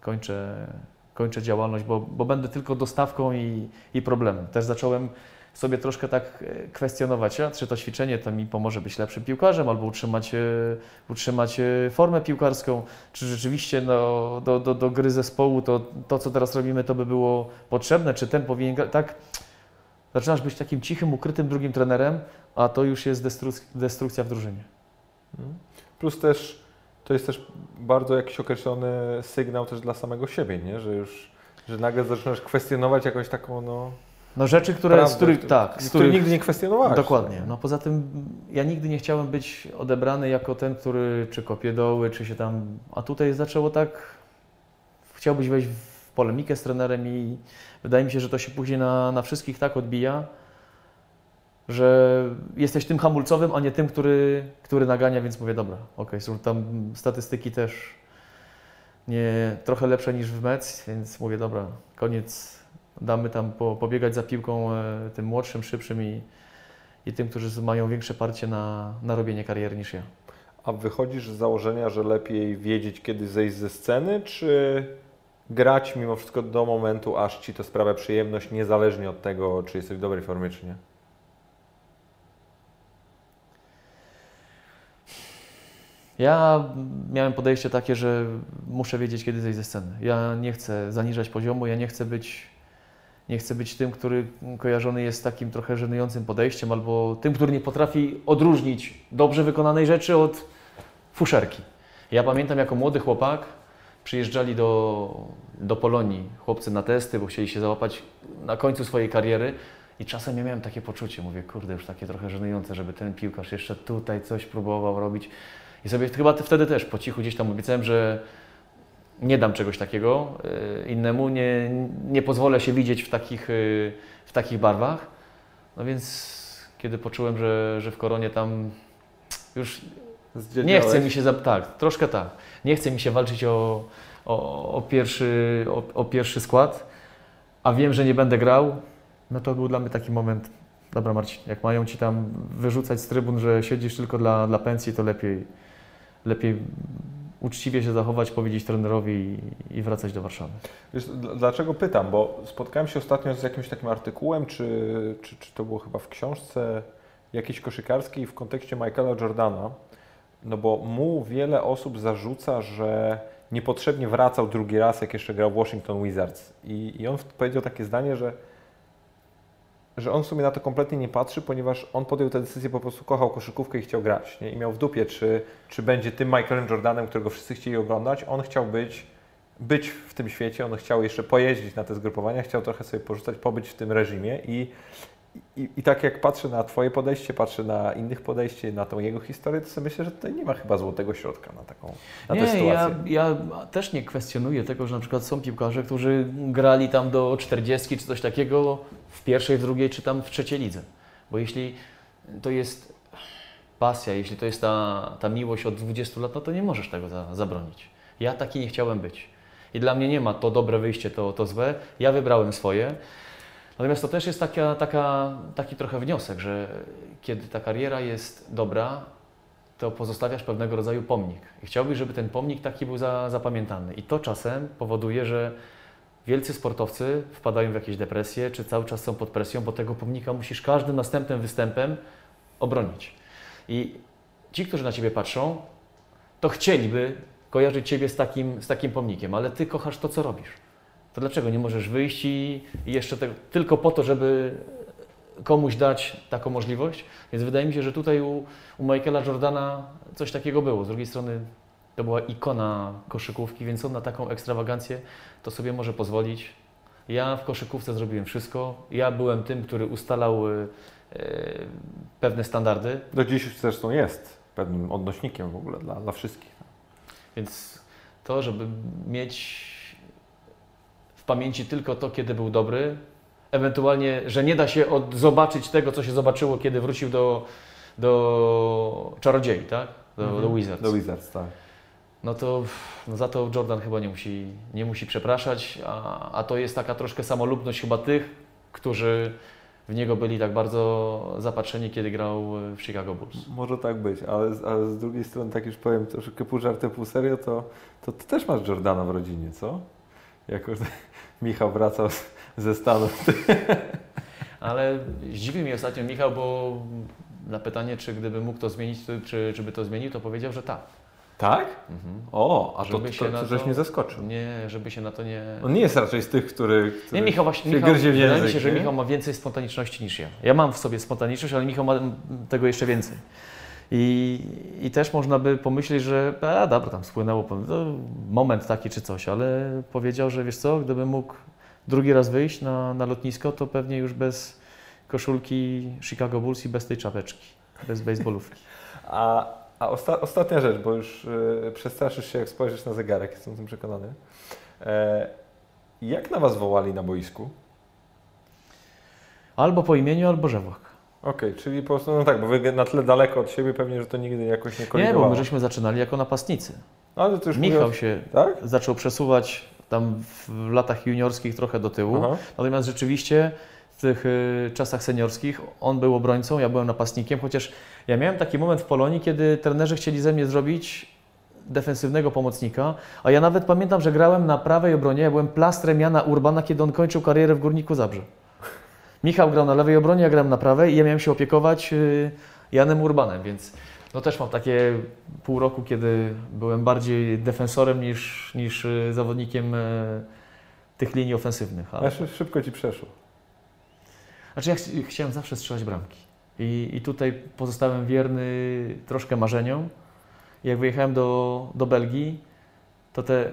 kończę, kończę działalność, bo, bo będę tylko dostawką i, i problemem. Też zacząłem sobie troszkę tak e, kwestionować, czy to ćwiczenie to mi pomoże być lepszym piłkarzem albo utrzymać, e, utrzymać e, formę piłkarską, czy rzeczywiście no, do, do, do gry zespołu to, to, co teraz robimy, to by było potrzebne, czy ten powinien. Tak, zaczynasz być takim cichym, ukrytym drugim trenerem, a to już jest destruk- destrukcja w drużynie. Mhm. Plus też to jest też bardzo jakiś określony sygnał też dla samego siebie, nie? Że już, że nagle zaczynasz kwestionować jakąś taką, no... No rzeczy, które, prawdę, z których, tak, z których nigdy nie kwestionowałeś. Dokładnie. No poza tym ja nigdy nie chciałem być odebrany jako ten, który czy kopie doły, czy się tam. A tutaj zaczęło tak. Chciałbyś wejść w polemikę z trenerem i wydaje mi się, że to się później na, na wszystkich tak odbija, że jesteś tym hamulcowym, a nie tym, który, który nagania, więc mówię, dobra, okej, są tam statystyki też nie trochę lepsze niż w mecz, więc mówię, dobra, koniec, damy tam po, pobiegać za piłką e, tym młodszym, szybszym i, i tym, którzy mają większe parcie na, na robienie kariery niż ja. A wychodzisz z założenia, że lepiej wiedzieć, kiedy zejść ze sceny, czy grać mimo wszystko do momentu, aż Ci to sprawia przyjemność, niezależnie od tego, czy jesteś w dobrej formie, czy nie? Ja miałem podejście takie, że muszę wiedzieć, kiedy zejść ze sceny. Ja nie chcę zaniżać poziomu, ja nie chcę być, nie chcę być tym, który kojarzony jest takim trochę żenującym podejściem, albo tym, który nie potrafi odróżnić dobrze wykonanej rzeczy od fuszerki. Ja pamiętam jako młody chłopak, przyjeżdżali do, do Polonii chłopcy na testy, bo chcieli się załapać na końcu swojej kariery i czasem ja miałem takie poczucie, mówię, kurde, już takie trochę żenujące, żeby ten piłkarz jeszcze tutaj coś próbował robić. I sobie chyba wtedy też po cichu gdzieś tam obiecałem, że nie dam czegoś takiego y, innemu, nie, nie pozwolę się widzieć w takich, y, w takich barwach. No więc kiedy poczułem, że, że w koronie tam już nie chce mi się, tak, troszkę tak, nie chce mi się walczyć o, o, o pierwszy, o, o pierwszy skład, a wiem, że nie będę grał, no to był dla mnie taki moment, dobra Marcin, jak mają Ci tam wyrzucać z trybun, że siedzisz tylko dla, dla pensji, to lepiej, lepiej uczciwie się zachować, powiedzieć trenerowi i, wracać do Warszawy. Wiesz, dlaczego pytam? Bo spotkałem się ostatnio z jakimś takim artykułem, czy, czy, czy to było chyba w książce jakiejś koszykarskiej w kontekście Michaela Jordana, no bo mu wiele osób zarzuca, że niepotrzebnie wracał drugi raz, jak jeszcze grał w Washington Wizards. I, i on powiedział takie zdanie, że że on w sumie na to kompletnie nie patrzy, ponieważ on podjął tę decyzję, po prostu kochał koszykówkę i chciał grać. Nie? I miał w dupie, czy, czy będzie tym Michaelem Jordanem, którego wszyscy chcieli oglądać. On chciał być, być w tym świecie, on chciał jeszcze pojeździć na te zgrupowania, chciał trochę sobie porzucać, pobyć w tym reżimie i, i, I, tak jak patrzę na Twoje podejście, patrzę na innych podejście, na tą jego historię, to sobie myślę, że tutaj nie ma chyba złotego środka na taką na nie, tę sytuację. Ja, ja też nie kwestionuję tego, że na przykład są piłkarze, którzy grali tam do 40 czy coś takiego w pierwszej, w drugiej czy tam w trzeciej lidze. Bo jeśli to jest pasja, jeśli to jest ta, ta miłość od 20 lat, no to nie możesz tego za, zabronić. Ja taki nie chciałem być. I dla mnie nie ma to dobre wyjście, to, to złe. Ja wybrałem swoje. Natomiast to też jest taka, taka, taki trochę wniosek, że kiedy ta kariera jest dobra, to pozostawiasz pewnego rodzaju pomnik. I chciałbyś, żeby ten pomnik taki był za, zapamiętany. I to czasem powoduje, że wielcy sportowcy wpadają w jakieś depresje, czy cały czas są pod presją, bo tego pomnika musisz każdym następnym występem obronić. I ci, którzy na Ciebie patrzą, to chcieliby kojarzyć Ciebie z takim, z takim pomnikiem, ale Ty kochasz to, co robisz to dlaczego nie możesz wyjść i, jeszcze te, tylko po to, żeby komuś dać taką możliwość? Więc wydaje mi się, że tutaj u, u Michaela Jordana coś takiego było. Z drugiej strony to była ikona koszykówki, więc on na taką ekstrawagancję to sobie może pozwolić. Ja w koszykówce zrobiłem wszystko. Ja byłem tym, który ustalał e, pewne standardy. Do dziś zresztą jest pewnym odnośnikiem w ogóle dla, dla wszystkich. Więc to, żeby mieć pamięci tylko to, kiedy był dobry, ewentualnie, że nie da się od, zobaczyć tego, co się zobaczyło, kiedy wrócił do, do czarodziei, tak? Do, mhm. do Wizards. Do Wizards, tak. No to no za to Jordan chyba nie musi, nie musi przepraszać, a, a to jest taka troszkę samolubność chyba tych, którzy w niego byli tak bardzo zapatrzeni, kiedy grał w Chicago Bulls. Może tak być, ale, ale z drugiej strony, tak już powiem troszkę pół żartem, pół serio, to, to ty też masz Jordana w rodzinie, co? Jako Michał wracał ze Stanów. <laughs> Ale zdziwił mnie ostatnio Michał, bo na pytanie, czy gdyby mógł to zmienić, czy, czy by to zmienił, to powiedział, że tak. Tak? Mhm. O, a to, żeby to, to, to żeś mnie zaskoczył. Nie, żeby się na to nie... On nie jest raczej z tych, który, który Nie, Michał właśnie, Michał, wydaje mi się, że Michał ma więcej spontaniczności niż ja. Ja mam w sobie spontaniczność, ale Michał ma tego jeszcze więcej. I, I też można by pomyśleć, że a dobra, tam spłynęło moment taki czy coś, ale powiedział, że wiesz co, gdybym mógł drugi raz wyjść na, na lotnisko, to pewnie już bez koszulki Chicago Bulls i bez tej czapeczki, bez baseballówki. <laughs> A, a osta ostatnia rzecz, bo już y, przestraszysz się, jak spojrzysz na zegarek, jestem tym przekonany. E, jak na Was wołali na boisku? Albo po imieniu, albo Żewłak. Okej, okay, czyli po prostu, no tak, bo wy na tyle daleko od siebie pewnie, że to nigdy jakoś nie kolidowało. Nie, bo my żeśmy zaczynali jako napastnicy. No, ale to już Michał mówię... się tak? zaczął przesuwać tam w latach juniorskich trochę do tyłu, Aha. natomiast rzeczywiście w tych y, czasach seniorskich on był obrońcą, ja byłem napastnikiem, chociaż ja miałem taki moment w Polonii, kiedy trenerzy chcieli ze mnie zrobić defensywnego pomocnika, a ja nawet pamiętam, że grałem na prawej obronie, ja byłem plastrem Jana Urbana, kiedy on kończył karierę w Górniku Zabrze. Michał grał na lewej obronie, ja grałem na prawej i ja miałem się opiekować y, Janem Urbanem, więc no też mam takie pół roku, kiedy byłem bardziej defensorem niż, niż y, zawodnikiem y, tych linii ofensywnych. Ale szy- szybko ci przeszło. Znaczy ja ch chciałem zawsze strzelać bramki. I, I tutaj pozostałem wierny troszkę marzeniom. Jak wyjechałem do, do Belgii, to te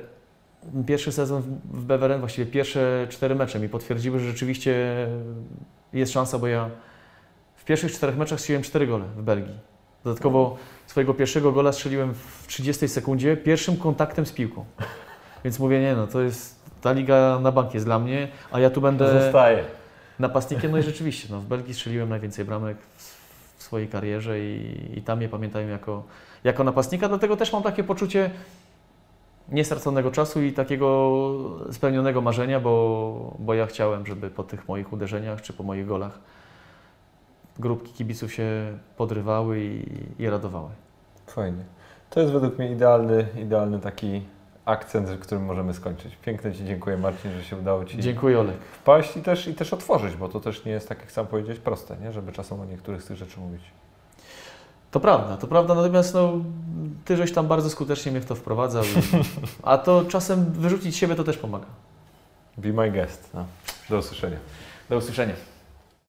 pierwszy sezon w- Beveren, właściwie pierwsze cztery mecze mi potwierdziły, że rzeczywiście jest szansa, bo ja w pierwszych czterech meczach strzeliłem cztery gole w Belgii. Dodatkowo swojego pierwszego gola strzeliłem w 30 sekundzie pierwszym kontaktem z piłką. Więc mówię, nie no, to jest, ta liga na bank jest dla mnie, a ja tu będę Zostaje. napastnikiem. No i rzeczywiście, no, w Belgii strzeliłem najwięcej bramek w, swojej karierze i, i tam mnie pamiętają jako, jako napastnika, dlatego też mam takie poczucie niestraconego czasu i takiego spełnionego marzenia, bo, bo ja chciałem, żeby po tych moich uderzeniach czy po moich golach grupki kibiców się podrywały i, i radowały. Fajnie. To jest według mnie idealny, idealny taki akcent, którym możemy skończyć. Pięknie Ci dziękuję Marcin, że się udało Ci Dziękuję Olek. wpaść i też, i też otworzyć, bo to też nie jest, tak jak sam powiedzieć, proste, nie? żeby czasem o niektórych z tych rzeczy mówić. To prawda, to prawda, natomiast no, ty żeś tam bardzo skutecznie mnie w to wprowadzał, <laughs> a to czasem wyrzucić siebie to też pomaga. Be my guest. No. Do usłyszenia. Do usłyszenia.